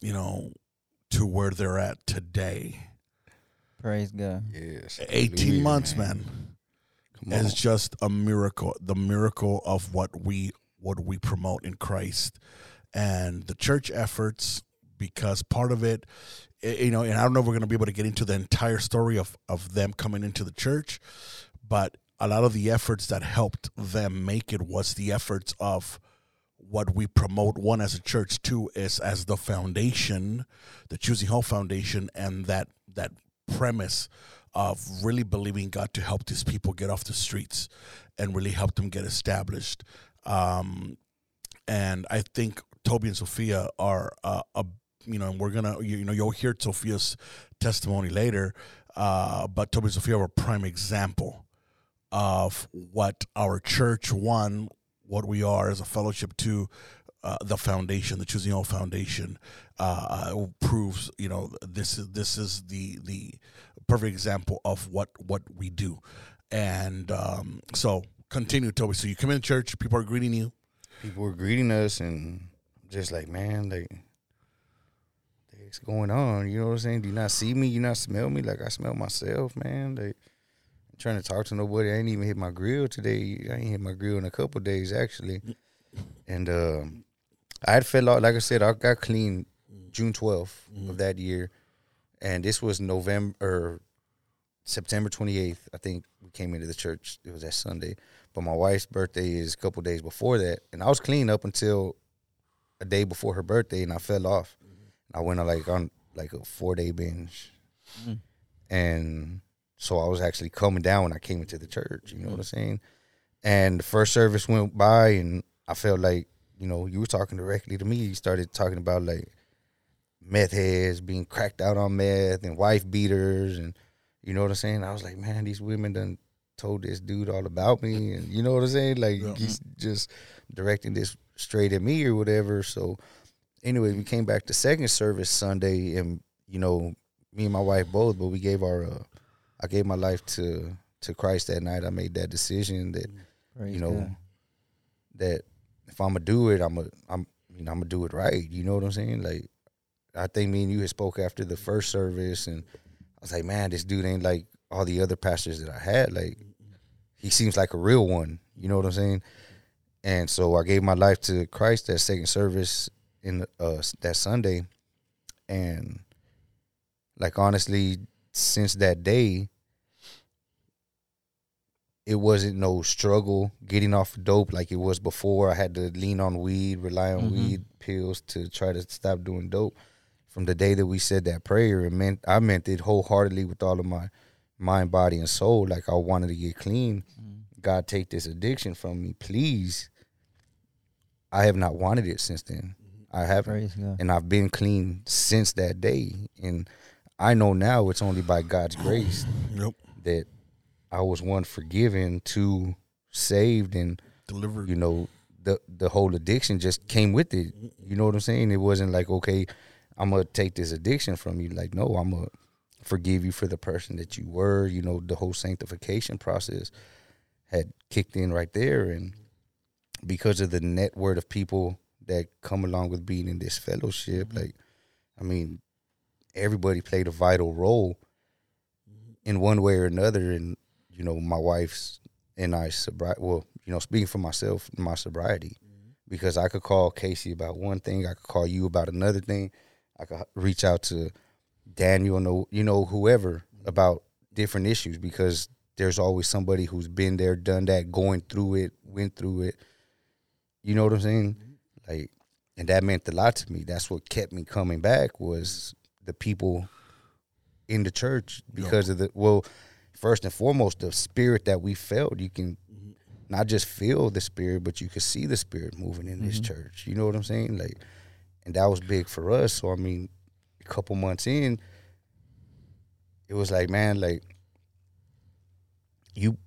you know, to where they're at today. Praise God. Yes. 18 Hallelujah, months, man. Come on. is just a miracle the miracle of what we what we promote in christ and the church efforts because part of it you know and i don't know if we're going to be able to get into the entire story of of them coming into the church but a lot of the efforts that helped them make it was the efforts of what we promote one as a church two is as the foundation the choosing hope foundation and that that premise of really believing god to help these people get off the streets and really help them get established. Um, and i think toby and sophia are uh, a you know and we're gonna you, you know you'll hear sophia's testimony later uh, but toby and sophia are a prime example of what our church one what we are as a fellowship to uh, the foundation, the Choosing Hope Foundation, uh, uh, proves you know this is this is the the perfect example of what what we do, and um, so continue, Toby. So you come in church, people are greeting you. People were greeting us and just like, man, like, what's going on? You know what I'm saying? Do you not see me? You not smell me? Like I smell myself, man. Like, trying to talk to nobody. I ain't even hit my grill today. I ain't hit my grill in a couple days actually. And um, I had fell out. Like I said, I got clean June 12th of that year, and this was November or September 28th. I think we came into the church. It was that Sunday. But my wife's birthday is a couple days before that, and I was clean up until a day before her birthday, and I fell off. I went on like on like a four day binge, and so I was actually coming down when I came into the church. You know what I'm saying? And the first service went by, and I felt like you know you were talking directly to me. You started talking about like meth heads being cracked out on meth and wife beaters, and you know what I'm saying. I was like, man, these women done told this dude all about me, and you know what I'm saying. Like Yeah. he's just directing this straight at me or whatever. So anyway, we came back to second service Sunday, and you know, me and my wife both, but we gave our, uh, I gave my life to to Christ that night. I made that decision that mm, Praise you know God. that if I'm gonna do it, I'm gonna I'm you know I'm gonna do it right. You know what I'm saying? Like I think me and you had spoke after the first service, and I was like, man, this dude ain't like all the other pastors that I had. Like mm, mm. he seems like a real one. You know what I'm saying? And so I gave my life to Christ that second service in uh, that Sunday, and like honestly, since that day, it wasn't no struggle getting off dope like it was before. I had to lean on weed, rely on Mhm. weed pills to try to stop doing dope. From the day that we said that prayer, it meant I meant it wholeheartedly with all of my mind, body, and soul. Like I wanted to get clean. God, take this addiction from me, please. I have not wanted it since then. I haven't and I've been clean since that day. And I know now it's only by God's oh, grace Yep. that I was one forgiven, two saved, and Delivered. you know the the whole addiction just came with it. You know what I'm saying? It wasn't like okay, I'm gonna take this addiction from you. Like no, I'm gonna forgive you for the person that you were. You know the whole sanctification process had kicked in right there, and because of the network of people that come along with being in this fellowship, mm-hmm. like I mean, everybody played a vital role in one way or another. And you know, my wife's and I sobriety. Well, you know, speaking for myself, my sobriety, because I could call Casey about one thing, I could call you about another thing, I could reach out to Daniel, you know, whoever about different issues, because there's always somebody who's been there, done that, going through it, went through it. You know what I'm saying? Like, and that meant a lot to me. That's what kept me coming back was the people in the church because of the well, first and foremost, the spirit that we felt. You can mm-hmm. not just feel the spirit, but you could see the spirit moving in this mm-hmm. church. You know what I'm saying? Like, and that was big for us. So I mean, a couple months in, it was like, man, like you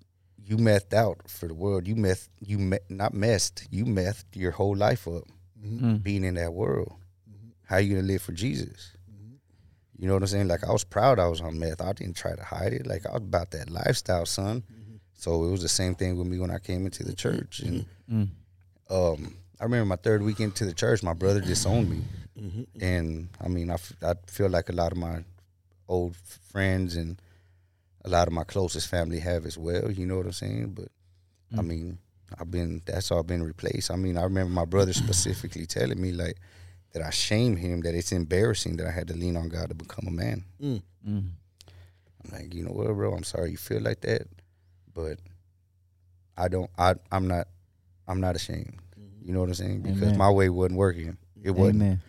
you methed out for the world. You meth you me, not messed. You methed your whole life up mm-hmm. Mm. being in that world. How you gonna live for Jesus? You know what I'm saying? Like I was proud I was on meth. I didn't try to hide it. Like I was about that lifestyle, son. So it was the same thing with me when I came into the church. And Mm. um, I remember my third weekend to the church, my brother disowned me. And I mean, I, f- I feel like a lot of my old friends and a lot of my closest family have as well. You know what I'm saying? But I mean, I've been that's all been replaced. I mean, I remember my brother specifically telling me like that I shame him that it's embarrassing that I had to lean on God to become a man. Mm. I'm like, you know what, bro? I'm sorry you feel like that, but I don't. I I'm not. I'm not ashamed. You know what I'm saying? Because Amen. my way wasn't working. It wasn't. Amen.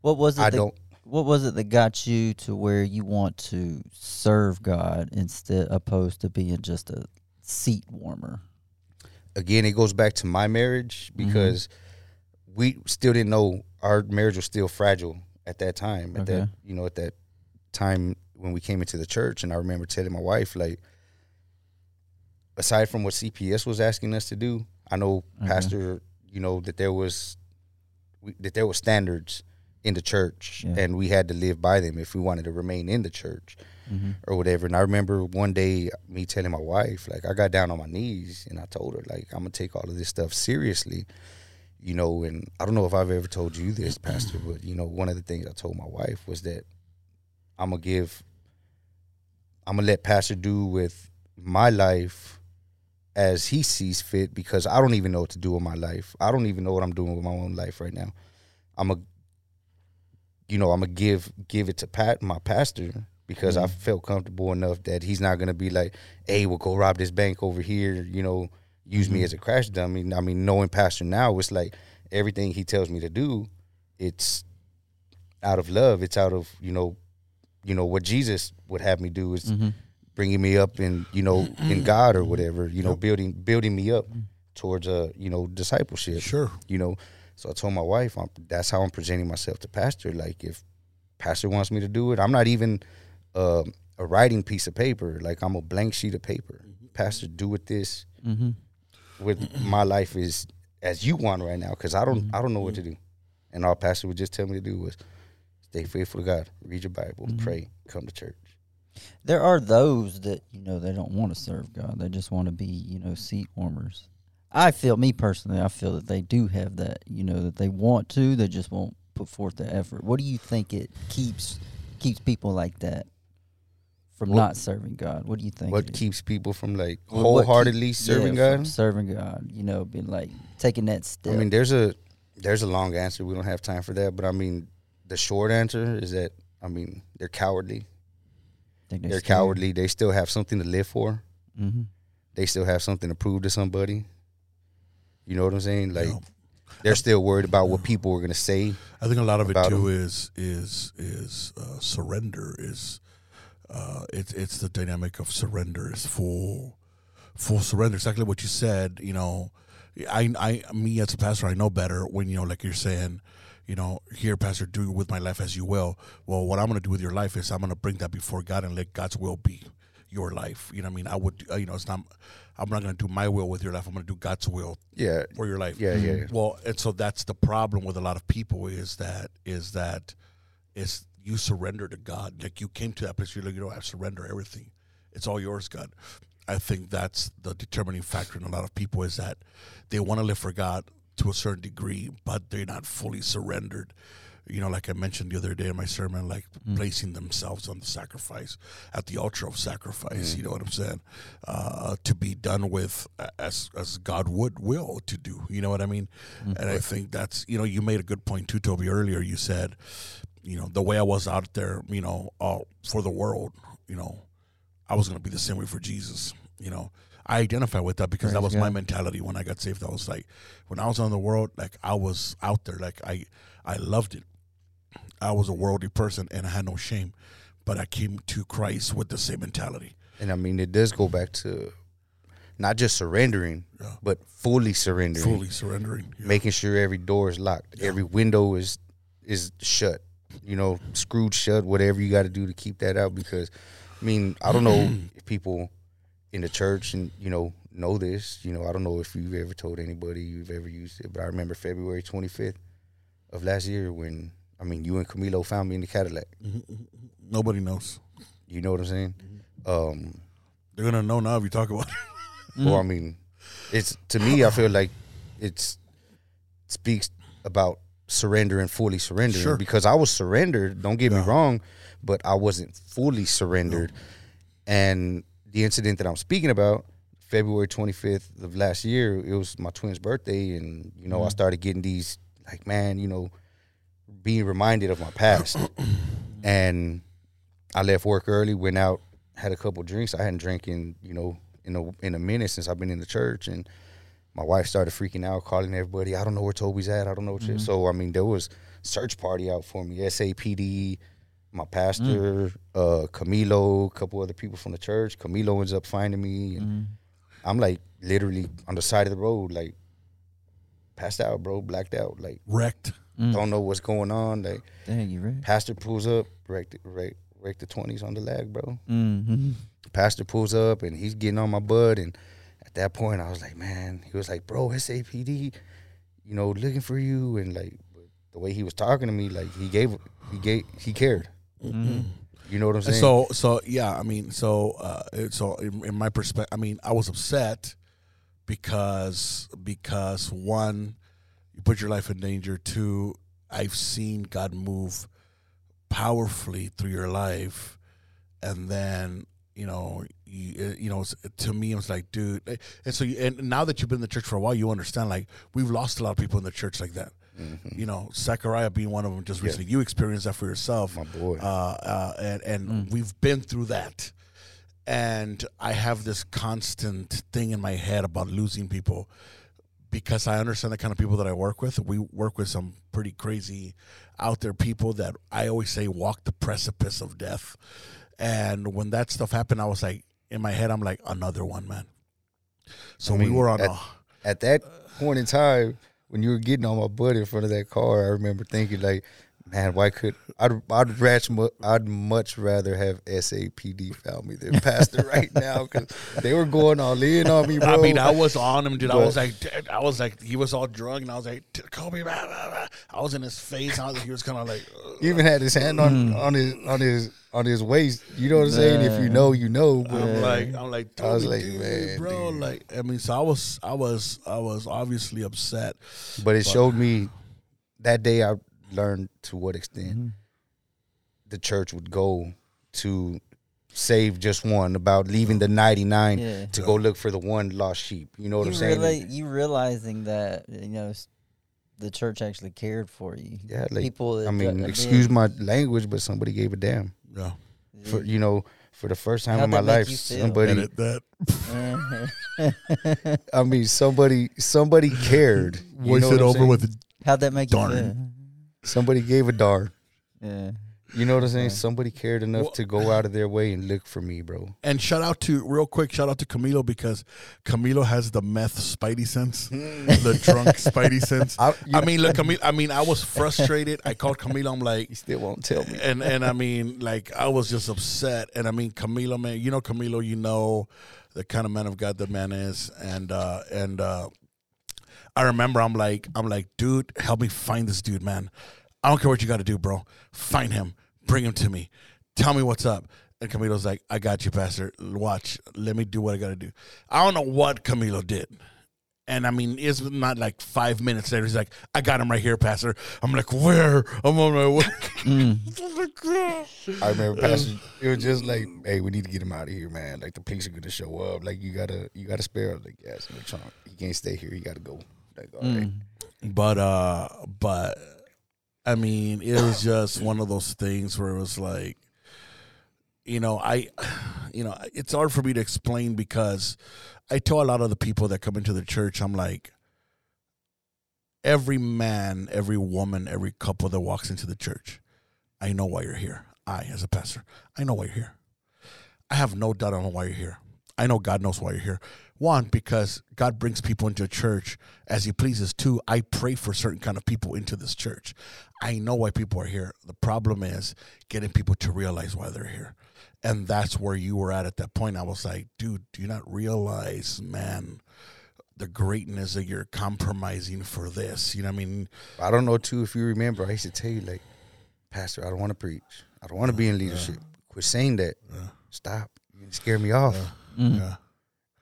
What was it? I that, don't. What was it that got you to where you want to serve God instead opposed to being just a seat warmer? again, it goes back to my marriage Mm-hmm. We still didn't know our marriage was still fragile at that time. At Okay. that, you know, at that time when we came into the church, and I remember telling my wife, like, aside from what CPS was asking us to do, I know Okay. Pastor, you know, that there was we, that there were standards in the church, Yeah. and we had to live by them if we wanted to remain in the church Mm-hmm. or whatever. And I remember one day me telling my wife, like, I got down on my knees and I told her, like, I'm gonna take all of this stuff seriously, you know. And I don't know if I've ever told you this, Pastor, but you know, one of the things I told my wife was that I'm gonna give, I'm gonna let Pastor do with my life as he sees fit because I don't even know what to do with my life. I don't even know what I'm doing with my own life right now. I'm a you know, I'm gonna give give it to Pat, my pastor, because I mm-hmm. felt comfortable enough that he's not gonna be like, "Hey, we'll go rob this bank over here," you know, use me as a crash dummy. I mean, knowing Pastor now, it's like everything he tells me to do, it's out of love. It's out of you know, you know what Jesus would have me do is Mm-hmm. bringing me up in you know in God or whatever. You know, building building me up towards a you know discipleship Sure. you know. So I told my wife, I'm, that's how I'm presenting myself to pastor. Like if pastor wants me to do it, I'm not even uh, a writing piece of paper. Like I'm a blank sheet of paper. Pastor, do with this Mm-hmm. With my life is as you want right now because I don't Mhm. I don't know what to do. And all pastor would just tell me to do was stay faithful to God, read your Bible, Mhm. pray, come to church. There are those that you know they don't want to serve God. They just want to be you know seat warmers. I feel me personally. I feel that they do have that. You know that they want to. They just won't put forth the effort. What do you think it keeps keeps people like that from What- not serving God? What do you think? What keeps people from like What- what keep- wholeheartedly yeah, serving God? Serving God. You know, being like taking that step. I mean, there's a there's a long answer. We don't have time for that, but I mean, the short answer is that I mean they're cowardly. Think They're cowardly. They still have something to live for. Mm-hmm. They still have something to prove to somebody. You know what I'm saying? Like Yeah. they're still worried about what people are gonna say. I think a lot of it too them. is is is uh, surrender is uh, it's it's the dynamic of surrender is full full surrender. Exactly what you said. You know, I I me as a pastor, I know better when you know, like you're saying. You know, here, Pastor, do with my life as you will. Well, what I'm going to do with your life is I'm going to bring that before God and let God's will be your life. You know, what I mean, I would, uh, you know, it's not. I'm not going to do my will with your life. I'm going to do God's will Yeah, for your life. yeah, yeah. Well, and so that's the problem with a lot of people is that is that is you surrender to God. Like you came to that place, you're like, you know, I surrender everything. It's all yours, God. I think that's the determining factor in a lot of people is that they want to live for God to a certain degree, but they're not fully surrendered. You know, like I mentioned the other day in my sermon, like hmm. placing themselves on the sacrifice at the altar of sacrifice. Hmm. You know what I'm saying? Uh, to be done with as as God would will to do. You know what I mean? Hmm. And I think that's you know you made a good point too, Toby. Earlier you said, you know, the way I was out there, you know, uh, for the world, you know, I was going to be the same way for Jesus. You know, I identify with that because that Praise was my mentality when I got saved. I was like, when I was on the world, like I was out there, like I, I loved it. I was a worldly person and I had no shame, but I came to Christ with the same mentality. And I mean, it does go back to not just surrendering, Yeah. but fully surrendering, Fully surrendering. Yeah. making sure every door is locked, every window is is shut. You know, screwed shut. Whatever you got to do to keep that out. Because, I mean, I don't know if people in the church and you know know this. You know, I don't know if you've ever told anybody you've ever used it, but I remember February 25th of last year when I mean you and Camilo found me in the Cadillac. Mm-hmm, mm-hmm, mm-hmm. Nobody knows. You know what I'm saying? Um, They're gonna know now if you talk about it. well, I mean, it's to me, I feel like it's speaks about surrendering, fully surrender Sure. Because I was surrendered. Don't get me wrong, but I wasn't fully surrendered. And the incident that I'm speaking about, February 25th of last year, it was my twin's birthday, and you know, I mm-hmm. started getting these like, man, you know, being reminded of my past. and I left work early, went out, had a couple drinks. I hadn't drank in, you know, in a in a minute since I've been in the church, and my wife started freaking out, calling everybody. I don't know where Toby's at. I don't know what. you So I mean, there was search party out for me. SAPD, my pastor, uh, Camilo, a couple other people from the church. Camilo ends up finding me, and I'm like literally on the side of the road, like passed out, bro, blacked out, like Wrecked. don't know what's going on. Like Dang, you right. pastor pulls up, wrecked, wrecked, wrecked the twenties on the leg, bro. Mm-hmm. pastor pulls up and he's getting on my butt and at that point I was like, man, he was like, bro, SAPD, you know, looking for you and like the way he was talking to me, like he gave he gave he cared. You know what I'm saying? so so yeah, I mean, so uh, so in, in my perspective, I mean, I was upset because because one, you put your life in danger. Two, I've seen God move powerfully through your life, and then you know you, you know to me it was like dude and so you, and now that you've been in the church for a while you understand like we've lost a lot of people in the church like that Mm-hmm. you know Zachariah being one of them just recently you experienced that for yourself My boy. uh, uh, and and we've been through that and I have this constant thing in my head about losing people because I understand the kind of people that I work with. We work with some pretty crazy out there people that I always say walk the precipice of death. And when that stuff happened, I was like, in my head, I'm like, another one, man. So I we were on at- a. at that point in time, when you were getting on my butt in front of that car, I remember thinking like, Man, why could I'd I'd much I'd much rather have SAPD found me than Pastor right now because they were going all in on me, bro. I mean, I was on him, dude. I was like, I was like, he was all drunk, and I was like, Toby, blah, blah, blah. I was in his face. I was, he was kind of like, He even had his hand on mm. on his on his on his waist. You know what I'm saying? If you know, you know. But I'm like, I'm like, I was like, dude, man, bro, dude. like, I mean, so I was, I was, I was obviously upset. but it showed me that day. I learned to what extent Mm-hmm. the church would go to save just one about leaving the 99 Yeah. to go look for the one lost sheep. You know what you I'm saying? really, you realizing that you know the church actually cared for you. Yeah, like, people. I mean, excuse my language, but somebody gave a damn. Yeah, For you know, for the first time How'd in my life, somebody. edit that. I mean, somebody. Somebody cared. You Voice it over saying? with How'd that make Darn. you feel? Somebody gave a darn. Yeah. You know what I'm saying? Yeah. Somebody cared enough Well- to go out of their way and look for me, bro. And shout out to real quick, shout out to Camilo because Camilo has the meth spidey sense, the drunk spidey sense. I- I, you know- mean, look, Camilo. I mean, I was frustrated. I called Camilo. I'm like, He still won't tell me. and and I mean, like, I was just upset. And I mean, Camilo, man, you know Camilo, you know the kind of man of God the man is, and uh and uh I remember I'm like, I'm like, dude, help me find this dude, man. I don't care what you got to do, bro. Find him, bring him to me, tell me what's up. And Camilo's like, I got you, Pastor. Watch, let me do what I got to do. I don't know what Camilo did. And I mean, it's not like five minutes later. He's like, I got him right here, Pastor. I'm like, where? I'm on my way. I remember mm. Pastor. It was just like, hey, we need to get him out of here, man. Like the police are gonna show up. Like you gotta, you gotta spare him. Like yes, chance. He can't stay here. He gotta go. Like all right. Mm. But uh but I mean, it was just one of those things where it was like you know, I you know, it's hard for me to explain because I tell a lot of the people that come into the church, I'm like every man, every woman, every couple that walks into the church, I know why you're here. I as a pastor, I know why you're here. I have no doubt on why you're here. I know God knows why you're here. One, because God brings people into a church as He pleases. Two, I pray for certain kind of people into this church. I know why people are here. The problem is getting people to realize why they're here. And that's where you were at at that point. I was like, dude, do you not realize, man, the greatness that you're compromising for this? You know what I mean? I don't know too if you remember. I used to tell you like, Pastor, I don't want to preach. I don't want to be in leadership. Quit saying that. Yeah. Stop. You scare me off. Mm. Yeah.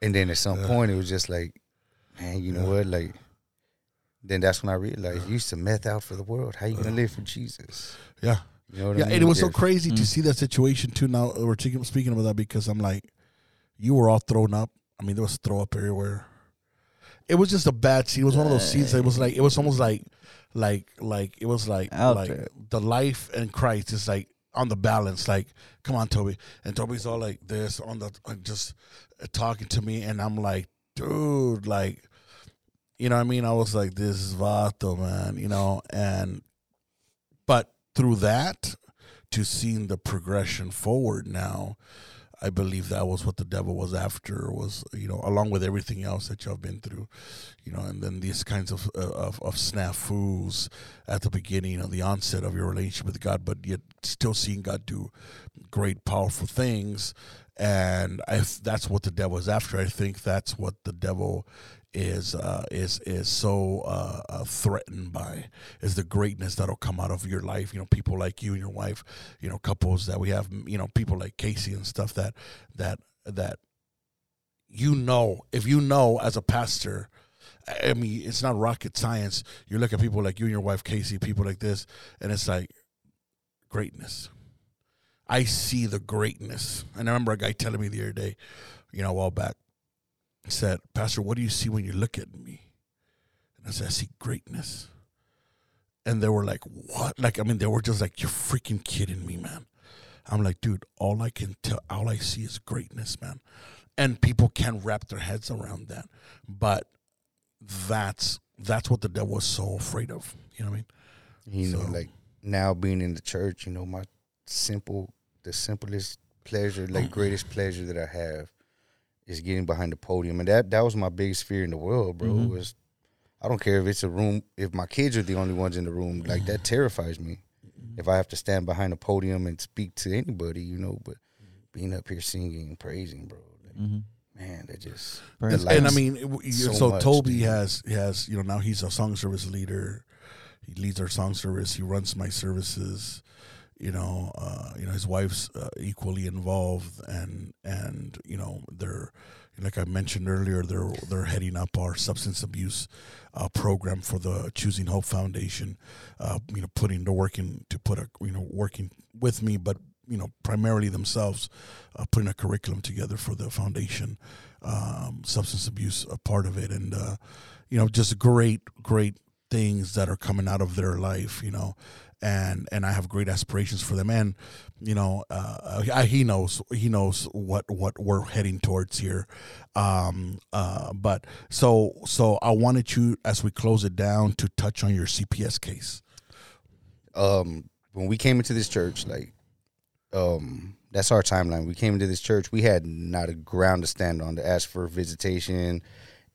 And then at some Yeah. point, it was just like, man, you know what? Like, then that's when I realized you used to meth out for the world. How you gonna live for Jesus? Yeah. You know what Yeah, I mean? and it was so If- crazy to Mm. see that situation too. Now we're speaking about that because I'm like, you were all thrown up. I mean, there was throw up everywhere. It was just a bad scene. It was one of those scenes. That it was like it was almost like, like, like it was like Out like there. the life and Christ is like on the balance. Like, come on, Toby, and Toby's all like this on the uh, just uh, talking to me, and I'm like, dude, like, you know, I mean, I was like, this is vato, man, you know, and but through that to seeing the progression forward now i believe that was what the devil was after was you know along with everything else that y'all been through you know? And then these kinds of uh, of, of snafus at the beginning of the onset of your relationship with god but yet still seeing god do great powerful things and I, that's what the devil is after i think that's what the devil is uh, is is so uh, uh, threatened by is the greatness that'll come out of your life. You know, people like you and your wife. You know, couples that we have. You know, people like Casey and stuff that that that you know. If you know as a pastor, I I mean, it's not rocket science. You look at people like you and your wife, Casey, people like this, and it's like greatness. I see the greatness. And I remember a guy telling me the other day, you know, a while back, he said, Pastor, what do you see when you look at me? And I said, I see greatness. And they were like, What? Like, I mean, they were just like, You're freaking kidding me, man. I'm like, dude, all I can tell, all I see is greatness, man. And people can't wrap their heads around that. But that's that's what the devil was so afraid of. You know what I mean? you know, like now being in the church, you know, my simple, the simplest pleasure, like greatest pleasure that I have, is getting behind the podium, and that that was my biggest fear in the world, bro. Mhm. Was I don't care if it's a room, if my kids are the only ones in the room, like that terrifies me. if I have to stand behind a podium and speak to anybody, you know, but being up here singing, and praising, bro, like, hmm man, that just and I mean, so so, much, Toby dude. has has you know now he's a song service leader. He leads our song service. He runs my services. You know, uh, you know his wife's uh, equally involved, and and you know they're like I mentioned earlier, they're they're heading up our substance abuse uh, program for the Choosing Hope Foundation. Uh, you know, putting to working to put a you know working with me, but you know primarily themselves, uh, putting a curriculum together for the foundation um, substance abuse a part of it, and uh, you know, just great, great things that are coming out of their life, you know, and and I have great aspirations for them, and you know, uh, I, he knows he knows what what we're heading towards here, um, uh, but so so I wanted you as we close it down to touch on your CPS case. um when we came into this church, like um that's our timeline. We came into this church, we had not a ground to stand on to ask for visitation,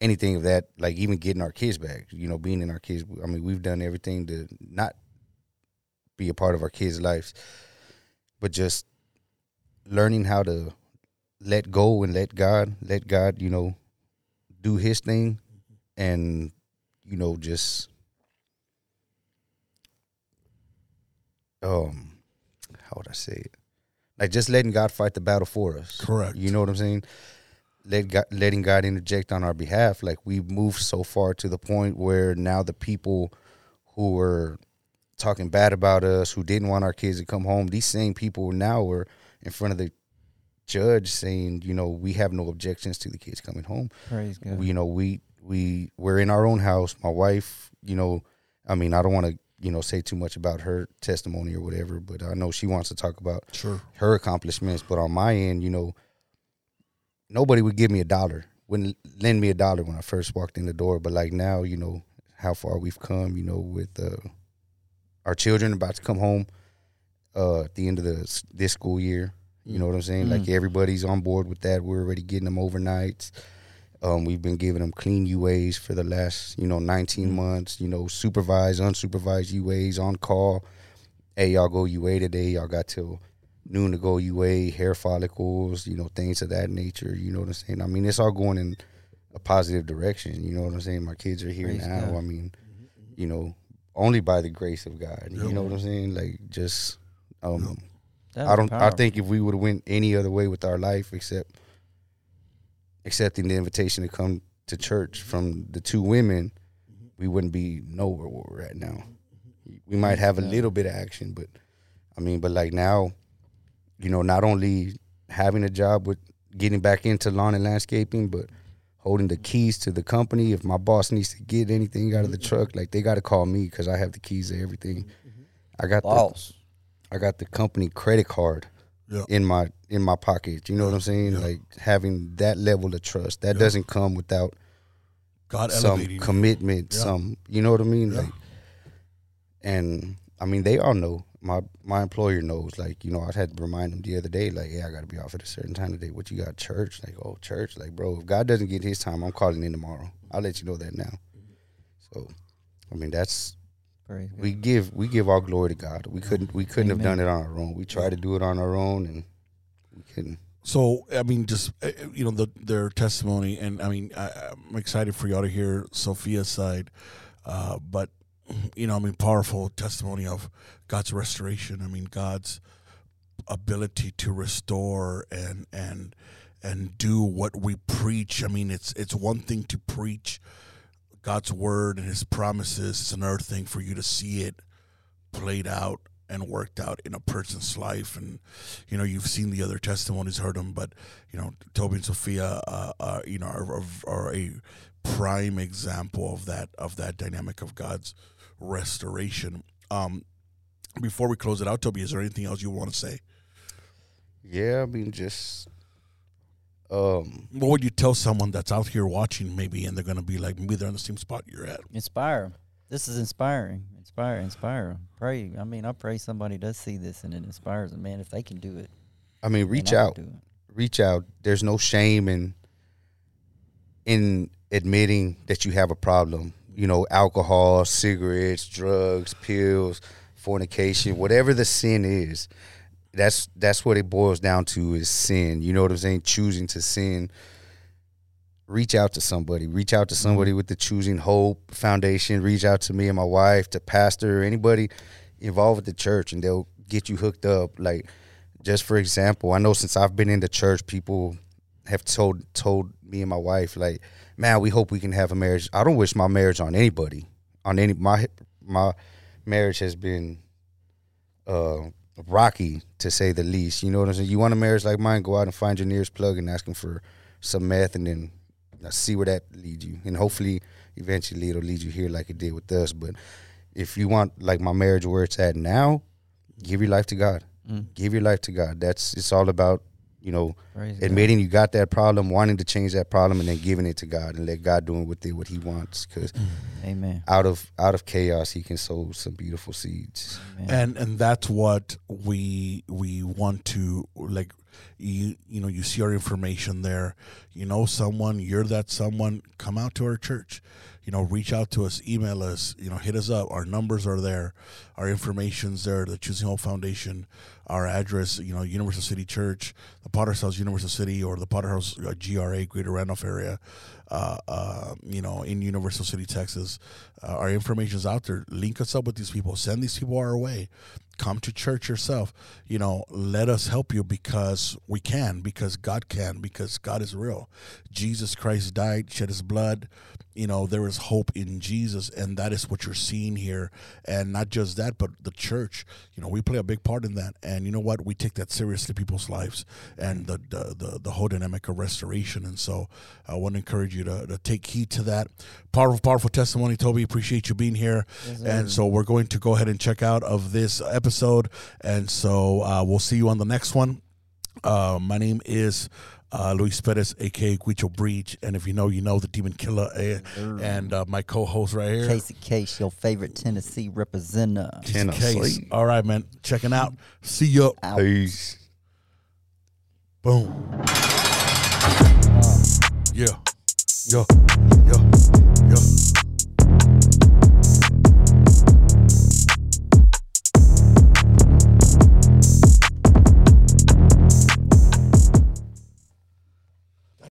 anything of that, like even getting our kids back, you know, being in our kids. I mean, we've done everything to not be a part of our kids' lives, but just learning how to let go and let God, let God, you know, do his thing and you know, just um how would I say it? Like just letting God fight the battle for us. Correct. You know what I'm saying? Let God, letting God interject on our behalf. Like we've moved so far to the point where now the people who were talking bad about us, who didn't want our kids to come home, these same people now are in front of the judge saying, you know, we have no objections to the kids coming home Praise God. we, you know we we we're in our own house my wife you know i mean i don't want to you know say too much about her testimony or whatever but i know she wants to talk about Sure. her accomplishments but on my end you know nobody would give me a dollar wouldn't lend me a dollar when i first walked in the door but like now you know how far we've come you know with uh our children about to come home uh at the end of the this school year you know what i'm saying like everybody's on board with that we're already getting them overnights um, we've been giving them clean UAs for the last, you know, 19 months. You know, supervised, unsupervised UAs on call. Hey, y'all go UA today. Y'all got till noon to go UA. Hair follicles, you know, things of that nature. You know what I'm saying? I mean, it's all going in a positive direction. You know what I'm saying? My kids are here Praise now. God. I mean, mm-hmm, mm-hmm. you know, only by the grace of God. You know what I'm saying? Like, just, um, That I don't. I think if we would have went any other way with our life, except accepting the invitation to come to church from the two women, mm-hmm. we wouldn't be nowhere where we're at now. We might have a little bit of action, but I mean, but like now, you know, not only having a job with getting back into lawn and landscaping, but holding the keys to the company. If my boss needs to get anything out of the truck, like they got to call me because I have the keys to everything. I got the boss. I got the company credit card Yeah. in my in my pocket. You know what I'm saying? Like having that level of trust that doesn't come without God some commitment. Yeah. Some you know what I mean? Yeah. Like, and I mean they all know. My my employer knows. Like you know, I had to remind him the other day. Like, yeah, I got to be off at a certain time today. What you got? Church? Like, oh, church? Like, bro, if God doesn't get His time, I'm calling in tomorrow. I'll let you know that now. So, I mean, that's Praise God. we give we give all glory to God. We couldn't we couldn't have done it on our own. We tried to do it on our own, and we couldn't. So I mean, just uh, you know, the, their testimony, and I mean, I, I'm excited for y'all to hear Sophia's side, uh, but you know, I mean, powerful testimony of God's restoration. I mean, God's ability to restore and and and do what we preach. I mean, it's it's one thing to preach God's word and His promises. It's another thing for you to see it played out and worked out in a person's life. And you know, you've seen the other testimonies, heard them, but you know, Toby and Sophia, uh, uh, you know, are, are, are a prime example of that of that dynamic of God's restoration. Um, before we close it out, Toby, is there anything else you want to say? Yeah, I mean, just um, What would you tell someone that's out here watching, maybe, and they're going to be like, maybe they're in the same spot you're at? Inspire. This is inspiring. Inspire, inspire. Pray. I mean, I pray somebody does see this and it inspires them. Man, if they can do it, I mean, reach I out, reach out. There's no shame in in admitting that you have a problem. You know, alcohol, cigarettes, drugs, pills, fornication, whatever the sin is. That's that's what it boils down to is sin. You know what I'm saying? Choosing to sin. Reach out to somebody. Reach out to mm-hmm. somebody with the Choosing Hope Foundation. Reach out to me and my wife, to pastor, anybody involved with the church, and they'll get you hooked up. Like, just for example, I know since I've been in the church, people have told told me and my wife, like, man, we hope we can have a marriage. I don't wish my marriage on anybody. On any my my marriage has been uh rocky to say the least. You know what I'm saying? You want a marriage like mine, go out and find your nearest plug and ask him for some meth and then see where that leads you. And hopefully eventually it'll lead you here like it did with us. But if you want like my marriage where it's at now, give your life to God. Mm. Give your life to God. That's it's all about, you know, Praise God. admitting you got that problem, wanting to change that problem, and then giving it to God and let God do with it what He wants. Because mm. Amen. out of out of chaos, He can sow some beautiful seeds. Amen. and and that's what we we want to like you you know you see our information there you know someone you're that someone come out to our church you know reach out to us email us you know hit us up our numbers are there our information's there the choosing hope foundation our address you know universal city church the potter's house universal city or the potter house uh, gra greater randolph area uh, uh, you know in universal city texas. Uh, our information's out there. Link us up with these people. Send these people our way. Come to church yourself. You know let us help you because we can because god can because god is real. Jesus christ died shed his blood you know there is hope in jesus and that is what you're seeing here. And not just that but the church. You know we play a big part in that. And you know what? We take that seriously people's lives and the the, the, the whole dynamic of restoration. And so i want to encourage you to, to take heed to that. Powerful powerful testimony toby. Appreciate you being here. And so we're going to go ahead and check out of this episode. And so uh, we'll see you on the next one. Uh, my name is uh, Luis Perez, aka Guicho Breach, and if you know, you know the Demon Killer, eh, and uh, my co-host right here, Casey Case, your favorite Tennessee representative. Tennessee. Case. All right, man, checking out. See ya. Out. Peace. Boom. Yeah. Yeah. Yeah.